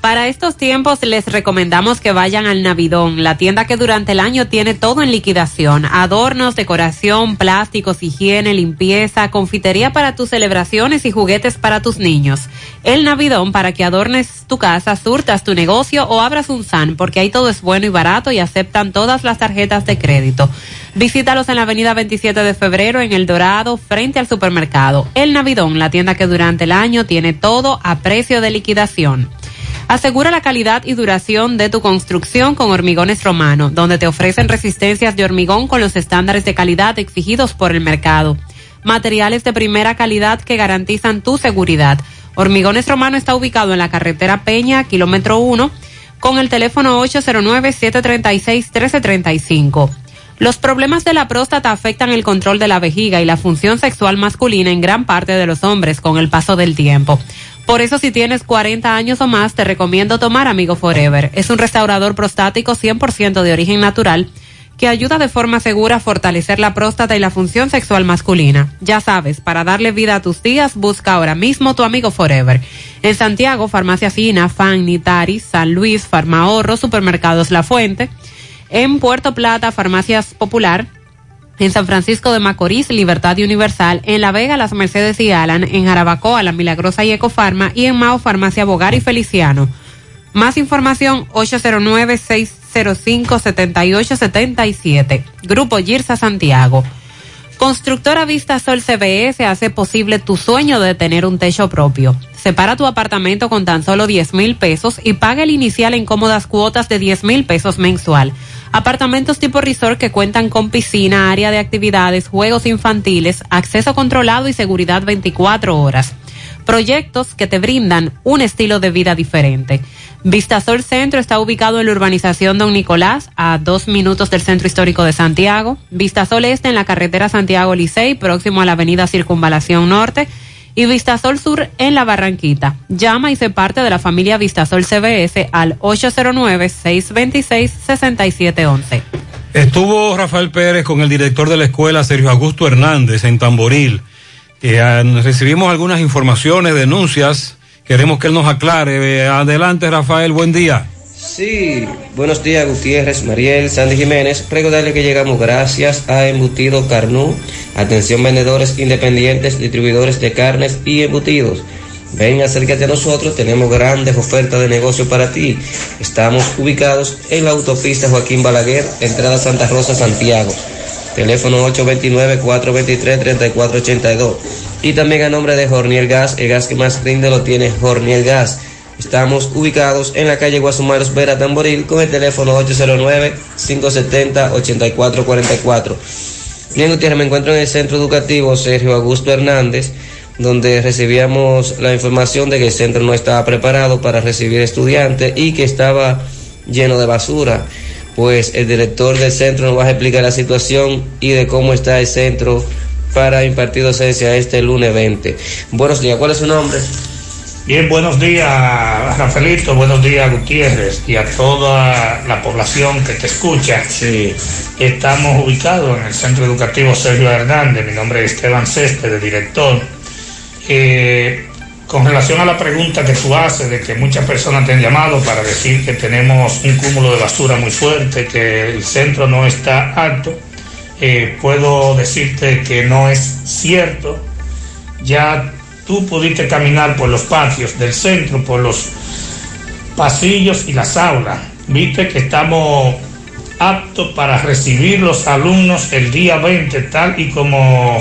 Para estos tiempos les recomendamos que vayan al Navidón, la tienda que durante el año tiene todo en liquidación. Adornos, decoración, plásticos, higiene, limpieza, confitería para tus celebraciones y juguetes para tus niños. El Navidón para que adornes tu casa, surtas tu negocio o abras un SAN, porque ahí todo es bueno y barato y aceptan todas las tarjetas de crédito. Visítalos en la avenida 27 de febrero en El Dorado, frente al supermercado. El Navidón, la tienda que durante el año tiene todo a precio de liquidación. Asegura la calidad y duración de tu construcción con Hormigones Romano, donde te ofrecen resistencias de hormigón con los estándares de calidad exigidos por el mercado. Materiales de primera calidad que garantizan tu seguridad. Hormigones Romano está ubicado en la carretera Peña, kilómetro 1, con el teléfono 809-736-1335. Los problemas de la próstata afectan el control de la vejiga y la función sexual masculina en gran parte de los hombres con el paso del tiempo. Por eso si tienes 40 años o más te recomiendo tomar Amigo Forever. Es un restaurador prostático 100% de origen natural que ayuda de forma segura a fortalecer la próstata y la función sexual masculina. Ya sabes, para darle vida a tus días, busca ahora mismo tu Amigo Forever. En Santiago, Farmacia Fina, Fan, Nitaris, San Luis, Farmahorro, Supermercados La Fuente. En Puerto Plata, Farmacias Popular. En San Francisco de Macorís, Libertad Universal. En La Vega, Las Mercedes y Alan. En Jarabacoa, La Milagrosa y Ecofarma. Y en Mao, Farmacia Bogar y Feliciano. Más información 809-605-7877. Grupo Girsa Santiago. Constructora Vista Sol CBS hace posible tu sueño de tener un techo propio. Separa tu apartamento con tan solo 10 mil pesos y paga el inicial en cómodas cuotas de 10 mil pesos mensual. Apartamentos tipo resort que cuentan con piscina, área de actividades, juegos infantiles, acceso controlado y seguridad 24 horas. Proyectos que te brindan un estilo de vida diferente. Vistasol Centro está ubicado en la urbanización Don Nicolás, a dos minutos del Centro Histórico de Santiago. Vistasol Este en la carretera Santiago Licey, próximo a la avenida Circunvalación Norte. Y Vistasol Sur en la Barranquita. Llama y se parte de la familia Vistasol CBS al 809-626-6711. Estuvo Rafael Pérez con el director de la escuela, Sergio Augusto Hernández, en Tamboril. Ah, recibimos algunas informaciones, denuncias. Queremos que él nos aclare. Adelante, Rafael, buen día. Sí, buenos días Gutiérrez, Mariel, Sandy Jiménez. Recordarle que llegamos gracias a Embutido Carnú. Atención vendedores independientes, distribuidores de carnes y embutidos. Ven, acércate a nosotros, tenemos grandes ofertas de negocio para ti. Estamos ubicados en la autopista Joaquín Balaguer, entrada Santa Rosa, Santiago. Teléfono 829-423-3482. Y también a nombre de Jorniel Gas, el gas que más rinde lo tiene Jorniel Gas. Estamos ubicados en la calle Guasumaros Vera Tamboril con el teléfono 809-570-8444. Bien, Gutiérrez, me encuentro en el centro educativo Sergio Augusto Hernández, donde recibíamos la información de que el centro no estaba preparado para recibir estudiantes y que estaba lleno de basura. Pues el director del centro nos va a explicar la situación y de cómo está el centro para impartir docencia este lunes 20. Buenos días, ¿cuál es su nombre? Bien, buenos días, Rafaelito, buenos días, Gutiérrez, y a toda la población que te escucha. Sí. Estamos ubicados en el Centro Educativo Sergio Hernández, mi nombre es Esteban Céspedes, director. Eh, con relación a la pregunta que tú haces de que muchas personas te han llamado para decir que tenemos un cúmulo de basura muy fuerte, que el centro no está alto, eh, puedo decirte que no es cierto. Ya tú pudiste caminar por los patios del centro, por los pasillos y las aulas. Viste que estamos aptos para recibir los alumnos el día 20, tal y como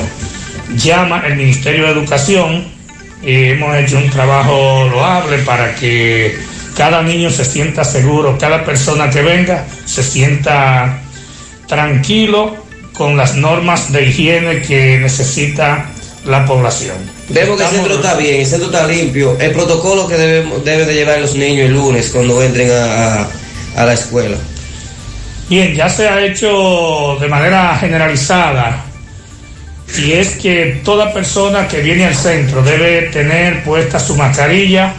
llama el Ministerio de Educación. Eh, hemos hecho un trabajo loable para que cada niño se sienta seguro, cada persona que venga se sienta tranquilo con las normas de higiene que necesita la población. Vemos que el centro está bien, el centro está limpio. El protocolo que deben, deben de llevar los niños el lunes cuando entren a, a- a la escuela. Bien, ya se ha hecho de manera generalizada y es que toda persona que viene al centro debe tener puesta su mascarilla.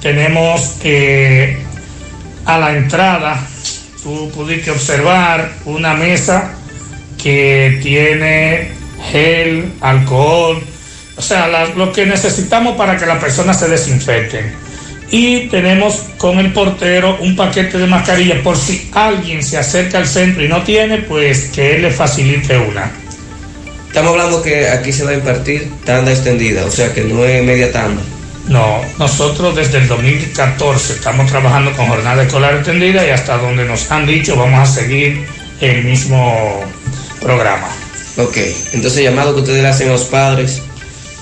Tenemos eh, a la entrada, tú pudiste observar una mesa que tiene gel, alcohol, o sea, la- lo que necesitamos para que las personas se desinfecten. Y tenemos con el portero un paquete de mascarillas por si alguien se acerca al centro y no tiene, pues que él le facilite una. Estamos hablando que aquí se va a impartir tanda extendida, o sea que no es media tanda. No, nosotros desde el 2014 estamos trabajando con jornada escolar extendida y hasta donde nos han dicho vamos a seguir el mismo programa. Ok, entonces llamado que ustedes le hacen a los padres.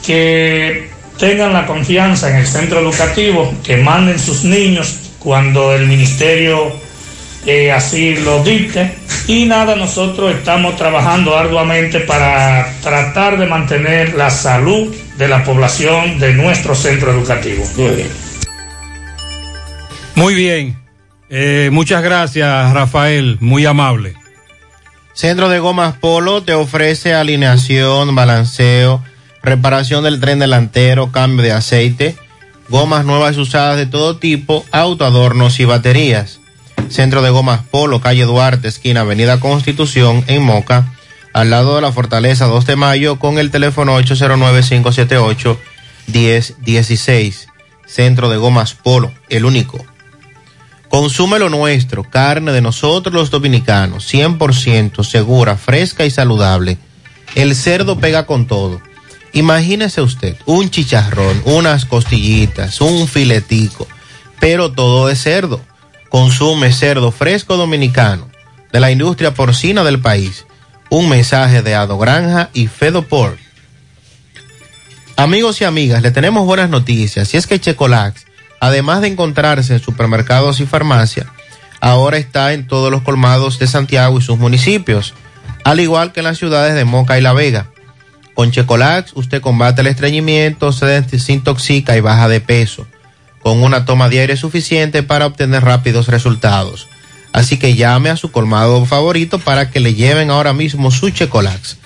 Que tengan la confianza en el centro educativo, que manden sus niños cuando el ministerio eh, así lo dicte. Y nada, nosotros estamos trabajando arduamente para tratar de mantener la salud de la población de nuestro centro educativo. Muy bien. Muy bien. Eh, muchas gracias, Rafael. Muy amable. Centro de Gomas Polo te ofrece alineación, balanceo, reparación del tren delantero, cambio de aceite, gomas nuevas y usadas de todo tipo, autoadornos y baterías. Centro de Gomas Polo, calle Duarte, esquina Avenida Constitución, en Moca, al lado de la Fortaleza 2 de Mayo, con el teléfono 809-578-1016. Centro de Gomas Polo, el único. Consume lo nuestro, carne de nosotros los dominicanos, 100% segura, fresca y saludable. El cerdo pega con todo. Imagínese usted un chicharrón, unas costillitas, un filetico, pero todo es cerdo. Consume cerdo fresco dominicano de la industria porcina del país. Un mensaje de Ado Granja y Fedoport. Amigos y amigas, le tenemos buenas noticias. Y es que Checolax, además de encontrarse en supermercados y farmacias, ahora está en todos los colmados de Santiago y sus municipios, al igual que en las ciudades de Moca y La Vega. Con Checolax usted combate el estreñimiento, se desintoxica y baja de peso, con una toma diaria suficiente para obtener rápidos resultados. Así que llame a su colmado favorito para que le lleven ahora mismo su Checolax.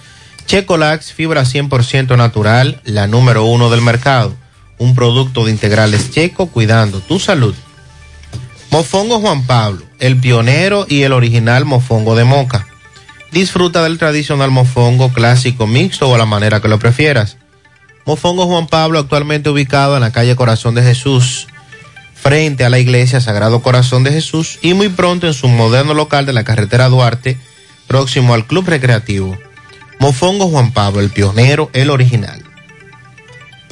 Checolax, fibra 100% natural, la número uno del mercado. Un producto de integrales checo cuidando tu salud. Mofongo Juan Pablo, el pionero y el original mofongo de moca. Disfruta del tradicional mofongo clásico mixto o a la manera que lo prefieras. Mofongo Juan Pablo actualmente ubicado en la calle Corazón de Jesús, frente a la iglesia Sagrado Corazón de Jesús y muy pronto en su moderno local de la carretera Duarte, próximo al Club Recreativo. Mofongo Juan Pablo, el pionero, el original.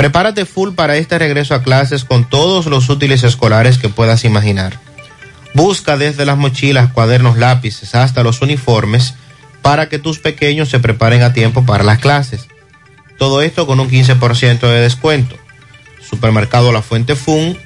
Prepárate full para este regreso a clases con todos los útiles escolares que puedas imaginar. Busca desde las mochilas, cuadernos, lápices hasta los uniformes para que tus pequeños se preparen a tiempo para las clases. Todo esto con un 15% de descuento. Supermercado La Fuente Fun,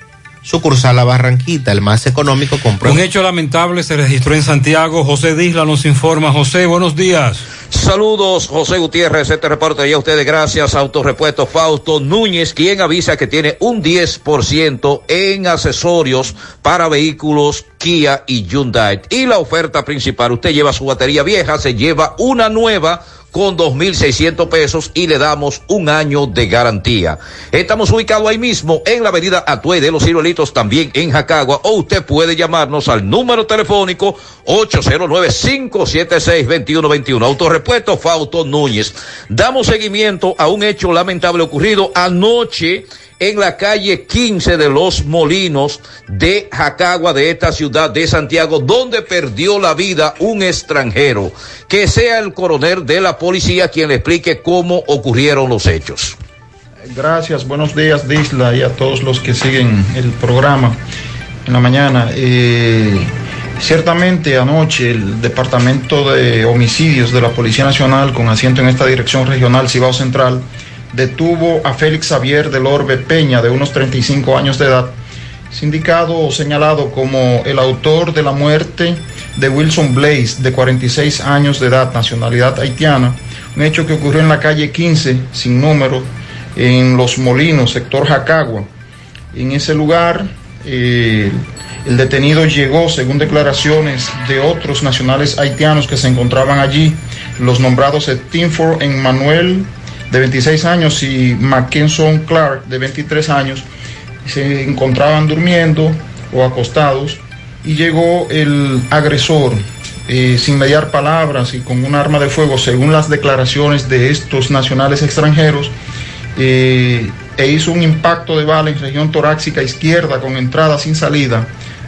sucursal La Barranquita, el más económico compró. Un hecho lamentable se registró en Santiago. José Disla nos informa. José, buenos días. Saludos, José Gutiérrez. Este reporte ya a ustedes gracias Autorepuesto Fausto Núñez, quien avisa que tiene un 10% en accesorios para vehículos Kia y Hyundai. Y la oferta principal, usted lleva su batería vieja, se lleva una nueva con 2.600 pesos y le damos un año de garantía. Estamos ubicados ahí mismo en la avenida Atue de los Ciruelitos, también en Jacagua, o usted puede llamarnos al número telefónico 809-576-2121. Autorepuesto Fausto Núñez. Damos seguimiento a un hecho lamentable ocurrido anoche en la calle 15 de Los Molinos de Jacagua, de esta ciudad de Santiago, donde perdió la vida un extranjero. Que sea el coronel de la policía quien le explique cómo ocurrieron los hechos. Gracias, buenos días Disla y a todos los que siguen el programa en la mañana. Eh, ciertamente anoche el Departamento de Homicidios de la Policía Nacional, con asiento en esta Dirección Regional Cibao Central, detuvo a Félix Xavier del Orbe Peña, de unos 35 años de edad, sindicado o señalado como el autor de la muerte de Wilson Blaze, de 46 años de edad, nacionalidad haitiana, un hecho que ocurrió en la calle 15, sin número, en Los Molinos, sector Jacagua. En ese lugar, eh, el detenido llegó, según declaraciones de otros nacionales haitianos que se encontraban allí, los nombrados Stinford en Manuel de 26 años y Mackinson Clark de 23 años se encontraban durmiendo o acostados y llegó el agresor eh, sin mediar palabras y con un arma de fuego, según las declaraciones de estos nacionales extranjeros, eh, e hizo un impacto de bala en región torácica izquierda con entrada sin salida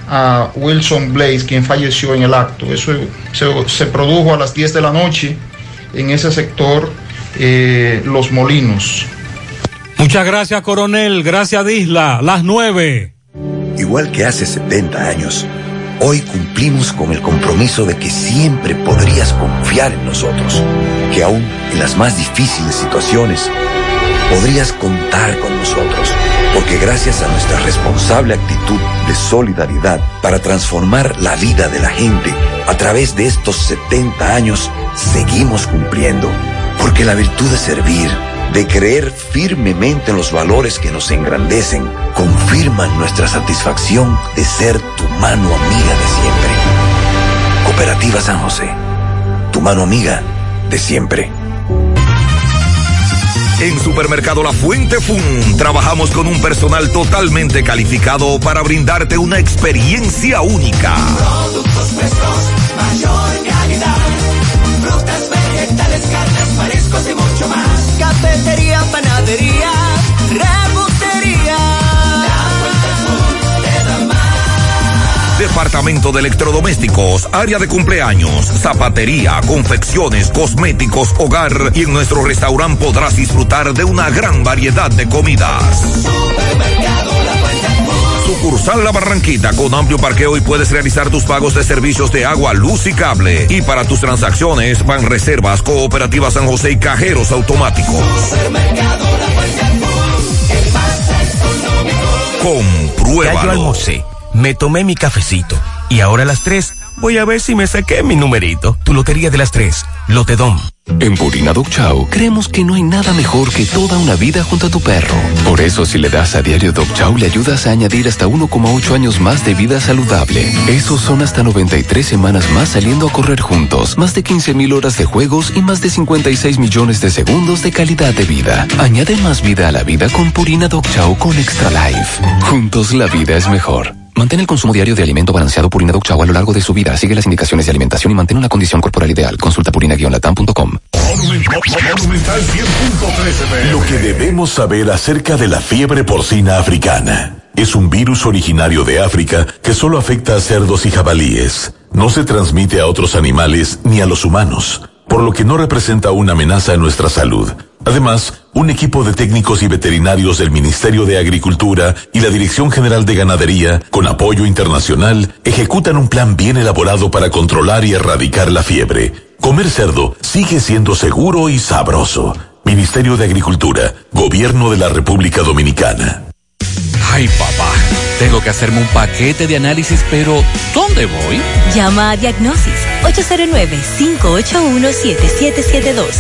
a Wilson Blaze, quien falleció en el acto. Eso se, se produjo a las 10 de la noche en ese sector eh, Los Molinos. Muchas gracias, coronel. Gracias, Disla. Las nueve. Igual que hace 70 años, hoy cumplimos con el compromiso de que siempre podrías confiar en nosotros, que aún en las más difíciles situaciones podrías contar con nosotros, porque gracias a nuestra responsable actitud de solidaridad para transformar la vida de la gente, a través de estos 70 años, seguimos cumpliendo porque la virtud de servir, de creer firmemente en los valores que nos engrandecen, confirman nuestra satisfacción de ser tu mano amiga de siempre. Cooperativa San José, tu mano amiga de siempre. En Supermercado La Fuente Fun trabajamos con un personal totalmente calificado para brindarte una experiencia única. Productos frescos, vegetales, carnes, mariscos y mucho más. Cafetería, panadería, repostería. La Fuente Fun te da más. Departamento de Electrodomésticos, área de cumpleaños, zapatería, confecciones, cosméticos, hogar y en nuestro restaurante podrás disfrutar de una gran variedad de comidas. Fun. Sucursal La Barranquita con amplio parqueo y puedes realizar tus pagos de servicios de agua, luz y cable. Y para tus transacciones van reservas, cooperativas San José y cajeros automáticos. Económico. Ya yo Compruébalo. almorcé, me tomé mi cafecito y ahora a las 3 voy a ver si me saqué mi numerito. Tu lotería de las 3, Lotedom. En Purina Dog Chow creemos que no hay nada mejor que toda una vida junto a tu perro. Por eso si le das a diario Dog Chow le ayudas a añadir hasta 1,8 años más de vida saludable. Esos son hasta 93 semanas más saliendo a correr juntos, más de 15 mil horas de juegos y más de 56 millones de segundos de calidad de vida. Añade más vida a la vida con Purina Dog Chow con Extra Life. Juntos la vida es mejor. Mantén el consumo diario de alimento balanceado Purina Dog Chow a lo largo de su vida. Sigue las indicaciones de alimentación y mantén una condición corporal ideal. Consulta purina-latam.com. Lo que debemos saber acerca de la fiebre porcina africana. es un virus originario de África que solo afecta a cerdos y jabalíes. No se transmite a otros animales ni a los humanos, por lo que no representa una amenaza a nuestra salud. Además, un equipo de técnicos y veterinarios del Ministerio de Agricultura y la Dirección General de Ganadería, con apoyo internacional, ejecutan un plan bien elaborado para controlar y erradicar la fiebre. Comer cerdo sigue siendo seguro y sabroso. Ministerio de Agricultura, Gobierno de la República Dominicana. Ay, papá, tengo que hacerme un paquete de análisis, pero ¿dónde voy? Llama a Diagnosis 809-581-7772.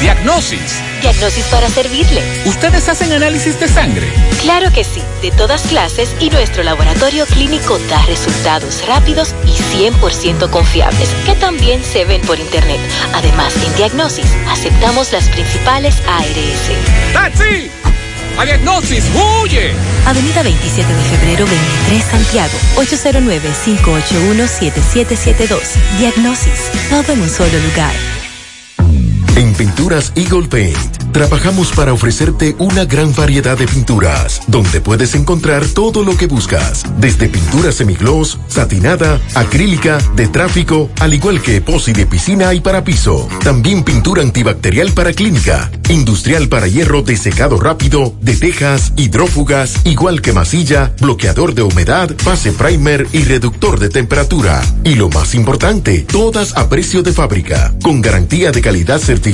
Diagnosis. Diagnosis para servirle. ¿Ustedes hacen análisis de sangre? Claro que sí, de todas clases y nuestro laboratorio clínico da resultados rápidos y 100% confiables que también se ven por internet. Además, en Diagnosis aceptamos las principales ARS. ¡Taxi! ¡A Diagnosis! ¡Huye! Avenida 27 de febrero 23 Santiago, 809-581-7772. Diagnosis, todo en un solo lugar. En Pinturas Eagle Paint trabajamos para ofrecerte una gran variedad de pinturas, donde puedes encontrar todo lo que buscas, desde pintura semigloss, satinada, acrílica, de tráfico, al igual que epoxi de piscina y para piso. También pintura antibacterial para clínica, industrial para hierro de secado rápido, de tejas, hidrófugas, igual que masilla, bloqueador de humedad, base primer y reductor de temperatura. Y lo más importante, todas a precio de fábrica, con garantía de calidad certificada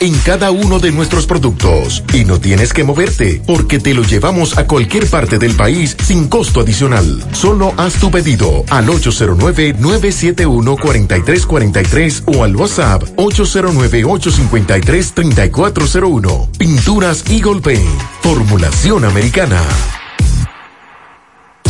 en cada uno de nuestros productos. Y no tienes que moverte, porque te lo llevamos a cualquier parte del país sin costo adicional. Solo haz tu pedido al 809-971-4343 o al WhatsApp 809-853-3401. Pinturas Eagle Paint. Formulación americana.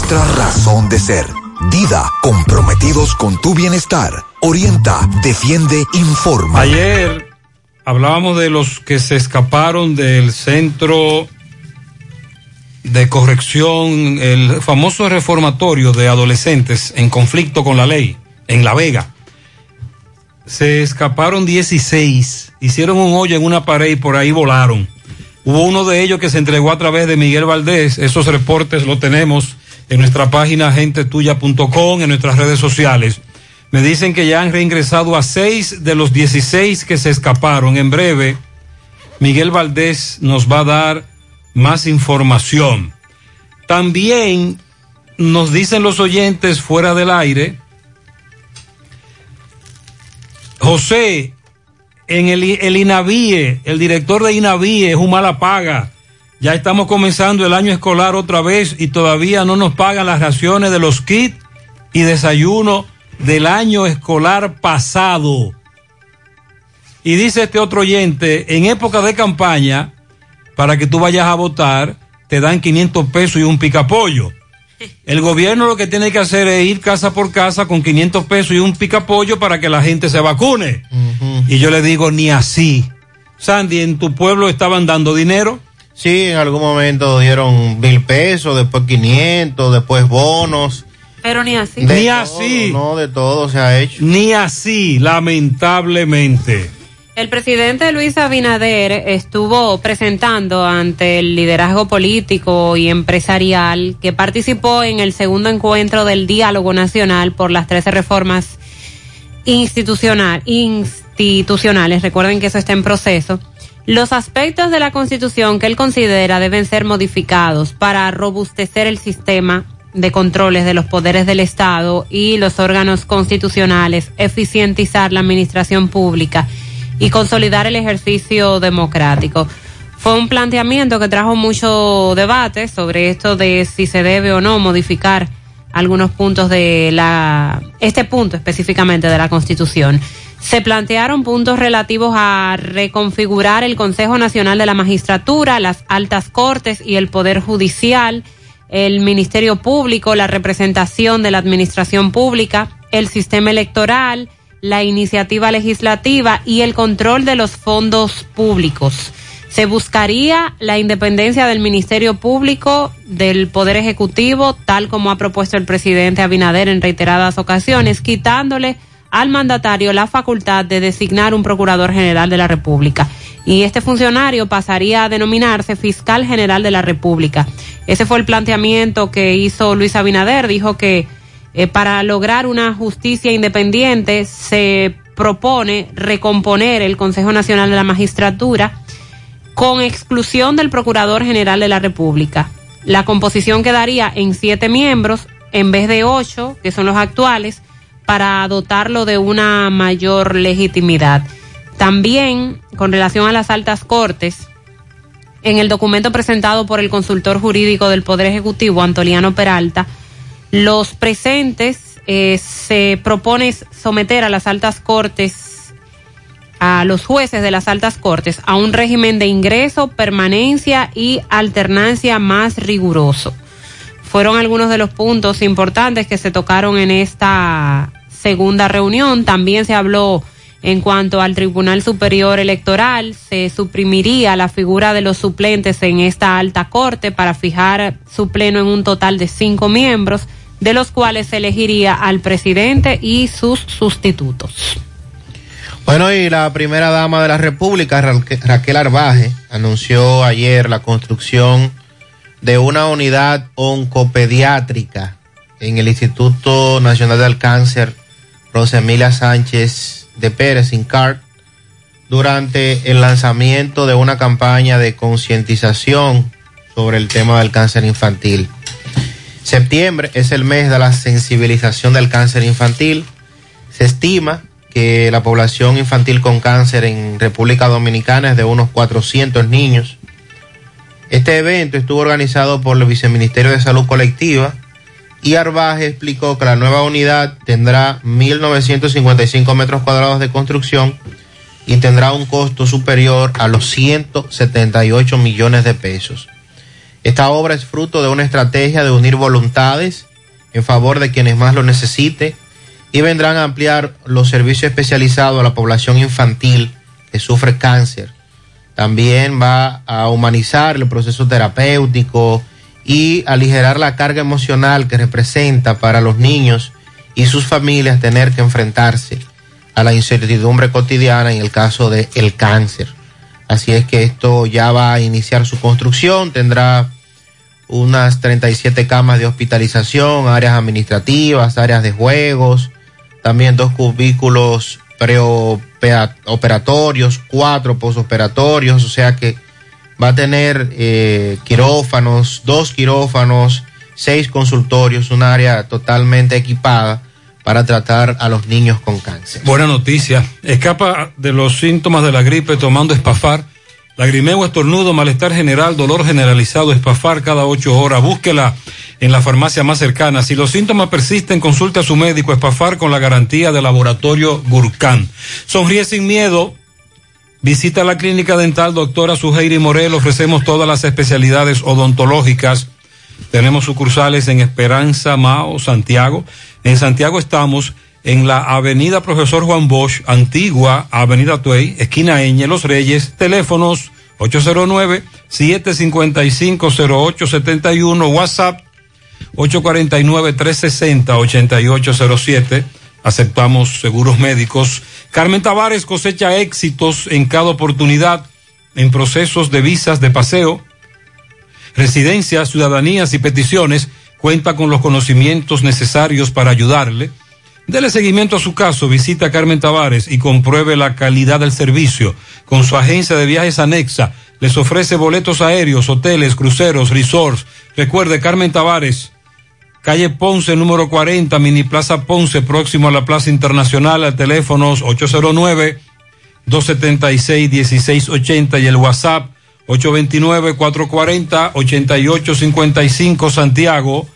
nuestra razón de ser. Dida, comprometidos con tu bienestar. Orienta, defiende, informa. Ayer hablábamos de los que se escaparon del centro de corrección, el famoso reformatorio de adolescentes en conflicto con la ley, en La Vega. Se escaparon 16, hicieron un hoyo en una pared y por ahí volaron. Hubo uno de ellos que se entregó a través de Miguel Valdés, esos reportes los tenemos en nuestra página gentetuya.com, en nuestras redes sociales. Me dicen que ya han reingresado a seis de los 16 que se escaparon. En breve, Miguel Valdés nos va a dar más información. También nos dicen los oyentes fuera del aire, José, en el, el INAVIE, el director de INAVIE es un mala paga. Ya estamos comenzando el año escolar otra vez y todavía no nos pagan las raciones de los kits y desayuno del año escolar pasado. Y dice este otro oyente, en época de campaña, para que tú vayas a votar, te dan 500 pesos y un picapollo. El gobierno lo que tiene que hacer es ir casa por casa con 500 pesos y un picapollo para que la gente se vacune. Y yo le digo, ni así. Sandy, ¿en tu pueblo estaban dando dinero? Sí, en algún momento dieron mil pesos, después 500, después bonos. Pero ni así. De Ni todo, así. No, de todo se ha hecho. Ni así, lamentablemente. El presidente Luis Abinader estuvo presentando ante el liderazgo político y empresarial que participó en el segundo encuentro del Diálogo Nacional por las 13 reformas institucional, institucionales. Recuerden que eso está en proceso. Los aspectos de la Constitución que él considera deben ser modificados para robustecer el sistema de controles de los poderes del Estado y los órganos constitucionales, eficientizar la administración pública y consolidar el ejercicio democrático. Fue un planteamiento que trajo mucho debate sobre esto de si se debe o no modificar algunos puntos de la, este punto específicamente de la Constitución. Se plantearon puntos relativos a reconfigurar el Consejo Nacional de la Magistratura, las altas cortes y el Poder Judicial, el Ministerio Público, la representación de la Administración Pública, el sistema electoral, la iniciativa legislativa y el control de los fondos públicos. Se buscaría la independencia del Ministerio Público, del Poder Ejecutivo, tal como ha propuesto el presidente Abinader en reiteradas ocasiones, quitándole al mandatario la facultad de designar un Procurador General de la República. Y este funcionario pasaría a denominarse Fiscal General de la República. Ese fue el planteamiento que hizo Luis Abinader. Dijo que eh, para lograr una justicia independiente se propone recomponer el Consejo Nacional de la Magistratura con exclusión del Procurador General de la República. La composición quedaría en siete miembros en vez de ocho, que son los actuales, para dotarlo de una mayor legitimidad. También, con relación a las altas cortes, en el documento presentado por el consultor jurídico del Poder Ejecutivo, Antoliano Peralta, los presentes eh, se propone someter a las altas cortes, a los jueces de las altas cortes, a un régimen de ingreso, permanencia y alternancia más riguroso. Fueron algunos de los puntos importantes que se tocaron en esta segunda reunión. También se habló en cuanto al Tribunal Superior Electoral, se suprimiría la figura de los suplentes en esta alta corte para fijar su pleno en un total de cinco miembros, de los cuales se elegiría al presidente y sus sustitutos. Bueno, y la primera dama de la República, Raquel Arbaje, anunció ayer la construcción de una unidad oncopediátrica en el Instituto Nacional del Cáncer Rosemilia Sánchez de Pérez, INCART, durante el lanzamiento de una campaña de concientización sobre el tema del cáncer infantil. Septiembre es el mes de la sensibilización del cáncer infantil. Se estima que la población infantil con cáncer en República Dominicana es de unos 400 niños. Este evento estuvo organizado por el Viceministerio de Salud Colectiva y Arbaje explicó que la nueva unidad tendrá 1.955 metros cuadrados de construcción y tendrá un costo superior a los 178 millones de pesos. Esta obra es fruto de una estrategia de unir voluntades en favor de quienes más lo necesiten y vendrán a ampliar los servicios especializados a la población infantil que sufre cáncer. También va a humanizar el proceso terapéutico, y aligerar la carga emocional que representa para los niños y sus familias tener que enfrentarse a la incertidumbre cotidiana en el caso del el cáncer. Así es que esto ya va a iniciar su construcción, tendrá unas 37 camas de hospitalización, áreas administrativas, áreas de juegos, también dos cubículos preoperatorios, cuatro posoperatorios, o sea que va a tener eh, quirófanos, dos quirófanos, seis consultorios, un área totalmente equipada para tratar a los niños con cáncer. Buena noticia. Escapa de los síntomas de la gripe tomando espafar. Lagrimeo, estornudo, malestar general, dolor generalizado, espafar cada ocho horas. Búsquela en la farmacia más cercana. Si los síntomas persisten, consulte a su médico espafar con la garantía del laboratorio Gurkhan. Sonríe sin miedo. Visita la clínica dental doctora Suheiri Morel. Ofrecemos todas las especialidades odontológicas. Tenemos sucursales en Esperanza, Mao, Santiago. En Santiago estamos en la avenida Profesor Juan Bosch, antigua Avenida Tuey, esquina Eñe, Los Reyes, teléfonos 809-755-0871, WhatsApp 849-360-8807. Aceptamos seguros médicos Carmen Tavares cosecha éxitos en cada oportunidad en procesos de visas de paseo, residencias, ciudadanías y peticiones. Cuenta con los conocimientos necesarios para ayudarle. Dele seguimiento a su caso, visita a Carmen Tavares y compruebe la calidad del servicio. Con su agencia de viajes anexa, les ofrece boletos aéreos, hoteles, cruceros, resorts. Recuerde, Carmen Tavares, calle Ponce número 40, Mini Plaza Ponce, próximo a la Plaza Internacional, al teléfonos 809-276-1680 y el WhatsApp 829-440-8855 Santiago.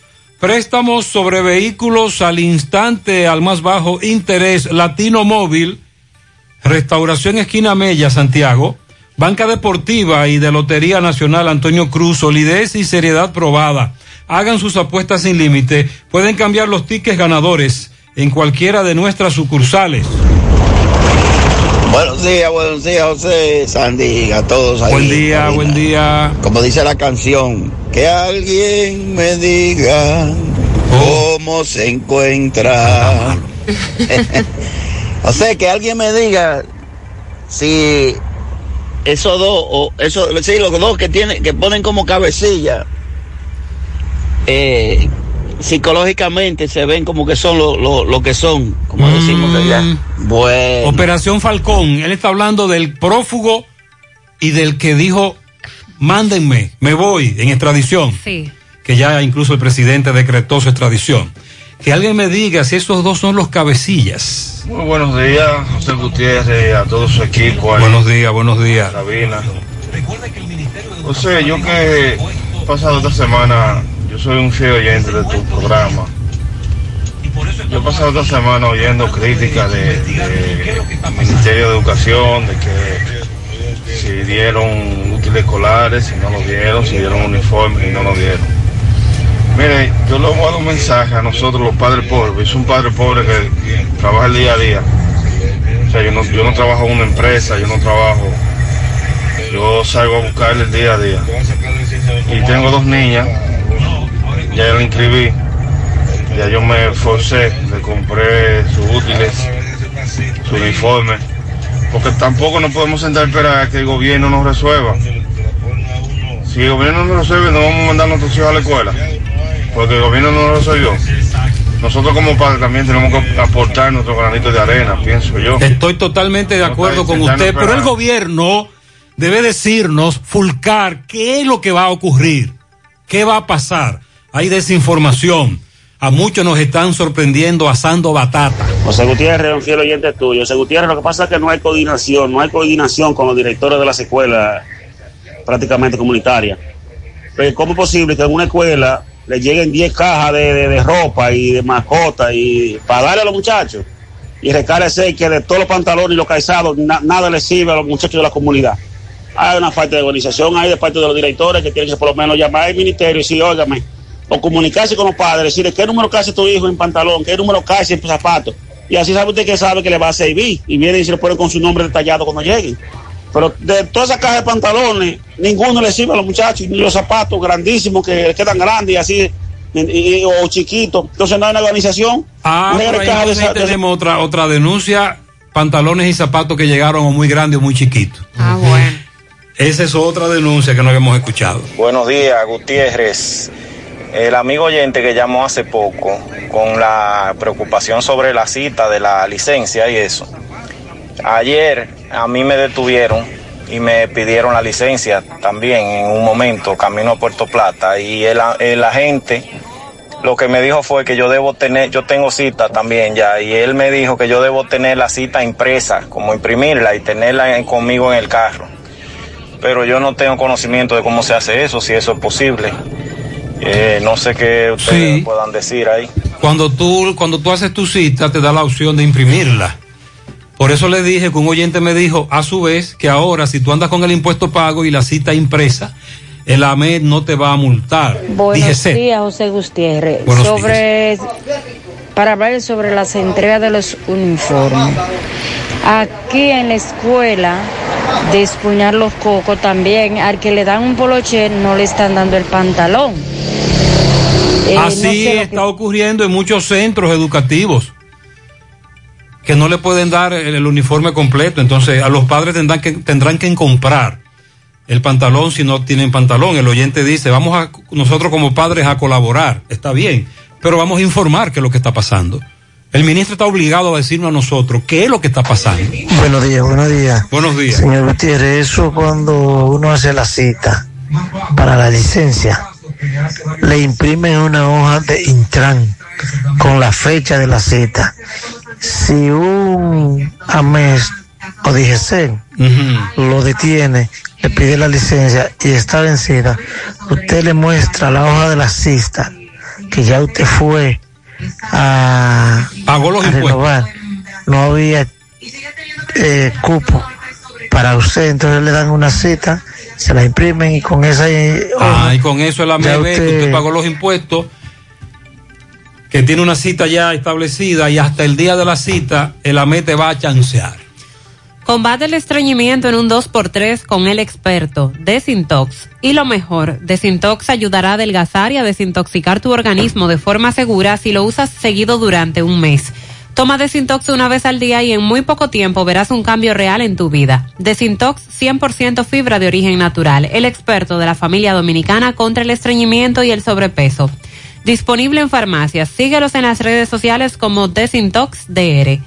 Préstamos sobre vehículos al instante, al más bajo interés, Latino Móvil, Restauración Esquina Mella, Santiago. Banca Deportiva y de Lotería Nacional Antonio Cruz, solidez y seriedad probada. Hagan sus apuestas sin límite. Pueden cambiar los tickets ganadores en cualquiera de nuestras sucursales. Buenos días, buenos días, José, Sandy, a todos ahí. Buen día, buen día. Como dice la canción, que alguien me diga Oh. cómo se encuentra. o sea, que alguien me diga si esos dos, o esos, sí, los dos que tienen, que ponen como cabecilla, eh, psicológicamente se ven como que son lo, lo- lo que son, como decimos allá. Bueno. Operación Falcón. Él está hablando del prófugo y del que dijo, mándenme, me voy en extradición. Sí. Que ya incluso el presidente decretó su extradición. Que alguien me diga si esos dos son los cabecillas. Muy buenos días, José Gutiérrez, a todo su equipo. ahí. Buenos días, buenos días. Sabina. José, yo que he pasado esta semana, yo soy un fiel oyente de tu programa. Yo he pasado esta semana oyendo críticas de, de Ministerio de Educación, de que si dieron útiles escolares, si no lo dieron, si dieron uniformes y no lo dieron. Mire, yo le voy a dar un mensaje a nosotros los padres pobres. Yo un padre pobre que trabaja el día a día. O sea, yo no, yo no trabajo en una empresa, yo no trabajo. Yo salgo a buscar el día a día. Y tengo dos niñas, ya la inscribí, ya yo me esforcé, le compré sus útiles, su uniforme, porque tampoco no podemos sentar a esperar a que el gobierno nos resuelva. Si el gobierno no nos resuelve, no vamos a mandar a nuestros hijos a la escuela, porque el gobierno no nos resolvió. Nosotros como padres también tenemos que aportar nuestro granito de arena, pienso yo. Estoy totalmente de acuerdo con usted, pero el gobierno debe decirnos, Fulcar, qué es lo que va a ocurrir, qué va a pasar. Hay desinformación. A muchos nos están sorprendiendo asando batata. José Gutiérrez, un fiel oyente tuyo. José Gutiérrez, lo que pasa es que no hay coordinación, no hay coordinación con los directores de las escuelas prácticamente comunitarias. Pero ¿cómo es posible que en una escuela le lleguen 10 cajas de, de- ropa y de mascotas y para darle a los muchachos? Y recarga que de todos los pantalones y los calzados na- nada les sirve a los muchachos de la comunidad. Hay una falta de organización ahí de parte de los directores que tienen que por lo menos llamar al ministerio y decir, óigame, o comunicarse con los padres, decirle qué número cae tu hijo en pantalón, qué número cae en zapatos. Y así sabe usted que sabe que le va a servir. Y viene y se lo pone con su nombre detallado cuando lleguen. Pero de todas esas cajas de pantalones, ninguno le sirve a los muchachos, ni los zapatos grandísimos que le quedan grandes y así, y- y- o chiquitos. Entonces no hay una organización. Ah, pero ahí caja de entonces esa- de esa- tenemos otra, otra denuncia, pantalones y zapatos que llegaron o muy grandes o muy chiquitos. Ah, bueno. Esa es otra denuncia que no habíamos escuchado. Buenos días, Gutiérrez. El amigo oyente que llamó hace poco con la preocupación sobre la cita de la licencia y eso. Ayer a mí me detuvieron y me pidieron la licencia también en un momento, camino a Puerto Plata. Y el, el agente lo que me dijo fue que yo debo tener, yo tengo cita también ya, y él me dijo que yo debo tener la cita impresa, como imprimirla y tenerla en- conmigo en el carro. Pero yo no tengo conocimiento de cómo se hace eso, si eso es posible. Eh, no sé qué ustedes Sí. puedan decir ahí. Cuando tú, cuando tú haces tu cita, te da la opción de imprimirla. Por eso le dije que un oyente me dijo, a su vez, que ahora si tú andas con el impuesto pago y la cita impresa, el AMED no te va a multar. Buenos Díjese. días, José Gutiérrez. Buenos sobre, para hablar sobre las entregas de los uniformes. Aquí en la escuela, de espuñar los cocos también, al que le dan un poloche no le están dando el pantalón. Eh, no Así sé lo que- está ocurriendo en muchos centros educativos que no le pueden dar el, el uniforme completo. Entonces, a los padres tendrán que, tendrán que comprar el pantalón si no tienen pantalón. El oyente dice, vamos a, nosotros como padres a colaborar. Está bien, pero vamos a informar qué es lo que está pasando. El ministro está obligado a decirnos a nosotros qué es lo que está pasando. Buenos días, buenos días. Buenos días. Señor Gutiérrez, eso cuando uno hace la cita para la licencia, le imprimen una hoja de Intran con la fecha de la cita. Si un AMES o DGC lo detiene, le pide la licencia y está vencida, usted le muestra la hoja de la cita que ya usted fue a, Pagó los a renovar. No había eh, cupo para usted, entonces le dan una cita, se la imprimen y con esa... eh, Ah, y con eso el AMB, que usted- usted pagó los impuestos, que tiene una cita ya establecida y hasta el día de la cita el AME te va a chancear. Combate el estreñimiento en un 2x3 con el experto Desintox. Y lo mejor, Desintox ayudará a adelgazar y a desintoxicar tu organismo de forma segura si lo usas seguido durante un mes. Toma Desintox una vez al día y en muy poco tiempo verás un cambio real en tu vida. Desintox 100% fibra de origen natural, el experto de la familia dominicana contra el estreñimiento y el sobrepeso. Disponible en farmacias. Síguelos en las redes sociales como Desintox DR.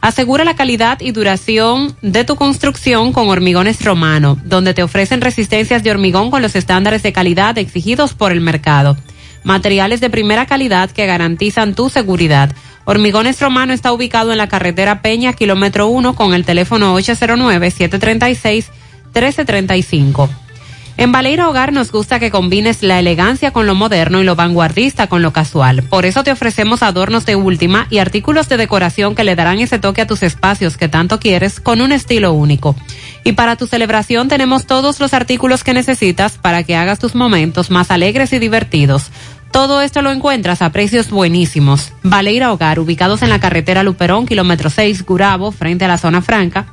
Asegura la calidad y duración de tu construcción con Hormigones Romano, donde te ofrecen resistencias de hormigón con los estándares de calidad exigidos por el mercado. Materiales de primera calidad que garantizan tu seguridad. Hormigones Romano está ubicado en la carretera Peña, kilómetro 1, con el teléfono 809-736-1335. En Baleira Hogar nos gusta que combines la elegancia con lo moderno y lo vanguardista con lo casual. Por eso te ofrecemos adornos de última y artículos de decoración que le darán ese toque a tus espacios que tanto quieres con un estilo único. Y para tu celebración tenemos todos los artículos que necesitas para que hagas tus momentos más alegres y divertidos. Todo esto lo encuentras a precios buenísimos. Baleira Hogar, ubicados en la carretera Luperón, kilómetro 6, Gurabo, frente a la zona franca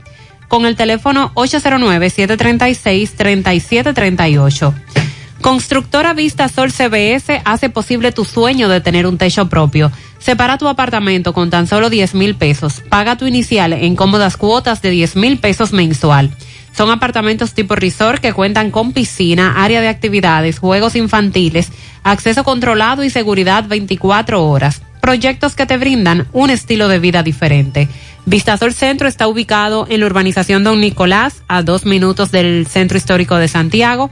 con el teléfono 809-736-3738. Constructora Vista Sol CBS hace posible tu sueño de tener un techo propio. Separa tu apartamento con tan solo 10 mil pesos. Paga tu inicial en cómodas cuotas de 10 mil pesos mensual. Son apartamentos tipo resort que cuentan con piscina, área de actividades, juegos infantiles, acceso controlado y seguridad 24 horas. Proyectos que te brindan un estilo de vida diferente. Vistasol Centro está ubicado en la urbanización Don Nicolás, a dos minutos del Centro Histórico de Santiago.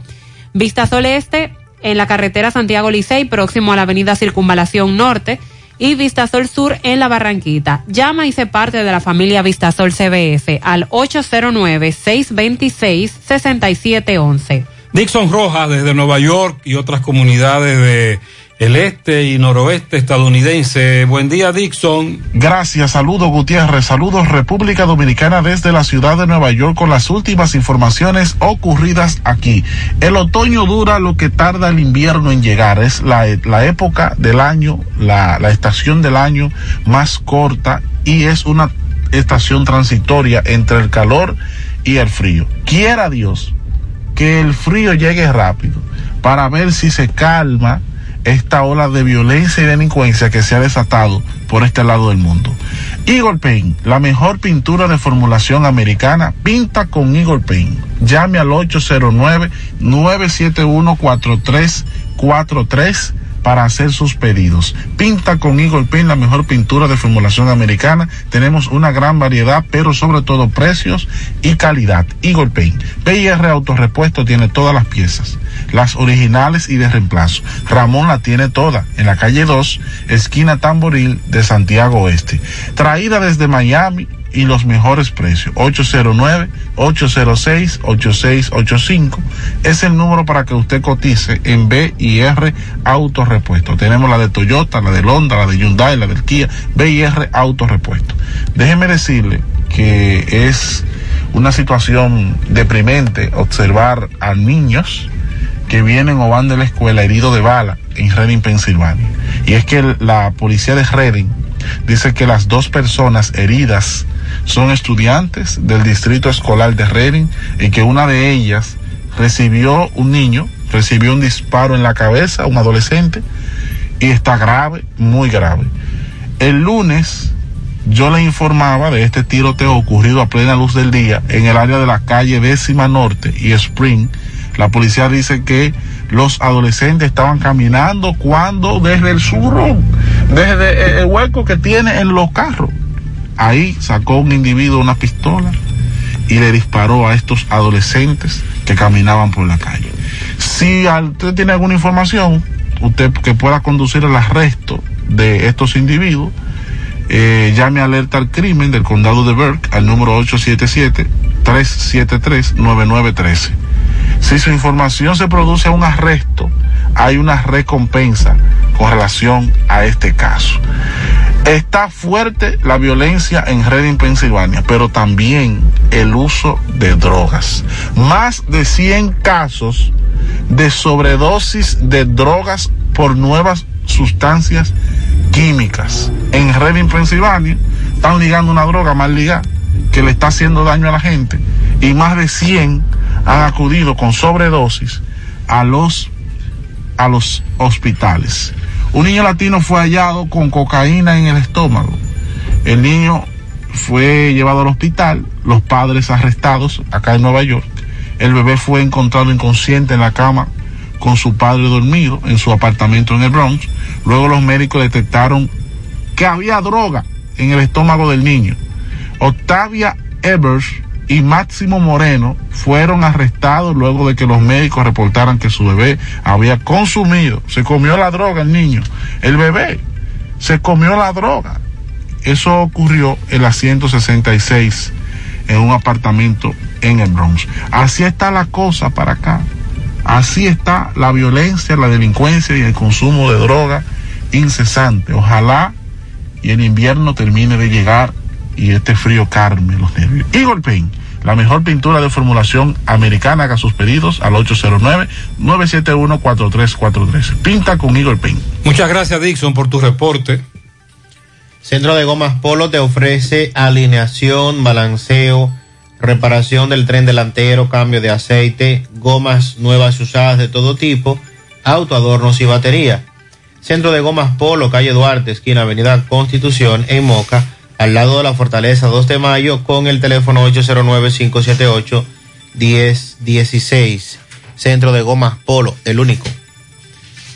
Vistasol Este, en la carretera Santiago Licey, próximo a la avenida Circunvalación Norte. Y Vistasol Sur en la Barranquita. Llama y sé parte de la familia Vistasol CBS al 809-626-6711. Dixon Rojas desde Nueva York y otras comunidades de el este y noroeste estadounidense. Buen día, Dixon. Gracias, saludos Gutiérrez, saludos República Dominicana desde la ciudad de Nueva York con las últimas informaciones ocurridas aquí. El otoño dura lo que tarda el invierno en llegar, es la, época del año, la, la estación del año más corta y es una estación transitoria entre el calor y el frío. Quiera Dios que el frío llegue rápido para ver si se calma esta ola de violencia y delincuencia que se ha desatado por este lado del mundo. Eagle Paint, la mejor pintura de formulación americana, pinta con Eagle Paint. Llame al 809-971-4343 para hacer sus pedidos. Pinta con Eagle Paint, la mejor pintura de formulación americana. Tenemos una gran variedad, pero sobre todo precios y calidad. Eagle Paint. PIR Autorepuesto tiene todas las piezas, las originales y de reemplazo. Ramón la tiene toda, en la calle 2, esquina Tamboril de Santiago Oeste. Traída desde Miami y los mejores precios. 809-806-8685 es el número para que usted cotice en BIR Autorepuesto. Tenemos la de Toyota, la de Honda, la de Hyundai, la del Kia, BIR Autorepuesto. Déjeme decirle que es una situación deprimente observar a niños que vienen o van de la escuela heridos de bala en Reading, Pensilvania. Y es que la policía de Reading dice que las dos personas heridas son estudiantes del distrito escolar de Reading y que una de ellas recibió un niño, recibió un disparo en la cabeza, un adolescente, y está grave, muy grave. El lunes yo le informaba de este tiroteo ocurrido a plena luz del día en el área de la calle décima norte y Spring. La policía dice que los adolescentes estaban caminando cuando desde el sur, desde el hueco que tiene en los carros, ahí sacó un individuo una pistola y le disparó a estos adolescentes que caminaban por la calle. Si usted tiene alguna información, usted que pueda conducir al arresto de estos individuos, eh, llame alerta al crimen del condado de Burke al número 877-373-9913. Si su información se produce a un arresto, hay una recompensa con relación a este caso. Está fuerte la violencia en Reading, Pensilvania, pero también el uso de drogas. Más de 100 casos de sobredosis de drogas por nuevas sustancias químicas. En Reading, Pensilvania, están ligando una droga mal ligada que le está haciendo daño a la gente y más de 100 han acudido con sobredosis a los, a los hospitales. Un niño latino fue hallado con cocaína en el estómago. El niño fue llevado al hospital, los padres arrestados acá en Nueva York. El bebé fue encontrado inconsciente en la cama con su padre dormido en su apartamento en el Bronx. Luego los médicos detectaron que había droga en el estómago del niño. Octavia Evers y Máximo Moreno fueron arrestados luego de que los médicos reportaran que su bebé había consumido, se comió la droga el niño, el bebé se comió la droga. Eso ocurrió en la 166 en un apartamento en el Bronx. Así está la cosa para acá. Así está la violencia, la delincuencia y el consumo de droga incesante. Ojalá y el invierno termine de llegar y este frío carme los nervios. Eagle Paint, la mejor pintura de formulación americana, haga sus pedidos al 809-971-4343. Pinta con Eagle Paint. Muchas gracias Dixon por tu reporte. Centro de Gomas Polo te ofrece alineación, balanceo, reparación del tren delantero, cambio de aceite, gomas nuevas y usadas de todo tipo, auto, adornos y batería. Centro de Gomas Polo, calle Duarte, esquina Avenida Constitución, en Moca, al lado de la Fortaleza 2 de Mayo, con el teléfono 809-578-1016. Centro de Gomas Polo, el único.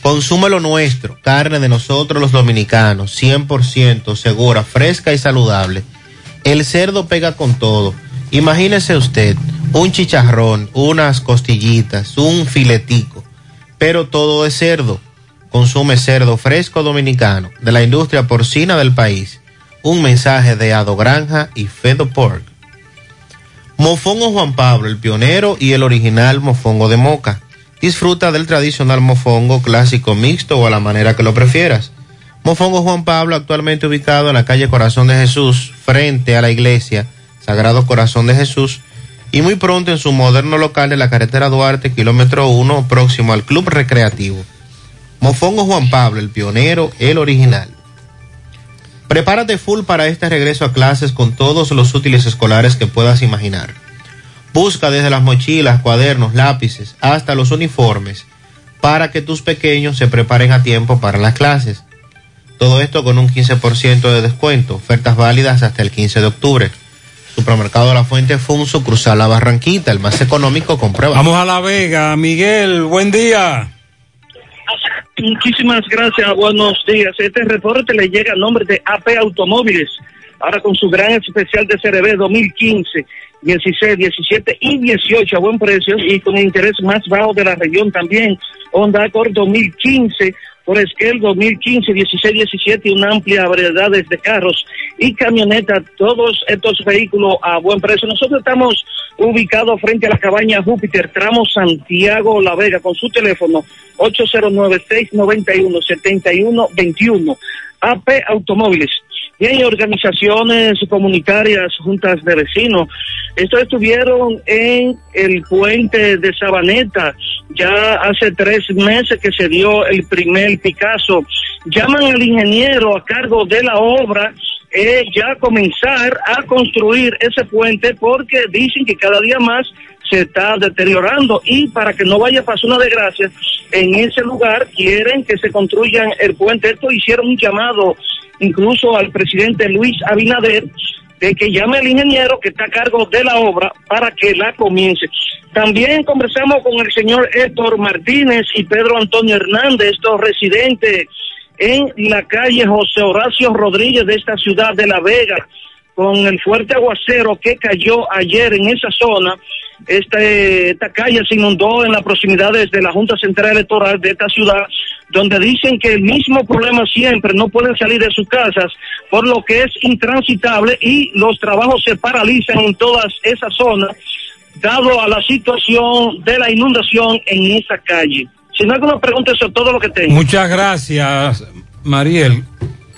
Consume lo nuestro, carne de nosotros los dominicanos, 100% segura, fresca y saludable. El cerdo pega con todo. Imagínese usted un chicharrón, unas costillitas, un filetico, pero todo es cerdo. Consume cerdo fresco dominicano de la industria porcina del país. Un mensaje de Ado Granja y Fedo Pork. Mofongo Juan Pablo, el pionero y el original mofongo de moca. Disfruta del tradicional mofongo clásico mixto o a la manera que lo prefieras. Mofongo Juan Pablo, actualmente ubicado en la calle Corazón de Jesús, frente a la iglesia Sagrado Corazón de Jesús, y muy pronto en su moderno local de la carretera Duarte, kilómetro 1, próximo al Club Recreativo. Mofongo Juan Pablo, el pionero, el original. Prepárate full para este regreso a clases con todos los útiles escolares que puedas imaginar. Busca desde las mochilas, cuadernos, lápices, hasta los uniformes, para que tus pequeños se preparen a tiempo para las clases. Todo esto con un 15% de descuento, ofertas válidas hasta el 15 de octubre. Supermercado La Fuente Funso, cruzar la Barranquita, el más económico, comprueba. Vamos a La Vega, Miguel, buen día. Muchísimas gracias, buenos días. Este reporte le llega a nombre de AP Automóviles, ahora con su gran especial de CRB 2015, 16, 17 y 18 a buen precio y con interés más bajo de la región también. Honda Accord 2015, por Esquel 2015, 16, 17 y una amplia variedad de carros y camionetas, todos estos vehículos a buen precio. Nosotros estamos ubicados frente a la cabaña Júpiter, tramo Santiago La Vega, con su teléfono 809-691-7121. AP Automóviles. Y hay organizaciones comunitarias, juntas de vecinos. Estos estuvieron en el puente de Sabaneta ya hace tres meses que se dio el primer Picasso. Llaman al ingeniero a cargo de la obra eh, ya comenzar a construir ese puente porque dicen que cada día más se está deteriorando y para que no vaya a pasar una desgracia en ese lugar quieren que se construyan el puente. Esto hicieron un llamado incluso al presidente Luis Abinader de que llame al ingeniero que está a cargo de la obra para que la comience. También conversamos con el señor Héctor Martínez y Pedro Antonio Hernández, estos residentes en la calle José Horacio Rodríguez de esta ciudad de La Vega, con el fuerte aguacero que cayó ayer en esa zona. Este, esta calle se inundó en las proximidades de la Junta Central Electoral de esta ciudad, donde dicen que el mismo problema siempre, no pueden salir de sus casas, por lo que es intransitable y los trabajos se paralizan en todas esas zonas, dado a la situación de la inundación en esa calle. Si no hay alguna pregunta, eso es todo lo que tengo. Muchas gracias, Mariel.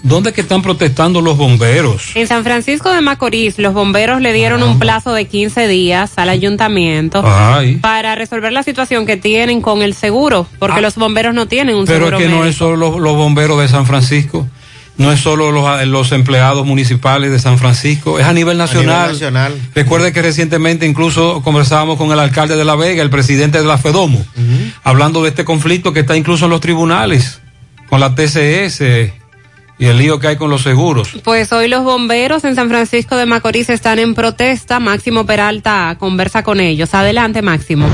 ¿Dónde es que están protestando los bomberos? En San Francisco de Macorís, los bomberos le dieron un plazo de 15 días al ayuntamiento Ay. para resolver la situación que tienen con el seguro, porque los bomberos no tienen un Ah. Pero seguro es que no es solo los, los bomberos de San Francisco, no es solo los, los empleados municipales de San Francisco, es a nivel nacional. nacional. Recuerde que recientemente incluso conversábamos con el alcalde de La Vega, el presidente de la FEDOMO, hablando de este conflicto que está incluso en los tribunales, con la TCS y el lío que hay con los seguros. Pues hoy los bomberos en San Francisco de Macorís están en protesta. Máximo Peralta conversa con ellos. Adelante, Máximo.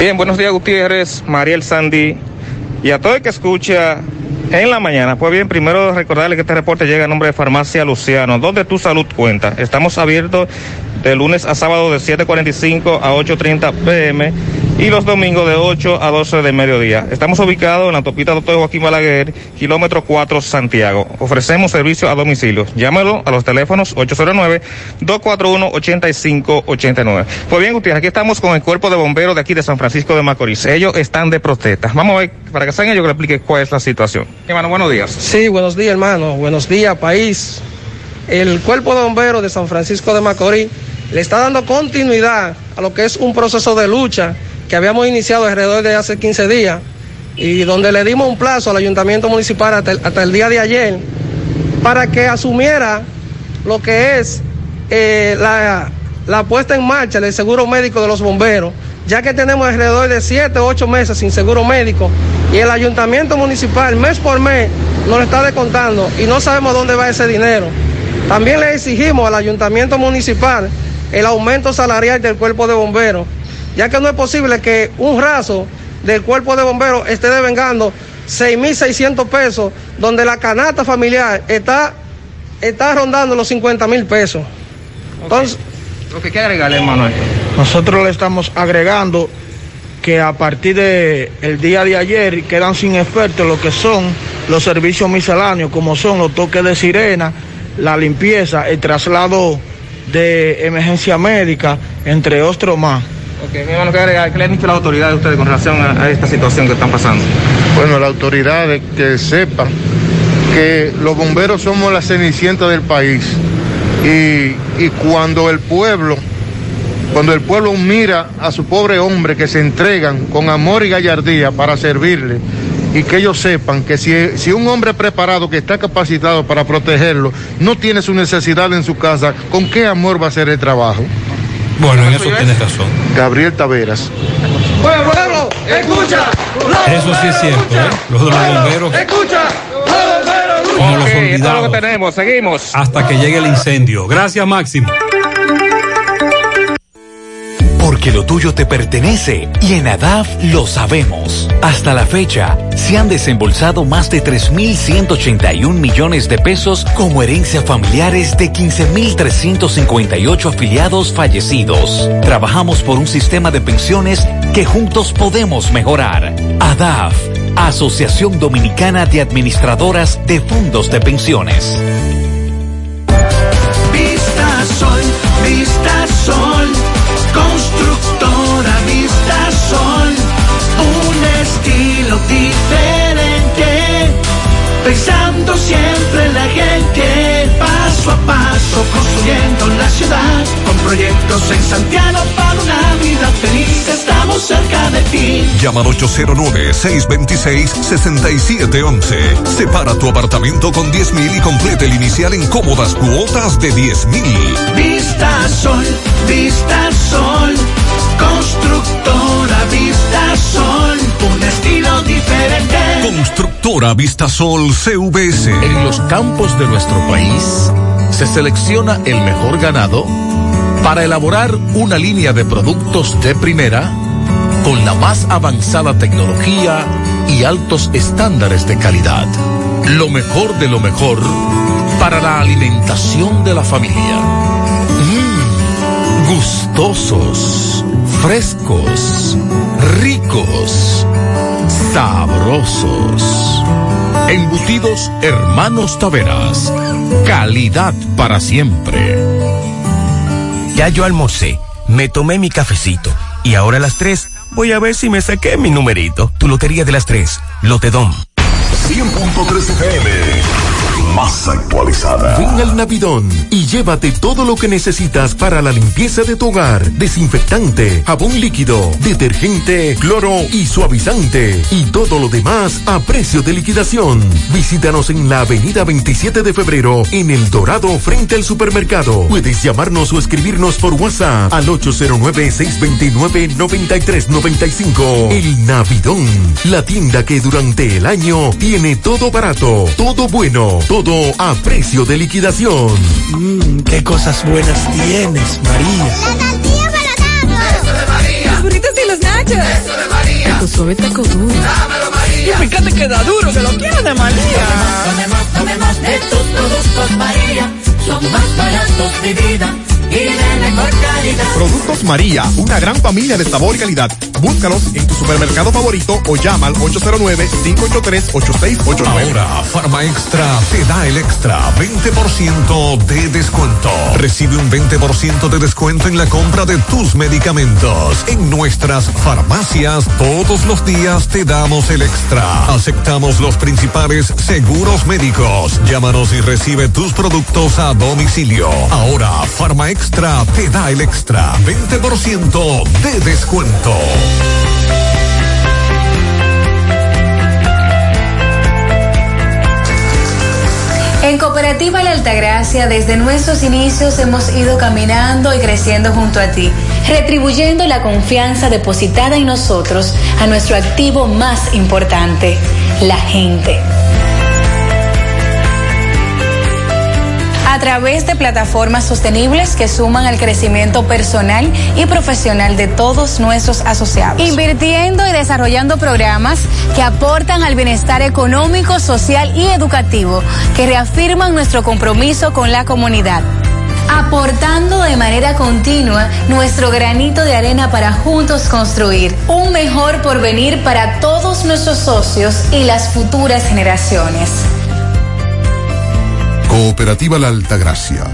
Bien, buenos días Gutiérrez, Mariel Sandy y a todo el que escucha en la mañana. Pues bien, primero recordarle que este reporte llega a nombre de Farmacia Luciano, donde tu salud cuenta. Estamos abiertos de lunes a sábado de 7.45 a 8.30 pm y los domingos de 8 a 12 de mediodía. Estamos ubicados en la autopista Doctor Joaquín Balaguer, kilómetro 4 Santiago. Ofrecemos servicio a domicilio. Llámalo a los teléfonos 809-241-8589. Pues bien, Gutiérrez, aquí estamos con el cuerpo de bomberos de aquí de San Francisco de Macorís. Ellos están de protesta. Vamos a ver, para que sean ellos que le explique cuál es la situación. Hermano, buenos días. Sí, buenos días, hermano. Buenos días, país. El Cuerpo de Bomberos de San Francisco de Macorís le está dando continuidad a lo que es un proceso de lucha que habíamos iniciado alrededor de hace 15 días y donde le dimos un plazo al ayuntamiento municipal hasta el, día de ayer para que asumiera lo que es eh, la, la puesta en marcha del seguro médico de los bomberos, ya que tenemos alrededor de 7 o 8 meses sin seguro médico y el ayuntamiento municipal mes por mes nos lo está descontando y no sabemos dónde va ese dinero. También le exigimos al ayuntamiento municipal el aumento salarial del cuerpo de bomberos, ya que no es posible que un raso del cuerpo de bomberos esté devengando 6.600 pesos, donde la canasta familiar está, está rondando los 50 mil pesos. Entonces, Lo que quiere agregarle, esto. Nosotros le estamos agregando que a partir del el día de ayer quedan sin efecto lo que son los servicios misceláneos, como son los toques de sirena, la limpieza, el traslado de emergencia médica, entre otros más. Ok, mi hermano, ¿qué agregar? ¿Qué le han dicho las autoridades a ustedes con relación a, a esta situación que están pasando? Bueno, la autoridad de- que sepa que los bomberos somos la cenicienta del país y, y cuando el pueblo, cuando el pueblo mira a su pobre hombre que se entregan con amor y gallardía para servirle y que ellos sepan que si, si un hombre preparado que está capacitado para protegerlo no tiene su necesidad en su casa, ¿con qué amor va a hacer el trabajo? Bueno, en eso tienes razón. Gabriel Taveras. pueblo, escucha. Eso sí es cierto, ¿eh? Los de los bomberos Escucha. como los es lo olvidados que tenemos, seguimos. hasta que llegue el incendio. Gracias, Máximo. Porque lo tuyo te pertenece y en ADAF lo sabemos. Hasta la fecha, se han desembolsado más de 3.181 millones de pesos como herencia familiares de 15.358 afiliados fallecidos. Trabajamos por un sistema de pensiones que juntos podemos mejorar. ADAF, Asociación Dominicana de Administradoras de Fondos de Pensiones. Diferente, pensando siempre en la gente, paso a paso construyendo la ciudad, con proyectos en Santiago para una vida feliz, estamos cerca de ti. Llama al 809-626-6711. Separa tu apartamento con 10 mil y complete el inicial en cómodas cuotas de 10 mil. Vista Sol, Vista Sol, constructora Constructora Vistasol CVS. En los campos de nuestro país se selecciona el mejor ganado para elaborar una línea de productos de primera con la más avanzada tecnología y altos estándares de calidad. Lo mejor de lo mejor para la alimentación de la familia. Mm, gustosos, frescos, ricos, sabrosos. Embutidos Hermanos Taveras. Calidad para siempre. Ya yo almorcé, me tomé mi cafecito y ahora a las 3 voy a ver si me saqué mi numerito. Tu lotería de las 3, Lotedom. 100.3 FM. Más actualizada. Ven al Navidón y llévate todo lo que necesitas para la limpieza de tu hogar. Desinfectante, jabón líquido, detergente, cloro y suavizante. Y todo lo demás a precio de liquidación. Visítanos en la avenida 27 de febrero en El Dorado frente al supermercado. Puedes llamarnos o escribirnos por WhatsApp al 809-629-9395. El Navidón, la tienda que durante el año tiene todo barato, todo bueno, todo a precio de liquidación. Mmm, qué cosas buenas tienes, María. La tortilla para Eso de María. Los burritos y los nachos. Eso de María. Tu suave taco duro. Dámelo, María. Y fíjate que da duro, que lo quiero de María. Tomemos, tomemos de tus productos, María. Son más baratos de vida y de mejor calidad. Productos María, una gran familia de sabor y calidad. Búscalos en tu supermercado favorito o llama al 809-583-8689. Ahora, Farma Extra te da el extra 20% de descuento. Recibe un 20% de descuento en la compra de tus medicamentos. En nuestras farmacias, todos los días te damos el extra. Aceptamos los principales seguros médicos. Llámanos y recibe tus productos a domicilio. Ahora, Farma Extra te da el extra 20% de descuento. En Cooperativa La Altagracia, desde nuestros inicios hemos ido caminando y creciendo junto a ti, retribuyendo la confianza depositada en nosotros a nuestro activo más importante, la gente. Través de plataformas sostenibles que suman al crecimiento personal y profesional de todos nuestros asociados. Invirtiendo y desarrollando programas que aportan al bienestar económico, social y educativo, que reafirman nuestro compromiso con la comunidad aportando de manera continua nuestro granito de arena para juntos construir un mejor porvenir para todos nuestros socios y las futuras generaciones. Cooperativa La Altagracia.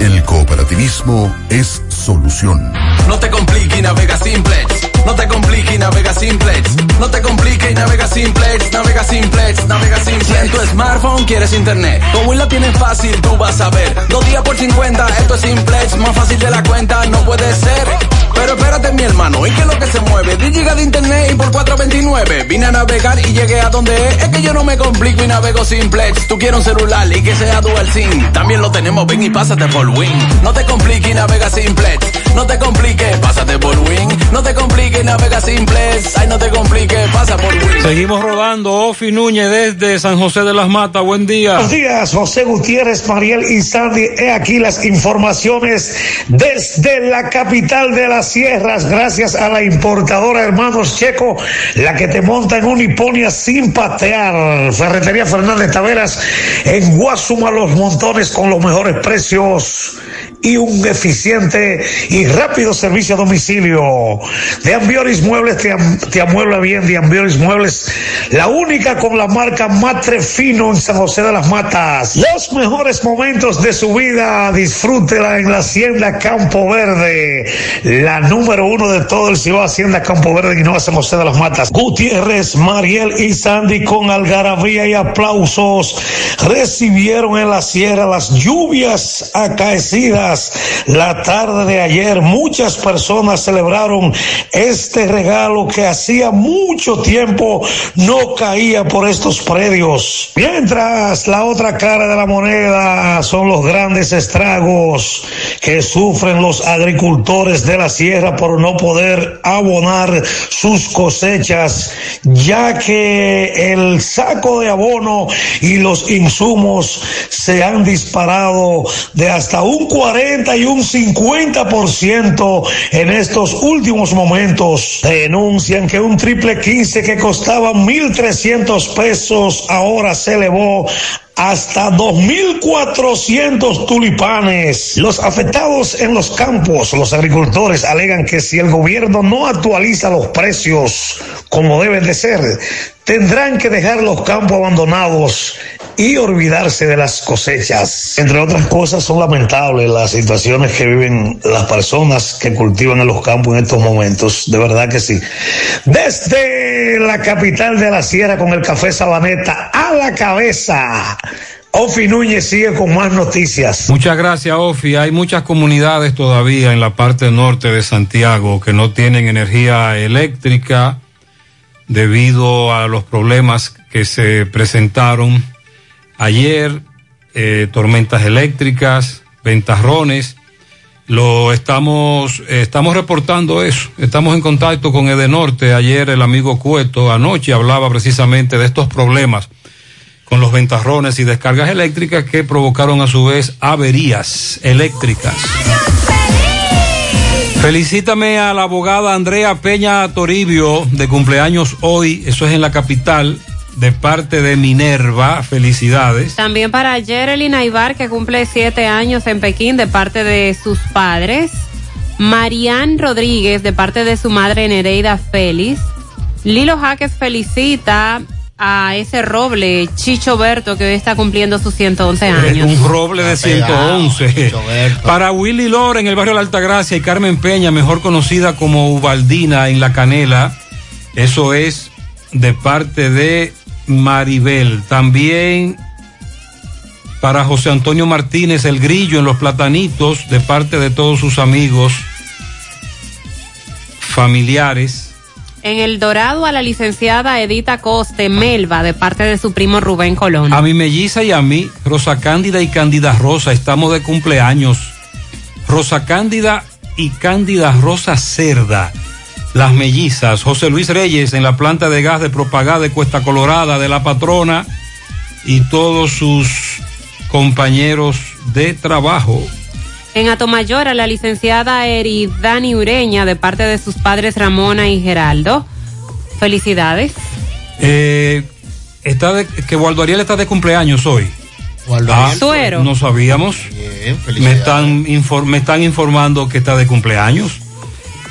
El cooperativismo es solución. No te compliques navega simplex. No te compliques y navega simplex. No te compliques y navega simplex. Navega simplex, navega simplex. Si en tu smartphone quieres internet, como la tienes fácil, tú vas a ver. Dos días por 50, esto es simplex. Más fácil de la cuenta, no puede ser. Pero espérate, mi hermano, ¿y qué es lo que se mueve? 10 gigas de internet y por 4.29. Vine a navegar y llegué a donde es. Es que yo no me complico y navego simplex. Tú quieres un celular y que sea dual SIM. También lo tenemos, ven y pásate por Win. No te compliques y navega simplex. No te compliques, pásate por Win. No te compliques, navega simplex. Ay, no te compliques, pasa por Win. Seguimos rodando. Ofi Núñez desde San José de las Matas. Buen día. Buenos días, José Gutiérrez, Mariel y Sandy. He aquí las informaciones desde la capital de las sierras, gracias a la importadora Hermanos Checo, la que te monta en una hiponia sin patear. Ferretería Fernández Taveras en Guasuma Los Montones con los mejores precios y un eficiente y rápido servicio a domicilio. De Ambioris Muebles te, am- te amuebla bien, de Ambioris Muebles, la única con la marca Matre Fino en San José de las Matas. Los mejores momentos de su vida, disfrútela en la Hacienda Campo Verde, la número uno de todo el Ciudad Hacienda Campo Verde y no San José de las Matas. Gutiérrez, Mariel y Sandy con algarabía y aplausos recibieron en la sierra las lluvias acaecidas la tarde de ayer. Muchas personas celebraron este regalo que hacía mucho tiempo no caía por estos predios. Mientras la otra cara de la moneda son los grandes estragos que sufren los agricultores de la sierra por no poder abonar sus cosechas, ya que el saco de abono y los insumos se han disparado de hasta un 40 y un 50% en estos últimos momentos. Denuncian que un triple 15 que costaba 1.300 pesos ahora se elevó hasta 2.400 tulipanes. Los afectados en los campos, los agricultores alegan que si el gobierno no actualiza los precios como deben de ser, tendrán que dejar los campos abandonados y olvidarse de las cosechas. Entre otras cosas, son lamentables las situaciones que viven las personas que cultivan en los campos en estos momentos. De verdad que sí. Desde la capital de la Sierra con el café Sabaneta a la cabeza. Ofi Núñez sigue con más noticias. Muchas gracias, Ofi. Hay muchas comunidades todavía en la parte norte de Santiago que no tienen energía eléctrica debido a los problemas que se presentaron ayer, eh, tormentas eléctricas, ventarrones. Lo estamos, eh, estamos reportando eso. Estamos en contacto con Edenorte. Ayer el amigo Cueto anoche hablaba precisamente de estos problemas con los ventarrones y descargas eléctricas que provocaron a su vez averías eléctricas. Felicítame a la abogada Andrea Peña Toribio de cumpleaños hoy, eso es en la capital, de parte de Minerva. Felicidades. También para Jerely Naivar, que cumple siete años en Pekín, de parte de sus padres. Marian Rodríguez, de parte de su madre Nereida Félix. Lilo Jaques felicita a ese roble, Chicho Berto, que hoy está cumpliendo sus 111 años. Un roble de 111. Para Willy Lora en el barrio de la Altagracia y Carmen Peña, mejor conocida como Ubaldina en La Canela. Eso es de parte de Maribel. También para José Antonio Martínez, el grillo en los platanitos, de parte de todos sus amigos, familiares. En el Dorado a la licenciada Edita Coste Melva, de parte de su primo Rubén Colón. A mi melliza y a mí, Rosa Cándida y Cándida Rosa, estamos de cumpleaños. Rosa Cándida y Cándida Rosa Cerda, las mellizas. José Luis Reyes en la planta de gas de propagada de Cuesta Colorada, de la patrona y todos sus compañeros de trabajo. En Atomayor a la licenciada Eridani Ureña, de parte de sus padres Ramona y Geraldo. Felicidades. Eh, está de, que Waldo Ariel está de cumpleaños hoy. Ah, Suero. No sabíamos. me, están me están informando que está de cumpleaños.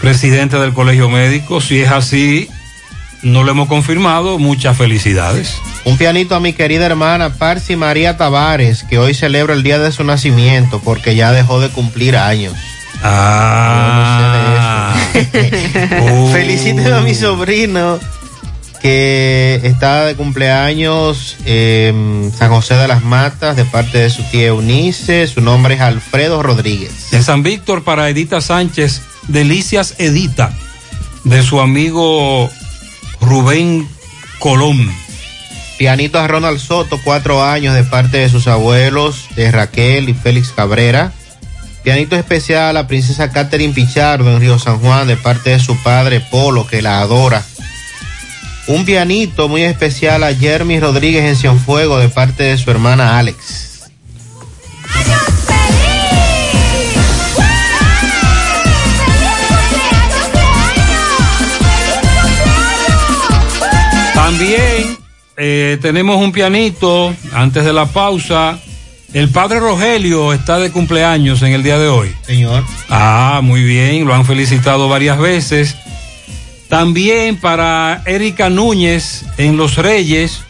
Presidente del Colegio Médico. Si es así, no lo hemos confirmado. Muchas felicidades. Un pianito a mi querida hermana Parsi María Tavares, que hoy celebra el día de su nacimiento porque ya dejó de cumplir años. Ah. Felicíteme a mi sobrino que está de cumpleaños en San José de las Matas de parte de su tía Eunice. Su nombre es Alfredo Rodríguez. En San Víctor para Edita Sánchez, Delicias Edita, de su amigo Rubén Colón. Pianito a Ronald Soto, cuatro años de parte de sus abuelos, de Raquel y Félix Cabrera. Pianito especial a la princesa Catherine Pichardo en Río San Juan de parte de su padre Polo, que la adora. Un pianito muy especial a Jeremy Rodríguez en Cienfuego de parte de su hermana Alex. También eh, tenemos un pianito antes de la pausa. El padre Rogelio está de cumpleaños en el día de hoy. Señor. Ah, muy bien, lo han felicitado varias veces. También para Erika Núñez en Los Reyes.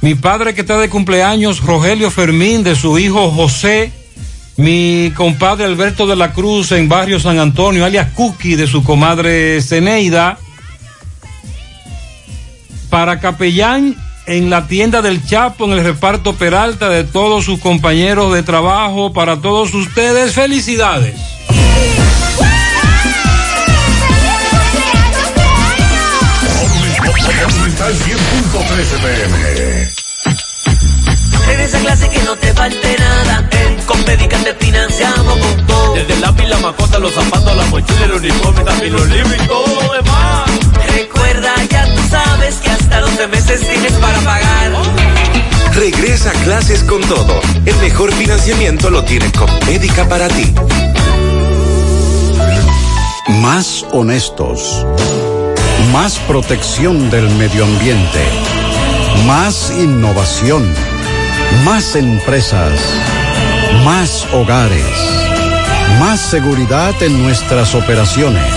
Mi padre que está de cumpleaños, Rogelio Fermín, de su hijo José. Mi compadre Alberto de la Cruz en Barrio San Antonio, alias Cookie, de su comadre Ceneida. Para Capellán en la tienda del Chapo, en el reparto Peralta, de todos sus compañeros de trabajo, para todos ustedes, felicidades. Monumental 100.13 pm. En esa clase que no te falte nada. En Compedica te financiamos con todo. Desde el lápiz, la macota, los zapatos, la mochila, el uniforme, también los libros y todo lo demás. Hasta 12 meses tienes para pagar. Regresa a clases con todo. El mejor financiamiento lo tiene Médica para ti. Más honestos. Más protección del medio ambiente. Más innovación. Más empresas. Más hogares. Más seguridad en nuestras operaciones.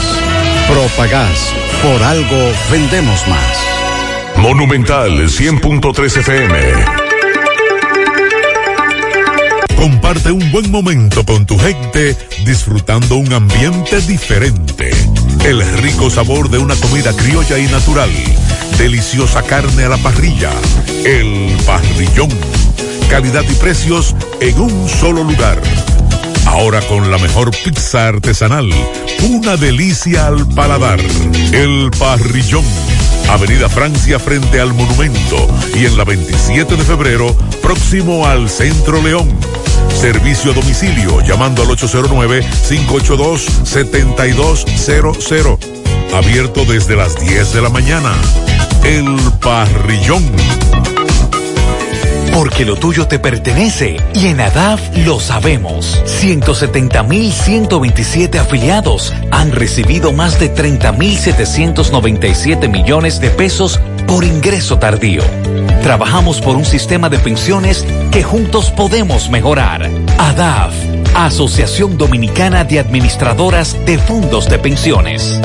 Propagás. Por algo vendemos más. Monumental 100.13 FM. Comparte un buen momento con tu gente disfrutando un ambiente diferente. El rico sabor de una comida criolla y natural. Deliciosa carne a la parrilla. El parrillón. Calidad y precios en un solo lugar. Ahora con la mejor pizza artesanal. Una delicia al paladar. El parrillón. Avenida Francia frente al monumento y en la 27 de febrero próximo al Centro León. Servicio a domicilio llamando al 809-582-7200. Abierto desde las 10 de la mañana. El Parrillón. Porque lo tuyo te pertenece y en ADAF lo sabemos. 170.127 afiliados han recibido más de 30.797 millones de pesos por ingreso tardío. Trabajamos por un sistema de pensiones que juntos podemos mejorar. ADAF, Asociación Dominicana de Administradoras de Fondos de Pensiones.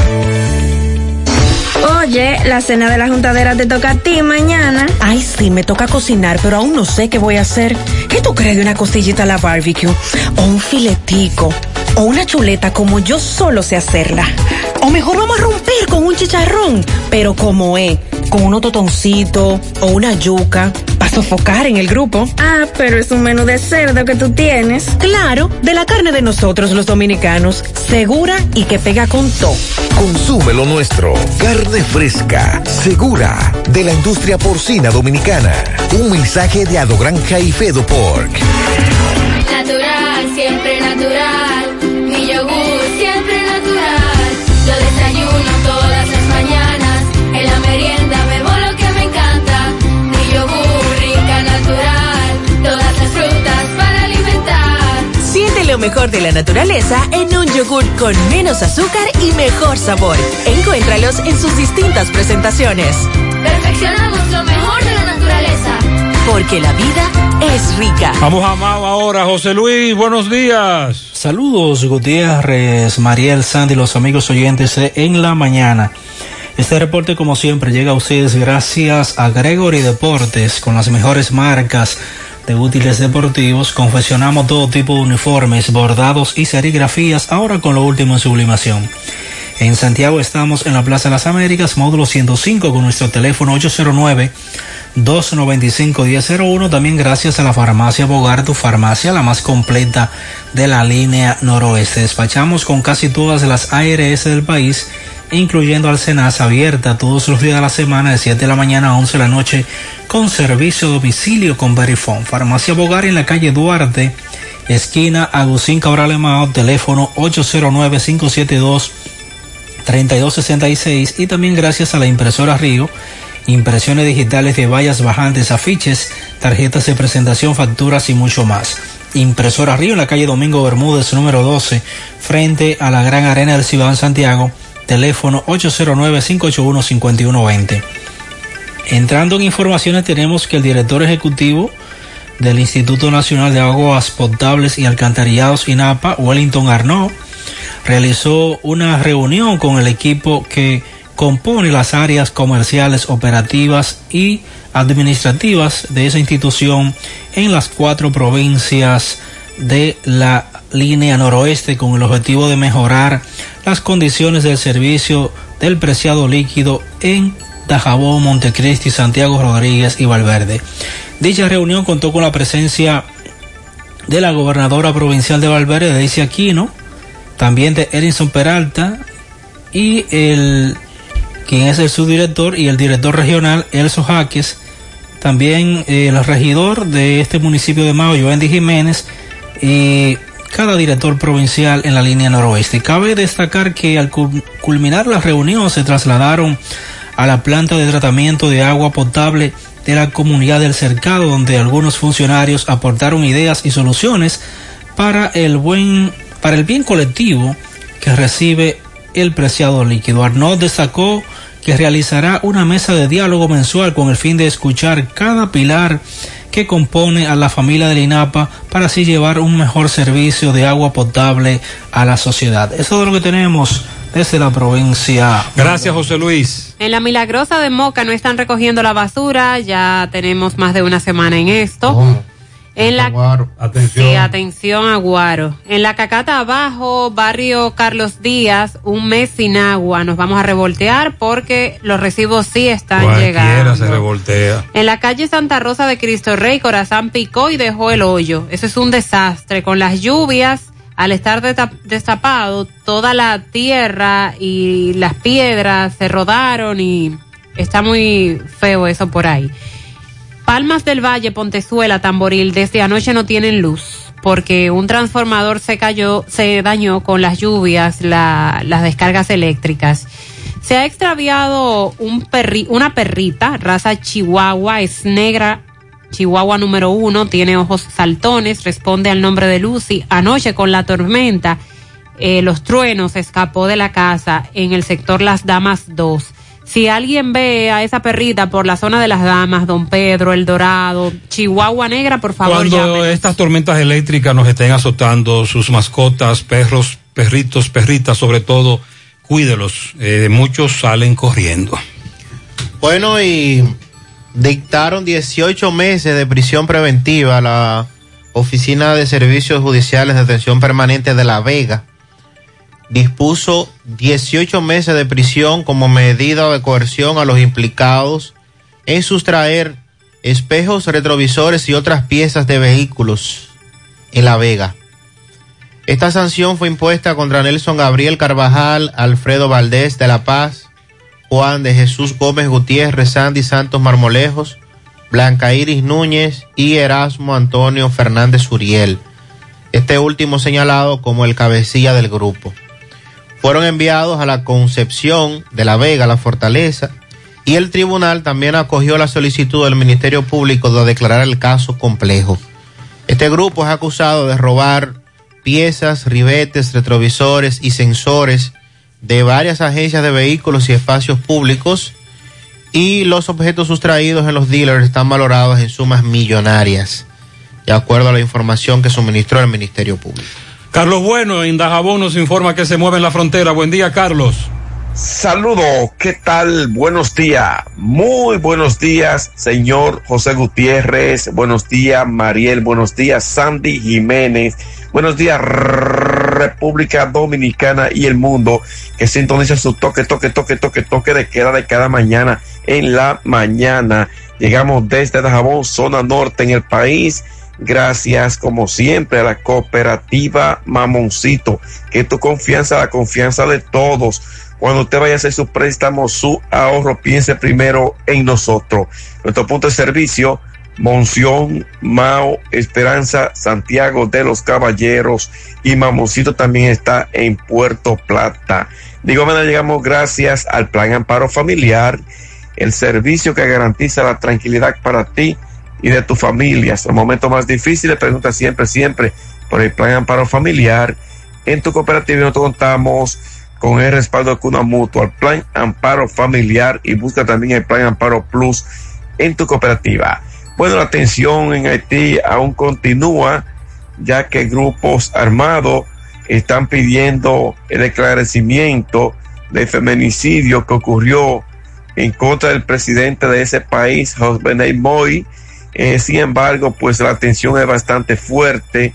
Oye, la cena de la juntadera te toca a ti mañana. Ay, sí, me toca cocinar, pero aún no sé qué voy a hacer. ¿Qué tú crees de una costillita a la barbecue? O un filetico. O una chuleta como yo solo sé hacerla. O mejor vamos a romper con un chicharrón, pero como es, con unos totoncitos o una yuca, sofocar en el grupo. Ah, pero es un menú de cerdo que tú tienes. Claro, de la carne de nosotros los dominicanos, segura y que pega con todo. Consume lo nuestro. Carne fresca, segura, de la industria porcina dominicana. Un mensaje de Adogranja y Fedo Pork. Natural, siempre natural. Lo mejor de la naturaleza en un yogur con menos azúcar y mejor sabor. Encuéntralos en sus distintas presentaciones. Perfeccionamos lo mejor de la naturaleza. Porque la vida es rica. Vamos a Mau ahora, José Luis, buenos días. Saludos, Gutiérrez, Mariel, Sandy, los amigos oyentes de en la mañana. Este reporte, como siempre, llega a ustedes gracias a Gregory Deportes, con las mejores marcas de útiles deportivos. Confeccionamos todo tipo de uniformes, bordados y serigrafías, ahora con lo último en sublimación. En Santiago estamos en la Plaza de las Américas, módulo 105, con nuestro teléfono 809 295-1001. También gracias a la farmacia Bogar, tu farmacia, la más completa de la línea noroeste. Despachamos con casi todas las ARS del país, incluyendo Alcenas, abierta todos los días de la semana, de 7 de la mañana a 11 de la noche, con servicio a domicilio con Verifone. Farmacia Bogar en la calle Duarte, esquina Agustín Cabral Emao, teléfono 809-572-3266. Y también gracias a la impresora Río impresiones digitales de vallas bajantes, afiches, tarjetas de presentación, facturas y mucho más. Impresora Río en la calle Domingo Bermúdez, número 12, frente a la Gran Arena del Ciudad Santiago, teléfono 809-581-5120. Entrando en informaciones, tenemos que el director ejecutivo del Instituto Nacional de Aguas Potables y Alcantarillados INAPA, Wellington Arnaud, realizó una reunión con el equipo que compone las áreas comerciales, operativas y administrativas de esa institución en las cuatro provincias de la línea noroeste con el objetivo de mejorar las condiciones del servicio del preciado líquido en Dajabó, Montecristi, Santiago Rodríguez y Valverde. Dicha reunión contó con la presencia de la gobernadora provincial de Valverde, Daisy Aquino, también de Edinson Peralta y el quien es el subdirector y el director regional, Elso Jaques, también eh, el regidor de este municipio de Mao, Joandy Jiménez, y cada director provincial en la línea noroeste. Cabe destacar que al culminar la reunión se trasladaron a la planta de tratamiento de agua potable de la comunidad del cercado, donde algunos funcionarios aportaron ideas y soluciones para el buen, para el bien colectivo que recibe el preciado líquido. Arnaud destacó que realizará una mesa de diálogo mensual con el fin de escuchar cada pilar que compone a la familia del INAPA para así llevar un mejor servicio de agua potable a la sociedad. Eso es lo que tenemos desde la provincia. Gracias, José Luis. En la Milagrosa de Moca no están recogiendo la basura, ya tenemos más de una semana en esto. En la, Atención. Sí, atención, Aguaro. En la Cacata Abajo, barrio Carlos Díaz, un mes sin agua. Nos vamos a revoltear porque los recibos sí están Cualquiera llegando. se revoltea. En la calle Santa Rosa de Cristo Rey, Corazán picó y dejó el hoyo. Eso es un desastre. Con las lluvias, al estar destapado, toda la tierra y las piedras se rodaron y está muy feo eso por ahí. Palmas del Valle, Pontezuela, Tamboril, desde anoche no tienen luz porque un transformador se cayó, se dañó con las lluvias, la- las descargas eléctricas. Se ha extraviado un una perrita, raza Chihuahua, es negra, Chihuahua número uno, tiene ojos saltones, responde al nombre de Lucy. Anoche con la tormenta, eh, los truenos, escapó de la casa en el sector Las Damas 2. Si alguien ve a esa perrita por la zona de Las Damas, Don Pedro, El Dorado, Chihuahua Negra, por favor, Cuando llámenos. estas tormentas eléctricas nos estén azotando, sus mascotas, perros, perritos, perritas, sobre todo, cuídelos. Eh, muchos salen corriendo. Bueno, y dictaron 18 meses de prisión preventiva a la Oficina de Servicios Judiciales de Atención Permanente de La Vega. Dispuso 18 meses de prisión como medida de coerción a los implicados en sustraer espejos retrovisores y otras piezas de vehículos en La Vega. Esta sanción fue impuesta contra Nelson Gabriel Carvajal, Alfredo Valdés de La Paz, Juan de Jesús Gómez Gutiérrez, Sandy Santos Marmolejos, Blanca Iris Núñez y Erasmo Antonio Fernández Uriel. Este último señalado como el cabecilla del grupo. Fueron enviados a la Concepción de la Vega, la Fortaleza, y el tribunal también acogió la solicitud del Ministerio Público de declarar el caso complejo. Este grupo es acusado de robar piezas, ribetes, retrovisores y sensores de varias agencias de vehículos y espacios públicos y los objetos sustraídos en los dealers están valorados en sumas millonarias, de acuerdo a la información que suministró el Ministerio Público. Carlos Bueno en Dajabón nos informa que se mueve en la frontera. Buen día, Carlos. Saludos, ¿qué tal? Buenos días, muy buenos días, señor José Gutiérrez, buenos días, Mariel, buenos días, Sandy Jiménez, buenos días, República Dominicana y el mundo que sintoniza su toque, toque, toque, toque, toque de queda de cada mañana en la mañana. Llegamos desde Dajabón, zona norte en el país. Gracias, como siempre, a la cooperativa Mamoncito, que tu confianza, la confianza de todos. Cuando usted vaya a hacer su préstamo, su ahorro, piense primero en nosotros. Nuestro punto de servicio, Monción, Mao, Esperanza, Santiago de los Caballeros y Mamoncito también está en Puerto Plata. Digo, manera llegamos gracias al Plan Amparo Familiar, el servicio que garantiza la tranquilidad para ti y de tu familia. Hasta el momento más difícil, pregunta siempre, siempre por el Plan Amparo Familiar. En tu cooperativa nosotros contamos con el respaldo de Cuna Mutua, Plan Amparo Familiar y busca también el Plan Amparo Plus en tu cooperativa. Bueno, la tensión en Haití aún continúa, ya que grupos armados están pidiendo el esclarecimiento del feminicidio que ocurrió en contra del presidente de ese país, José Moy. Eh, sin embargo, pues la tensión es bastante fuerte,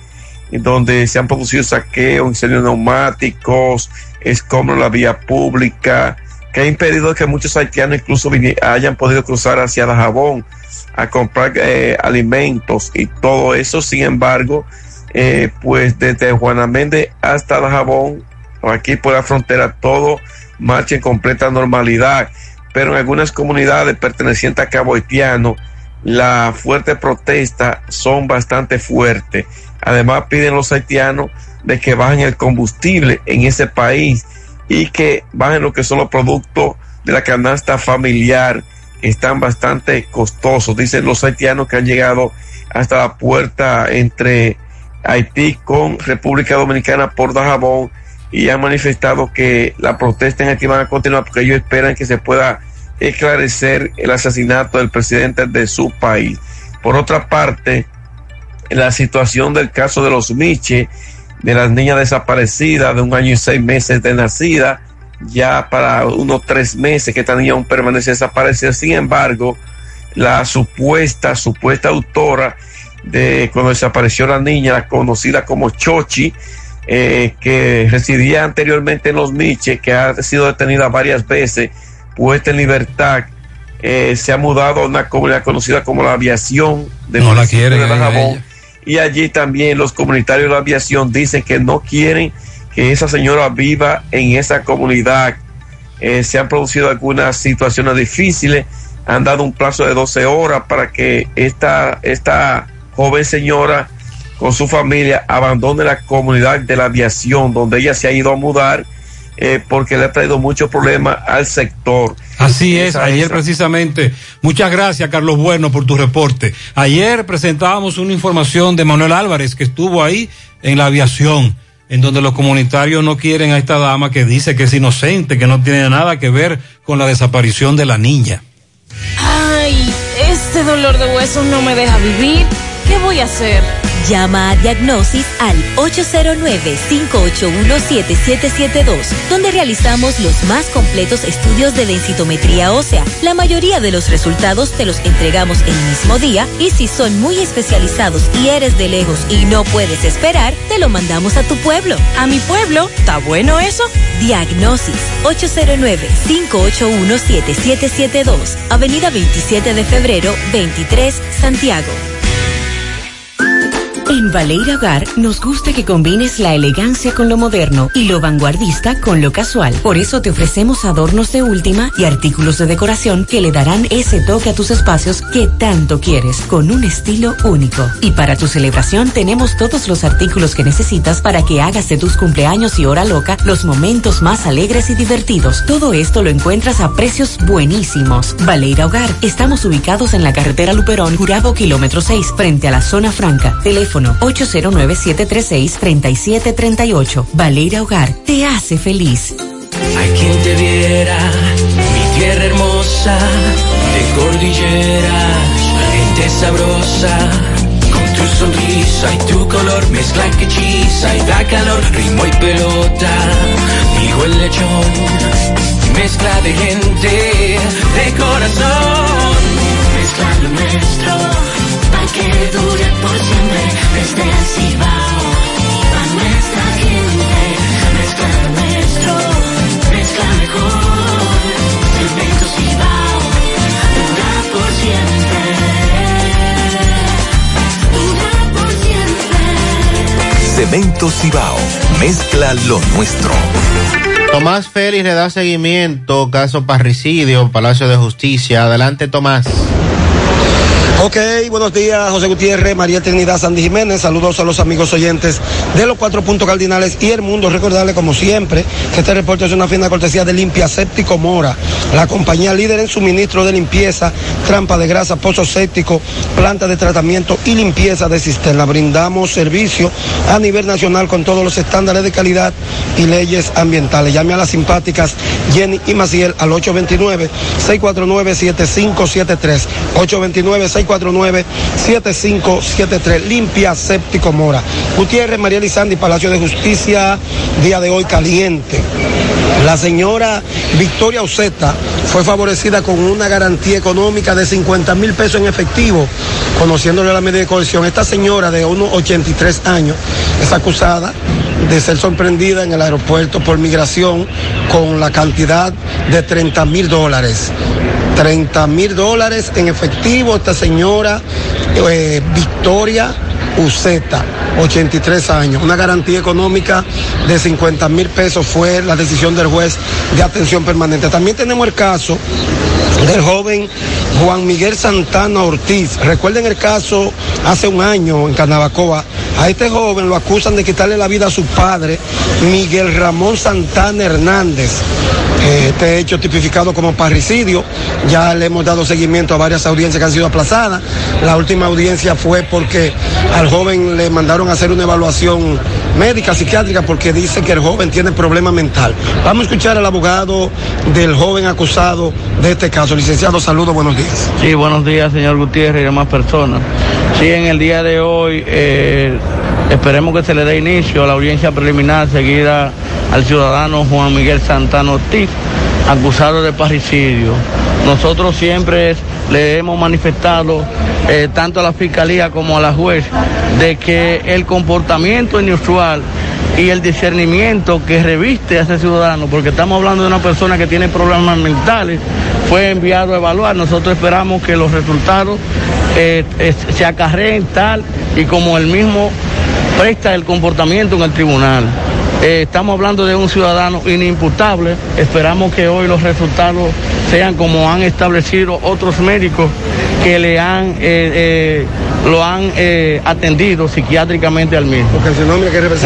donde se han producido saqueos, incendios neumáticos, escombros en la vía pública, que ha impedido que muchos haitianos incluso hayan podido cruzar hacia Dajabón a comprar eh, alimentos y todo eso. Sin embargo, eh, pues desde Juana Méndez hasta Dajabón, aquí por la frontera, todo marcha en completa normalidad. Pero en algunas comunidades pertenecientes a Cabo Haitiano, la fuerte protesta son bastante fuertes. Además, piden los haitianos de que bajen el combustible en ese país y que bajen lo que son los productos de la canasta familiar, que están bastante costosos. Dicen los haitianos que han llegado hasta la puerta entre Haití con República Dominicana por Dajabón y han manifestado que la protesta en Haití van a continuar porque ellos esperan que se pueda esclarecer el asesinato del presidente de su país. Por otra parte, la situación del caso de los Miche, de las niñas desaparecidas de un año y seis meses de nacida, ya para unos tres meses que esta niña aún permanece desaparecida. Sin embargo, la supuesta, supuesta autora de cuando desapareció la niña, conocida como Chochi, eh, que residía anteriormente en Los Miches, que ha sido detenida varias veces, puesta en libertad. Eh, se ha mudado a una comunidad conocida como la aviación de, No la quieren de Dajabón. Y allí también los comunitarios de la aviación dicen que no quieren que esa señora viva en esa comunidad. Eh, se han producido algunas situaciones difíciles. Han dado un plazo de 12 horas para que esta, esta joven señora con su familia abandone la comunidad de la aviación donde ella se ha ido a mudar eh, porque le ha traído muchos problemas al sector. Así es, Esa- ayer esa- precisamente. Muchas gracias, Carlos Bueno, por tu reporte. Ayer presentábamos una información de Manuel Álvarez que estuvo ahí en la aviación, en donde los comunitarios no quieren a esta dama que dice que es inocente, que no tiene nada que ver con la desaparición de la niña. Ay, este dolor de huesos no me deja vivir. ¿Qué voy a hacer? Llama a Diagnosis al 809-581-7772, donde realizamos los más completos estudios de densitometría ósea. La mayoría de los resultados te los entregamos el mismo día y si son muy especializados y eres de lejos y no puedes esperar, te lo mandamos a tu pueblo. ¿A mi pueblo? ¿Está bueno eso? Diagnosis 809-581-7772, Avenida 27 de febrero, 23, Santiago. En Valeira Hogar nos gusta que combines la elegancia con lo moderno y lo vanguardista con lo casual. Por eso te ofrecemos adornos de última y artículos de decoración que le darán ese toque a tus espacios que tanto quieres, con un estilo único. Y para tu celebración tenemos todos los artículos que necesitas para que hagas de tus cumpleaños y hora loca los momentos más alegres y divertidos. Todo esto lo encuentras a precios buenísimos. Valeira Hogar, estamos ubicados en la carretera Luperón, Jurado Kilómetro 6, frente a la zona franca. Teléfono 809-736-3738. Valeira Hogar, te hace feliz. Hay quien te viera, mi tierra hermosa, de cordilleras, gente sabrosa. Tu sonrisa y tu color mezcla que hechiza y da calor, ritmo y pelota, dijo el lechón. Mezcla de gente, de corazón, mezcla lo nuestro, que dure por siempre, desde el Cibao, pa' nuestra gente, mezcla lo nuestro, mezcla mejor, Cemento Cibao, dura por siempre, dura por siempre. Cemento Cibao, mezcla lo nuestro. Tomás Félix le da seguimiento, caso parricidio, Palacio de Justicia. Adelante, Tomás. Ok, buenos días, José Gutiérrez, María Trinidad Sandy Jiménez. Saludos a los amigos oyentes de los cuatro puntos cardinales y el mundo. Recordarle, como siempre, que este reporte es una fina cortesía de Limpia Séptico Mora, la compañía líder en suministro de limpieza, trampa de grasa, pozo séptico, planta de tratamiento y limpieza de cisterna. Brindamos servicio a nivel nacional con todos los estándares de calidad y leyes ambientales. Llame a las simpáticas Jenny y Maciel al 829-649-7573. 829-649-7573. Limpia Séptico Mora. Gutiérrez, María Lizandi, Palacio de Justicia, día de hoy caliente. La señora Victoria Uceta fue favorecida con una garantía económica de 50 mil pesos en efectivo, conociéndole la medida de coerción. Esta señora de unos 83 años es acusada de ser sorprendida en el aeropuerto por migración con la cantidad de 30 mil dólares. 30 mil dólares en efectivo, esta señora eh, Victoria Uceta, 83 años. Una garantía económica de 50 mil pesos fue la decisión del juez de atención permanente. También tenemos el caso del joven Juan Miguel Santana Ortiz. Recuerden el caso hace un año en Canabacoa. A este joven lo acusan de quitarle la vida a su padre, Miguel Ramón Santana Hernández. Este hecho tipificado como parricidio. Ya le hemos dado seguimiento a varias audiencias que han sido aplazadas. La última audiencia fue porque al joven le mandaron a hacer una evaluación médica, psiquiátrica, porque dice que el joven tiene problema mental. Vamos a escuchar al abogado del joven acusado de este caso. Licenciado, saludos, buenos días. Sí, buenos días, señor Gutiérrez y demás personas. Sí, en el día de hoy eh, esperemos que se le dé inicio a la audiencia preliminar seguida al ciudadano Juan Miguel Santana Ortiz, acusado de parricidio. Nosotros siempre le hemos manifestado eh, tanto a la fiscalía como a la juez de que el comportamiento inusual y el discernimiento que reviste a ese ciudadano, porque estamos hablando de una persona que tiene problemas mentales, fue enviado a evaluar. Nosotros esperamos que los resultados eh, es- se acarreen tal y como el mismo presta el comportamiento en el tribunal. Eh, estamos hablando de un ciudadano inimputable. Esperamos que hoy los resultados sean como han establecido otros médicos que le han eh, eh, lo han atendido psiquiátricamente al mismo.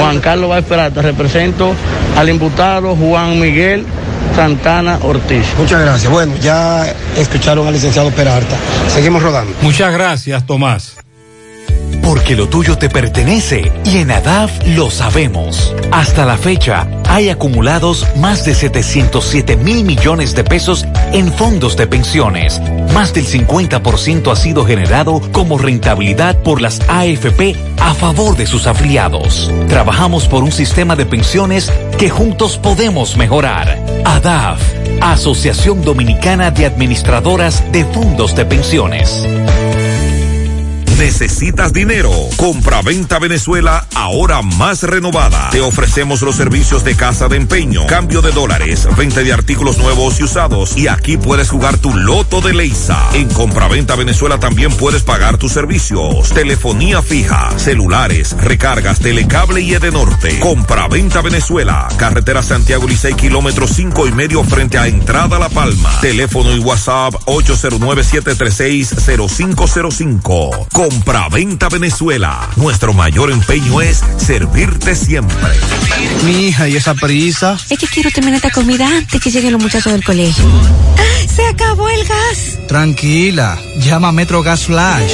Juan Carlos Báez Peralta, represento al imputado Juan Miguel Santana Ortiz. Muchas gracias. Bueno, ya escucharon al licenciado Peralta. Seguimos rodando. Muchas gracias, Tomás. Porque lo tuyo te pertenece y en ADAF lo sabemos. Hasta la fecha, hay acumulados más de 707 mil millones de pesos en fondos de pensiones. Más del 50% ha sido generado como rentabilidad por las AFP a favor de sus afiliados. Trabajamos por un sistema de pensiones que juntos podemos mejorar. ADAF, Asociación Dominicana de Administradoras de Fondos de Pensiones. ¿Necesitas dinero? Compra-venta Venezuela ahora más renovada. Te ofrecemos los servicios de casa de empeño, cambio de dólares, venta de artículos nuevos y usados. Y aquí puedes jugar tu loto de Leisa. En Compra-venta Venezuela también puedes pagar tus servicios. Telefonía fija, celulares, recargas, telecable y Edenorte. Compra-venta Venezuela. Carretera Santiago Licey, kilómetro cinco y medio frente a Entrada La Palma. Teléfono y WhatsApp 809-736-0505. Compra-venta Venezuela. Nuestro mayor empeño es servirte siempre. Mi hija, ¿y esa prisa? Es que quiero terminar esta comida antes que lleguen los muchachos del colegio. ¡Se acabó el gas! Tranquila, llama a Metro Gas Flash.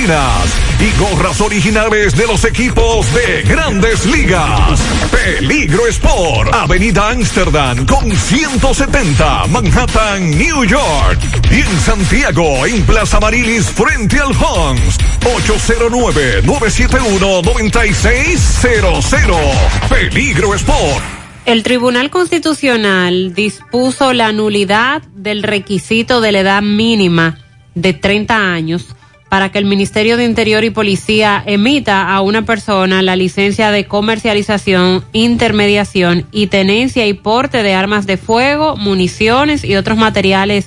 y gorras originales de los equipos de grandes ligas. Peligro Sport, Avenida Amsterdam con 170, Manhattan, New York. Y en Santiago, en Plaza Marilis, frente al Hans, 809-971-9600. Peligro Sport. El Tribunal Constitucional dispuso la nulidad del requisito de la edad mínima de 30 años para que el Ministerio de Interior y Policía emita a una persona la licencia de comercialización, intermediación y tenencia y porte de armas de fuego, municiones y otros materiales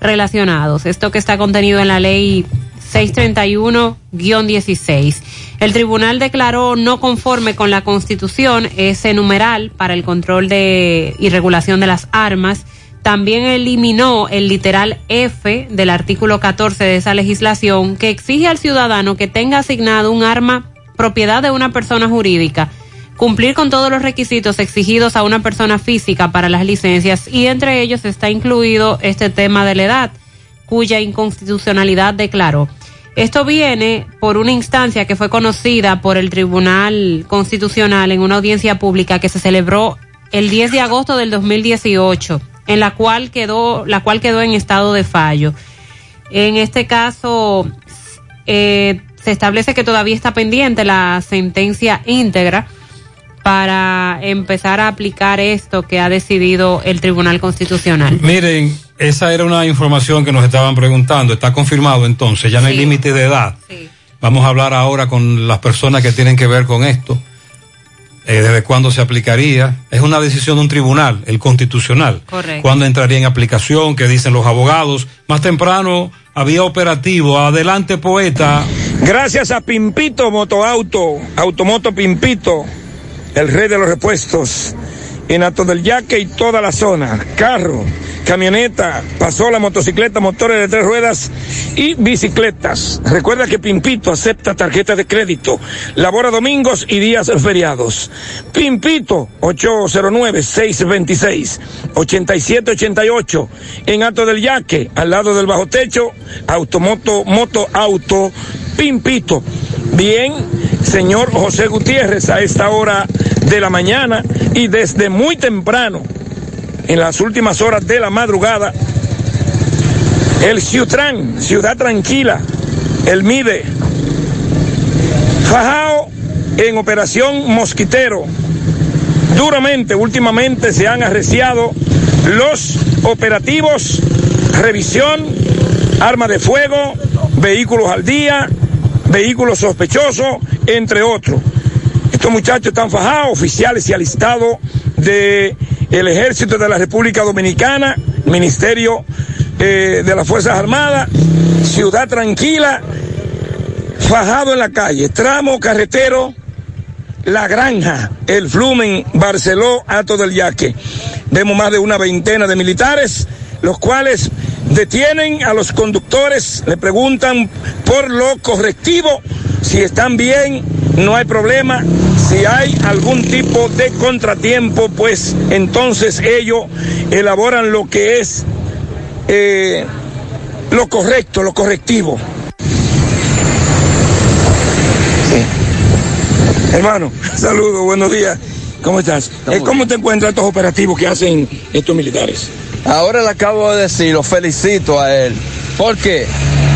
relacionados. Esto que está contenido en la ley 631-16. El tribunal declaró no conforme con la constitución ese numeral para el control de y regulación de las armas. También eliminó el literal F del artículo 14 de esa legislación que exige al ciudadano que tenga asignado un arma propiedad de una persona jurídica cumplir con todos los requisitos exigidos a una persona física para las licencias y entre ellos está incluido este tema de la edad cuya inconstitucionalidad declaró. Esto viene por una instancia que fue conocida por el Tribunal Constitucional en una audiencia pública que se celebró el 10 de agosto del 2018, en la cual quedó, la cual quedó en estado de fallo. En este caso, eh, se establece que todavía está pendiente la sentencia íntegra para empezar a aplicar esto que ha decidido el Tribunal Constitucional. Miren, esa era una información que nos estaban preguntando. Está confirmado entonces, ya no hay límite de edad. Vamos a hablar ahora con las personas que tienen que ver con esto. Eh, ¿Desde cuándo se aplicaría? Es una decisión de un tribunal, el constitucional. Correcto. ¿Cuándo entraría en aplicación? ¿Qué dicen los abogados? Más temprano había operativo. Adelante, poeta. Gracias a Pimpito Motoauto, Automoto Pimpito, el rey de los repuestos, en Ato del Yaque y toda la zona. Carro, camioneta, pasola, motocicleta, motores de tres ruedas y bicicletas. Recuerda que Pimpito acepta tarjetas de crédito, labora domingos y días feriados. Pimpito, 809-626-8788, en Ato del Yaque, al lado del bajo techo, automoto, moto, auto, Pimpito. Bien, señor José Gutiérrez, a esta hora de la mañana y desde muy temprano, en las últimas horas de la madrugada, el Ciutran, Ciudad Tranquila, el MIDE, Fajao en operación Mosquitero. Duramente, últimamente se han arreciado los operativos, revisión, arma de fuego, vehículos al día, vehículos sospechosos, entre otros. Estos muchachos están fajados, oficiales y alistados del Ejército de la República Dominicana, Ministerio eh, de las Fuerzas Armadas, Ciudad Tranquila, fajado en la calle, tramo carretero, La Granja, El Flumen, Barceló, Alto del Yaque. Vemos más de una veintena de militares, los cuales detienen a los conductores, le preguntan por lo correctivo, si están bien, no hay problema. Si hay algún tipo de contratiempo, pues entonces ellos elaboran lo que es eh, lo correcto, lo correctivo. Sí. Hermano, saludos, buenos días. ¿Cómo estás? Eh, ¿Cómo te encuentras estos operativos que hacen estos militares? Ahora le acabo de decir, lo felicito a él. ¿Por qué?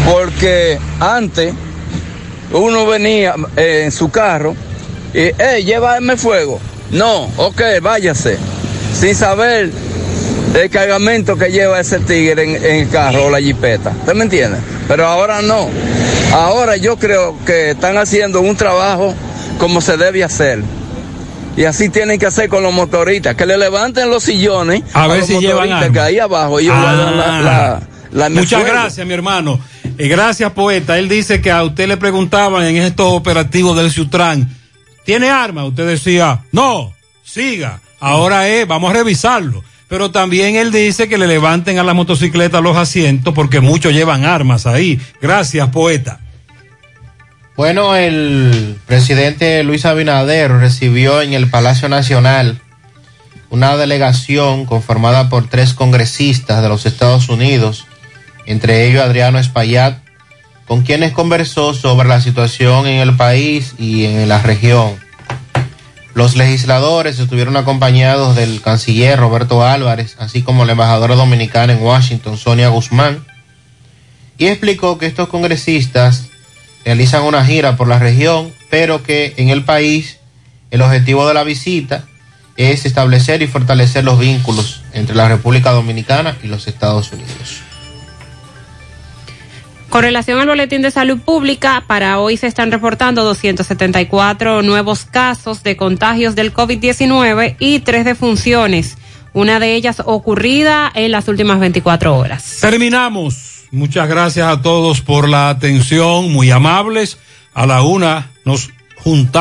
Porque antes uno venía eh, en su carro y, hey, llévame fuego. No, ok, váyase. Sin saber el cargamento que lleva ese tigre en, en el carro o la jipeta. ¿Usted me entiende? Pero ahora no. Ahora yo creo que están haciendo un trabajo como se debe hacer. Y así tienen que hacer con los motoristas, que le levanten los sillones A ver los si llevan que ahí abajo ellos Ah. la, la, la Muchas fuego. gracias, mi hermano. Y gracias, poeta. Él dice que a usted le preguntaban en estos operativos del Ciutran, ¿tiene arma? Usted decía, no, siga. Ahora es, vamos a revisarlo. Pero también él dice que le levanten a la motocicleta los asientos porque muchos llevan armas ahí. Gracias, poeta. Bueno, el presidente Luis Abinader recibió en el Palacio Nacional una delegación conformada por tres congresistas de los Estados Unidos, entre ellos Adriano Espaillat, con quienes conversó sobre la situación en el país y en la región. Los legisladores estuvieron acompañados del canciller Roberto Álvarez, así como la embajadora dominicana en Washington, Sonia Guzmán, y explicó que estos congresistas realizan una gira por la región, pero que en el país el objetivo de la visita es establecer y fortalecer los vínculos entre la República Dominicana y los Estados Unidos. Con relación al boletín de salud pública, para hoy se están reportando 274 nuevos casos de contagios del COVID-19 y tres defunciones, una de ellas ocurrida en las últimas 24 horas. Terminamos. Muchas gracias a todos por la atención, muy amables. A la una nos juntamos.